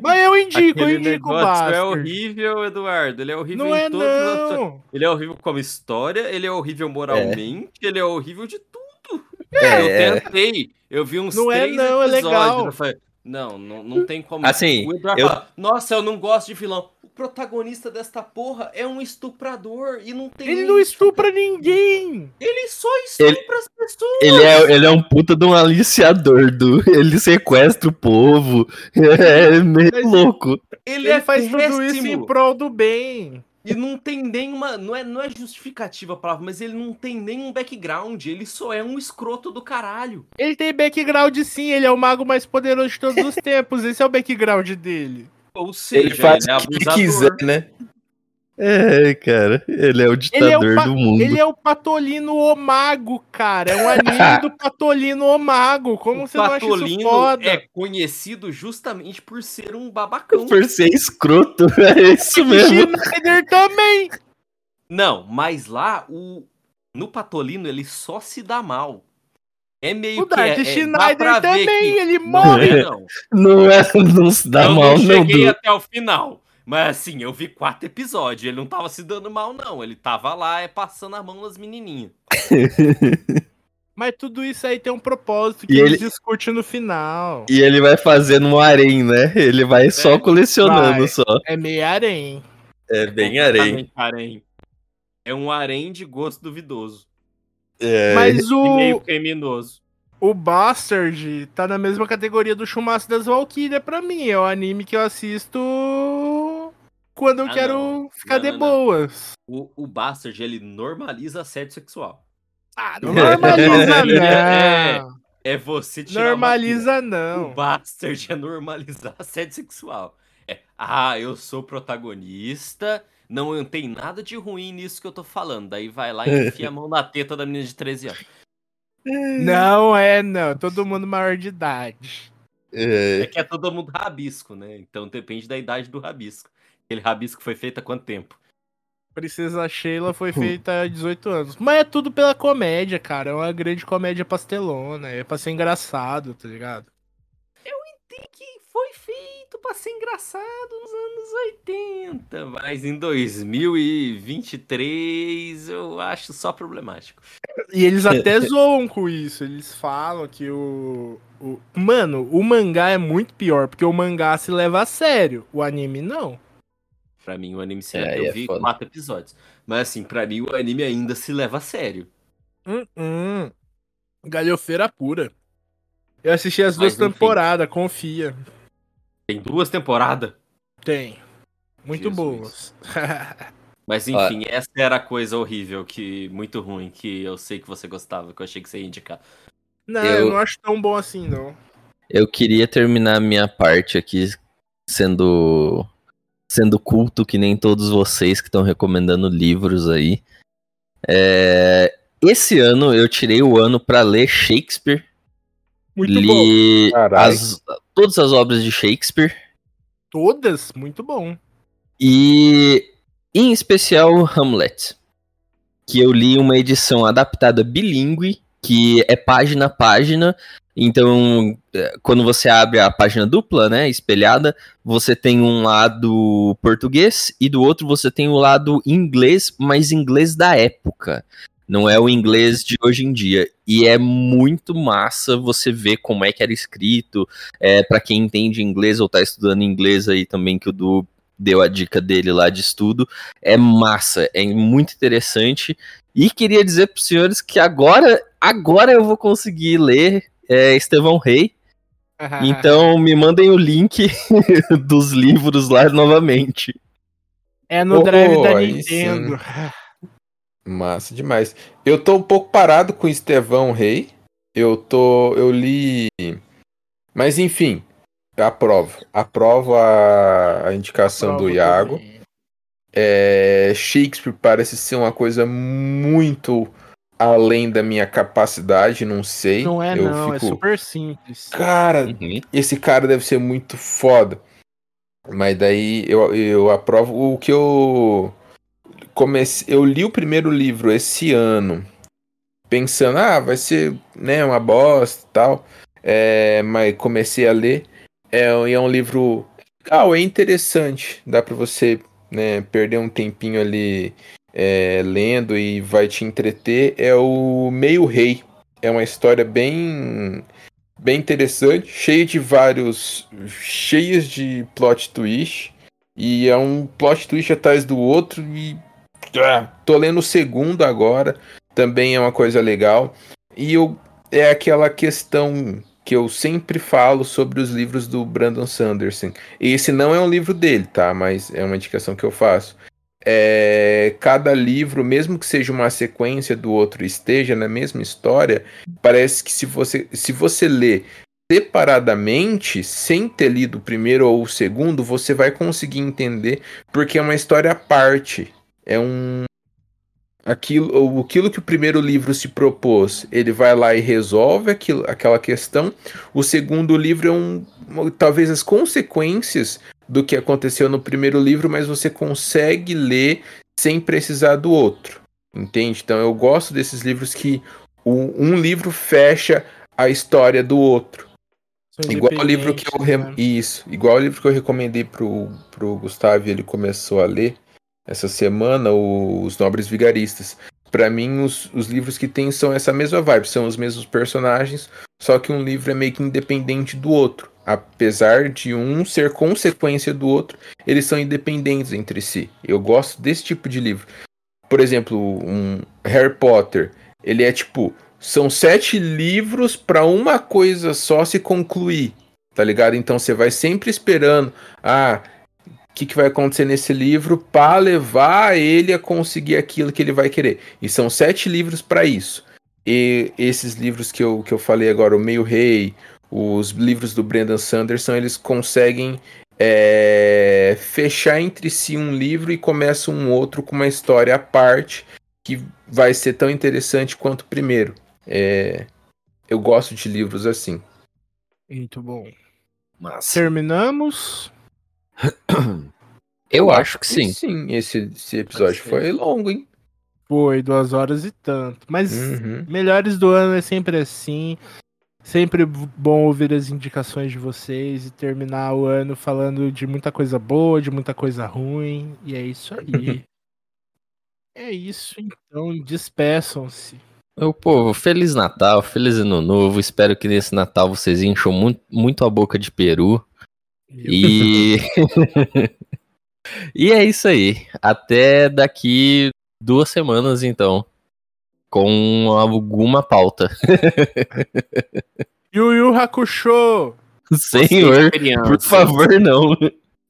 Mas eu indico, eu Aquele indico o Bastard. é horrível, Eduardo. Ele é horrível Não em é todos os- não. Ele é horrível como história, ele é horrível moralmente, ele é horrível de tudo. É, eu tentei. Eu vi uns Não é três não, é episódios. legal. eu falei, não, não, não tem como. Assim, o Eduardo eu- fala, nossa, eu não gosto de vilão. Protagonista desta porra é um estuprador e não tem. Ele não estupra ninguém. Ele só estupra as pessoas. Ele é, ele é um puta de um aliciador, do, ele sequestra o povo. É meio Mas- louco. Ele, Ele é faz tudo isso péssimo. em prol do bem. E não tem nenhuma. Não é, não é justificativa a palavra, mas ele não tem nenhum background. Ele só é um escroto do caralho. Ele tem background sim, ele é o mago mais poderoso de todos os tempos. Esse é o background dele. Ou seja, Ele faz ele é o que quiser, né? É, cara, ele é o Ele é, ditador o do mundo. ele é o Patolino o Mago, cara. É um anime do Patolino o Mago. Como O você não acha isso Patolino foda? é conhecido justamente por ser um babacão. Por ser escroto, é isso E mesmo. Schneider também. Não, mas lá, o no Patolino, ele só se dá mal. É meio O que. Dark é, é, Schneider ver também, que- ele Não morre. é, não. Não é, não se dá eu mal, não não, cheguei até o final. Mas assim, eu vi quatro episódios. Ele não tava se dando mal, não. Ele tava lá é, passando a mão nas menininhas. Mas tudo isso aí tem um propósito E que eles ele- discutem no final. E ele vai fazendo um harém, né? Ele vai só É, colecionando vai. só. É meio harém. É bem harém. É um harém de gosto duvidoso. É, Mas meio o, criminoso. o Bastard tá na mesma categoria do Chumaço das Valkyrias pra mim. É o anime que eu assisto quando eu Ah, quero não. ficar Não, de não, não. boas. O, o Bastard, ele normaliza assédio sexual. Ah, não normaliza É. não. É você tirar Normaliza uma... O não. Bastard é normalizar assédio sexual. É, ah, eu sou protagonista, não tem nada de ruim nisso que eu tô falando. Daí vai lá e enfia a mão na teta da menina de 13 anos. Não é não. Todo mundo maior de idade. é, É que é todo mundo rabisco, né? Então depende da idade do rabisco. Aquele rabisco foi feito há quanto tempo? Princesa Sheila foi feita há 18 anos. Mas é tudo pela comédia, cara. É uma grande comédia pastelona. É pra ser engraçado, tá ligado? Tem que feito pra ser engraçado nos anos 80, mas em 2023 eu acho só problemático. E eles até zoam com isso. Eles falam que o, o. Mano, o mangá é muito pior, porque o mangá se leva a sério. O anime não. Pra mim o anime se É, leva. Eu é vi foda. quatro episódios. Mas assim, pra mim o anime ainda se leva a sério. Hum, hum. Galhofeira pura. Eu assisti as duas Mas, temporadas, confia. Tem duas temporadas. Tem. Muito Jesus. boas. Mas enfim, essa era a coisa horrível, que muito ruim, que eu sei que você gostava, que eu achei que você ia indicar. não, eu... Eu- não acho tão bom assim, não. Eu queria terminar a minha parte aqui sendo sendo culto que nem todos vocês que estão recomendando livros aí. É, esse ano eu tirei o ano pra ler Shakespeare. Muito bom. li Carai. as- todas as obras de Shakespeare Todas, muito bom. e em especial Hamlet, que eu li uma edição adaptada bilíngue, que é página a página. Então, eh, quando você abre a página dupla, né, espelhada, você tem um lado português e do outro você tem o lado inglês, mas inglês da época. Não é o inglês de hoje em dia. E é muito massa você ver como é que era escrito. É, para quem entende inglês ou tá estudando inglês aí também, que o Du deu a dica dele lá de estudo. É massa, é muito interessante. E queria dizer pros senhores que agora, agora eu vou conseguir ler é, Estevão Rei. Então me mandem o link dos livros lá novamente. É no Oh, drive da Nintendo. Massa demais. Eu tô um pouco parado com Estevão Rei. Eu tô. Eu li. Mas enfim, aprovo. Aprovo a, a indicação do Prova Iago. É, Shakespeare parece ser uma coisa muito além da minha capacidade, não sei. Não é eu não, é fico, super simples. Cara, Uhum. esse cara deve ser muito foda. Mas daí eu, eu aprovo o que eu comecei, eu li o primeiro livro esse ano, pensando, ah, vai ser, né, uma bosta tal. É, mas comecei a ler. É, é um livro legal, é interessante. Dá pra você, né, perder um tempinho ali é, lendo e vai te entreter. É o Meio Rei. É uma história bem bem interessante, cheio de vários. cheias de plot twist. E é um plot twist atrás do outro. E. ah, tô lendo o segundo agora. Também é uma coisa legal. E eu. É aquela questão que eu sempre falo sobre os livros do Brandon Sanderson. Esse não é um livro dele, tá? Mas é uma indicação que eu faço. É, cada livro, mesmo que seja uma sequência do outro, esteja na mesma história, parece que se você, se você lê separadamente, sem ter lido o primeiro ou o segundo, você vai conseguir entender, porque é uma história à parte. É um. Aquilo, aquilo que o primeiro livro se propôs, ele vai lá e resolve aquilo, aquela questão. O segundo livro é um. Talvez as consequências do que aconteceu no primeiro livro, mas você consegue ler sem precisar do outro. Entende? Então eu gosto desses livros que o- um livro fecha a história do outro. Igual o livro que eu re... né? isso, igual o livro que eu recomendei pro, pro Gustavo ele começou a ler essa semana, o- Os Nobres Vigaristas. Pra mim, os, os livros que tem são essa mesma vibe, são os mesmos personagens, só que um livro é meio que independente do outro. Apesar de um ser consequência do outro, eles são independentes entre si. Eu gosto desse tipo de livro. Por exemplo, um Harry Potter, ele é tipo, são sete livros pra uma coisa só se concluir, tá ligado? Então você vai sempre esperando, ah, o que, que vai acontecer nesse livro para levar ele a conseguir aquilo que ele vai querer. E são sete livros para isso. E esses livros que eu, que eu falei agora, o Meio Rei, os livros do Brendan Sanderson, eles conseguem é, fechar entre si um livro e começa um outro com uma história à parte que vai ser tão interessante quanto o primeiro. É, eu gosto de livros assim. Muito bom. Massa. Terminamos. Eu acho que sim. Sim, esse, esse episódio foi longo, hein? Foi duas horas e tanto. Mas Uhum. melhores do ano é sempre assim. Sempre bom ouvir as indicações de vocês e terminar o ano falando de muita coisa boa, de muita coisa ruim. E é isso aí. é isso, então. Despeçam-se. Meu povo, Feliz Natal, Feliz Ano Novo. Espero que nesse Natal vocês encham muito, muito a boca de peru. E. e é isso aí. Até daqui duas semanas, então. Com alguma pauta. Yu Yu Hakusho! Senhor, por favor, não.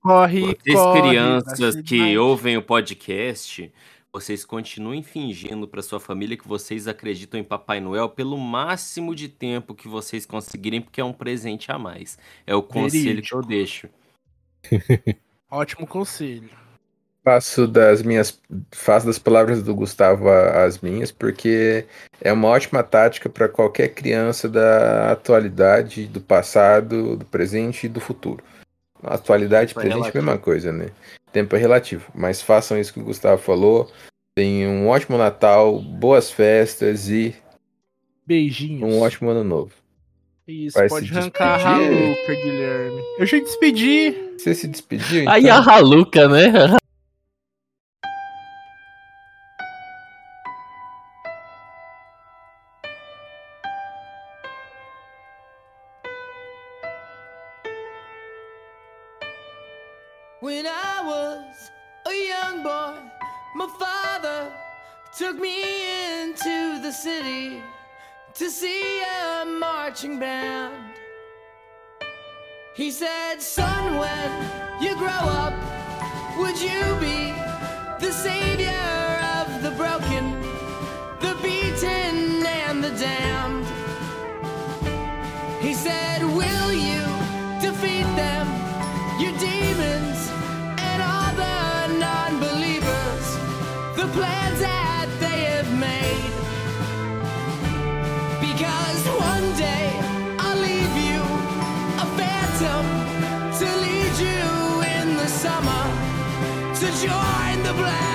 Corre, Vocês corre! crianças que ouvem o podcast, vocês continuem fingindo para sua família que vocês acreditam em Papai Noel pelo máximo de tempo que vocês conseguirem, porque é um presente a mais. É o conselho que eu deixo. Ótimo conselho. Faço das minhas. Faço das palavras do Gustavo a- as minhas, porque é uma ótima tática para qualquer criança da atualidade, do passado, do presente e do futuro. Atualidade e Tempo é presente, relativo. mesma coisa, né? Tempo é relativo. Mas façam isso que o Gustavo falou. Tenham um ótimo Natal, boas festas e Beijinhos. um ótimo ano novo. Isso, Vai pode arrancar a? Haluca, Guilherme. Eu já despedi. Você se despediu? Então? Aí a Haluca, né? said so. Join the black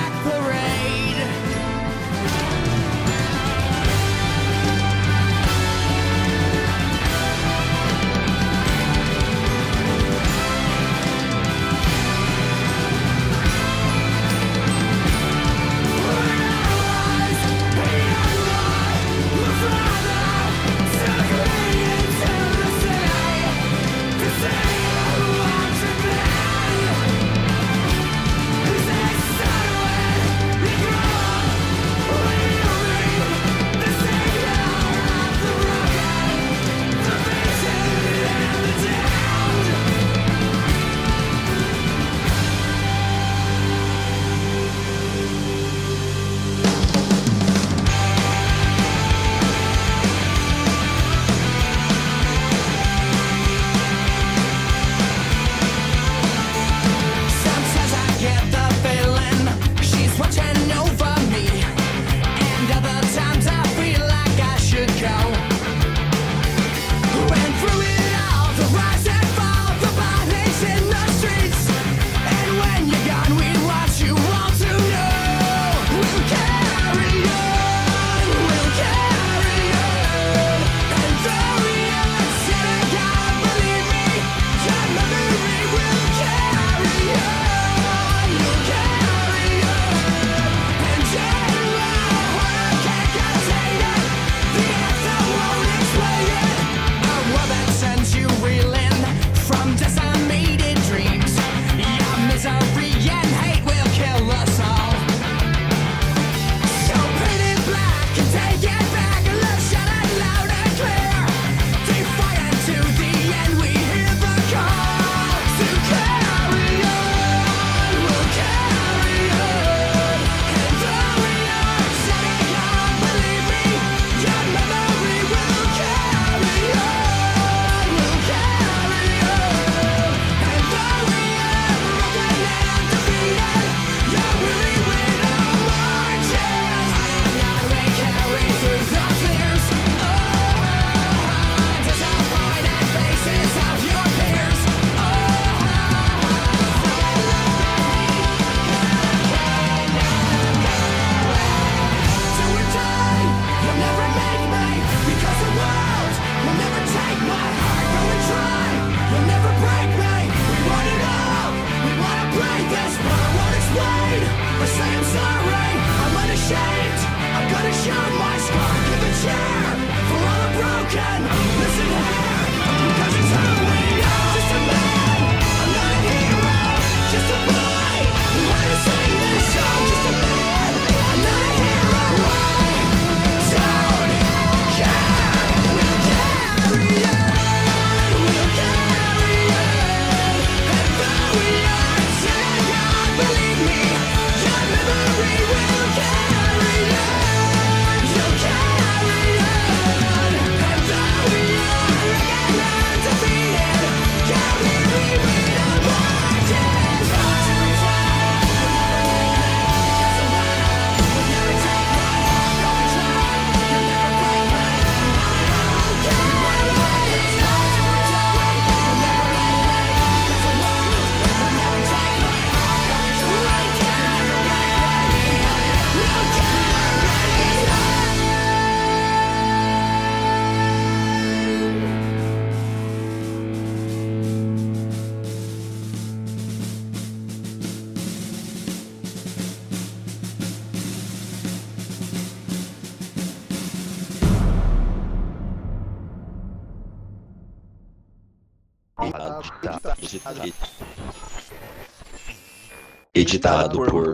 Editado, por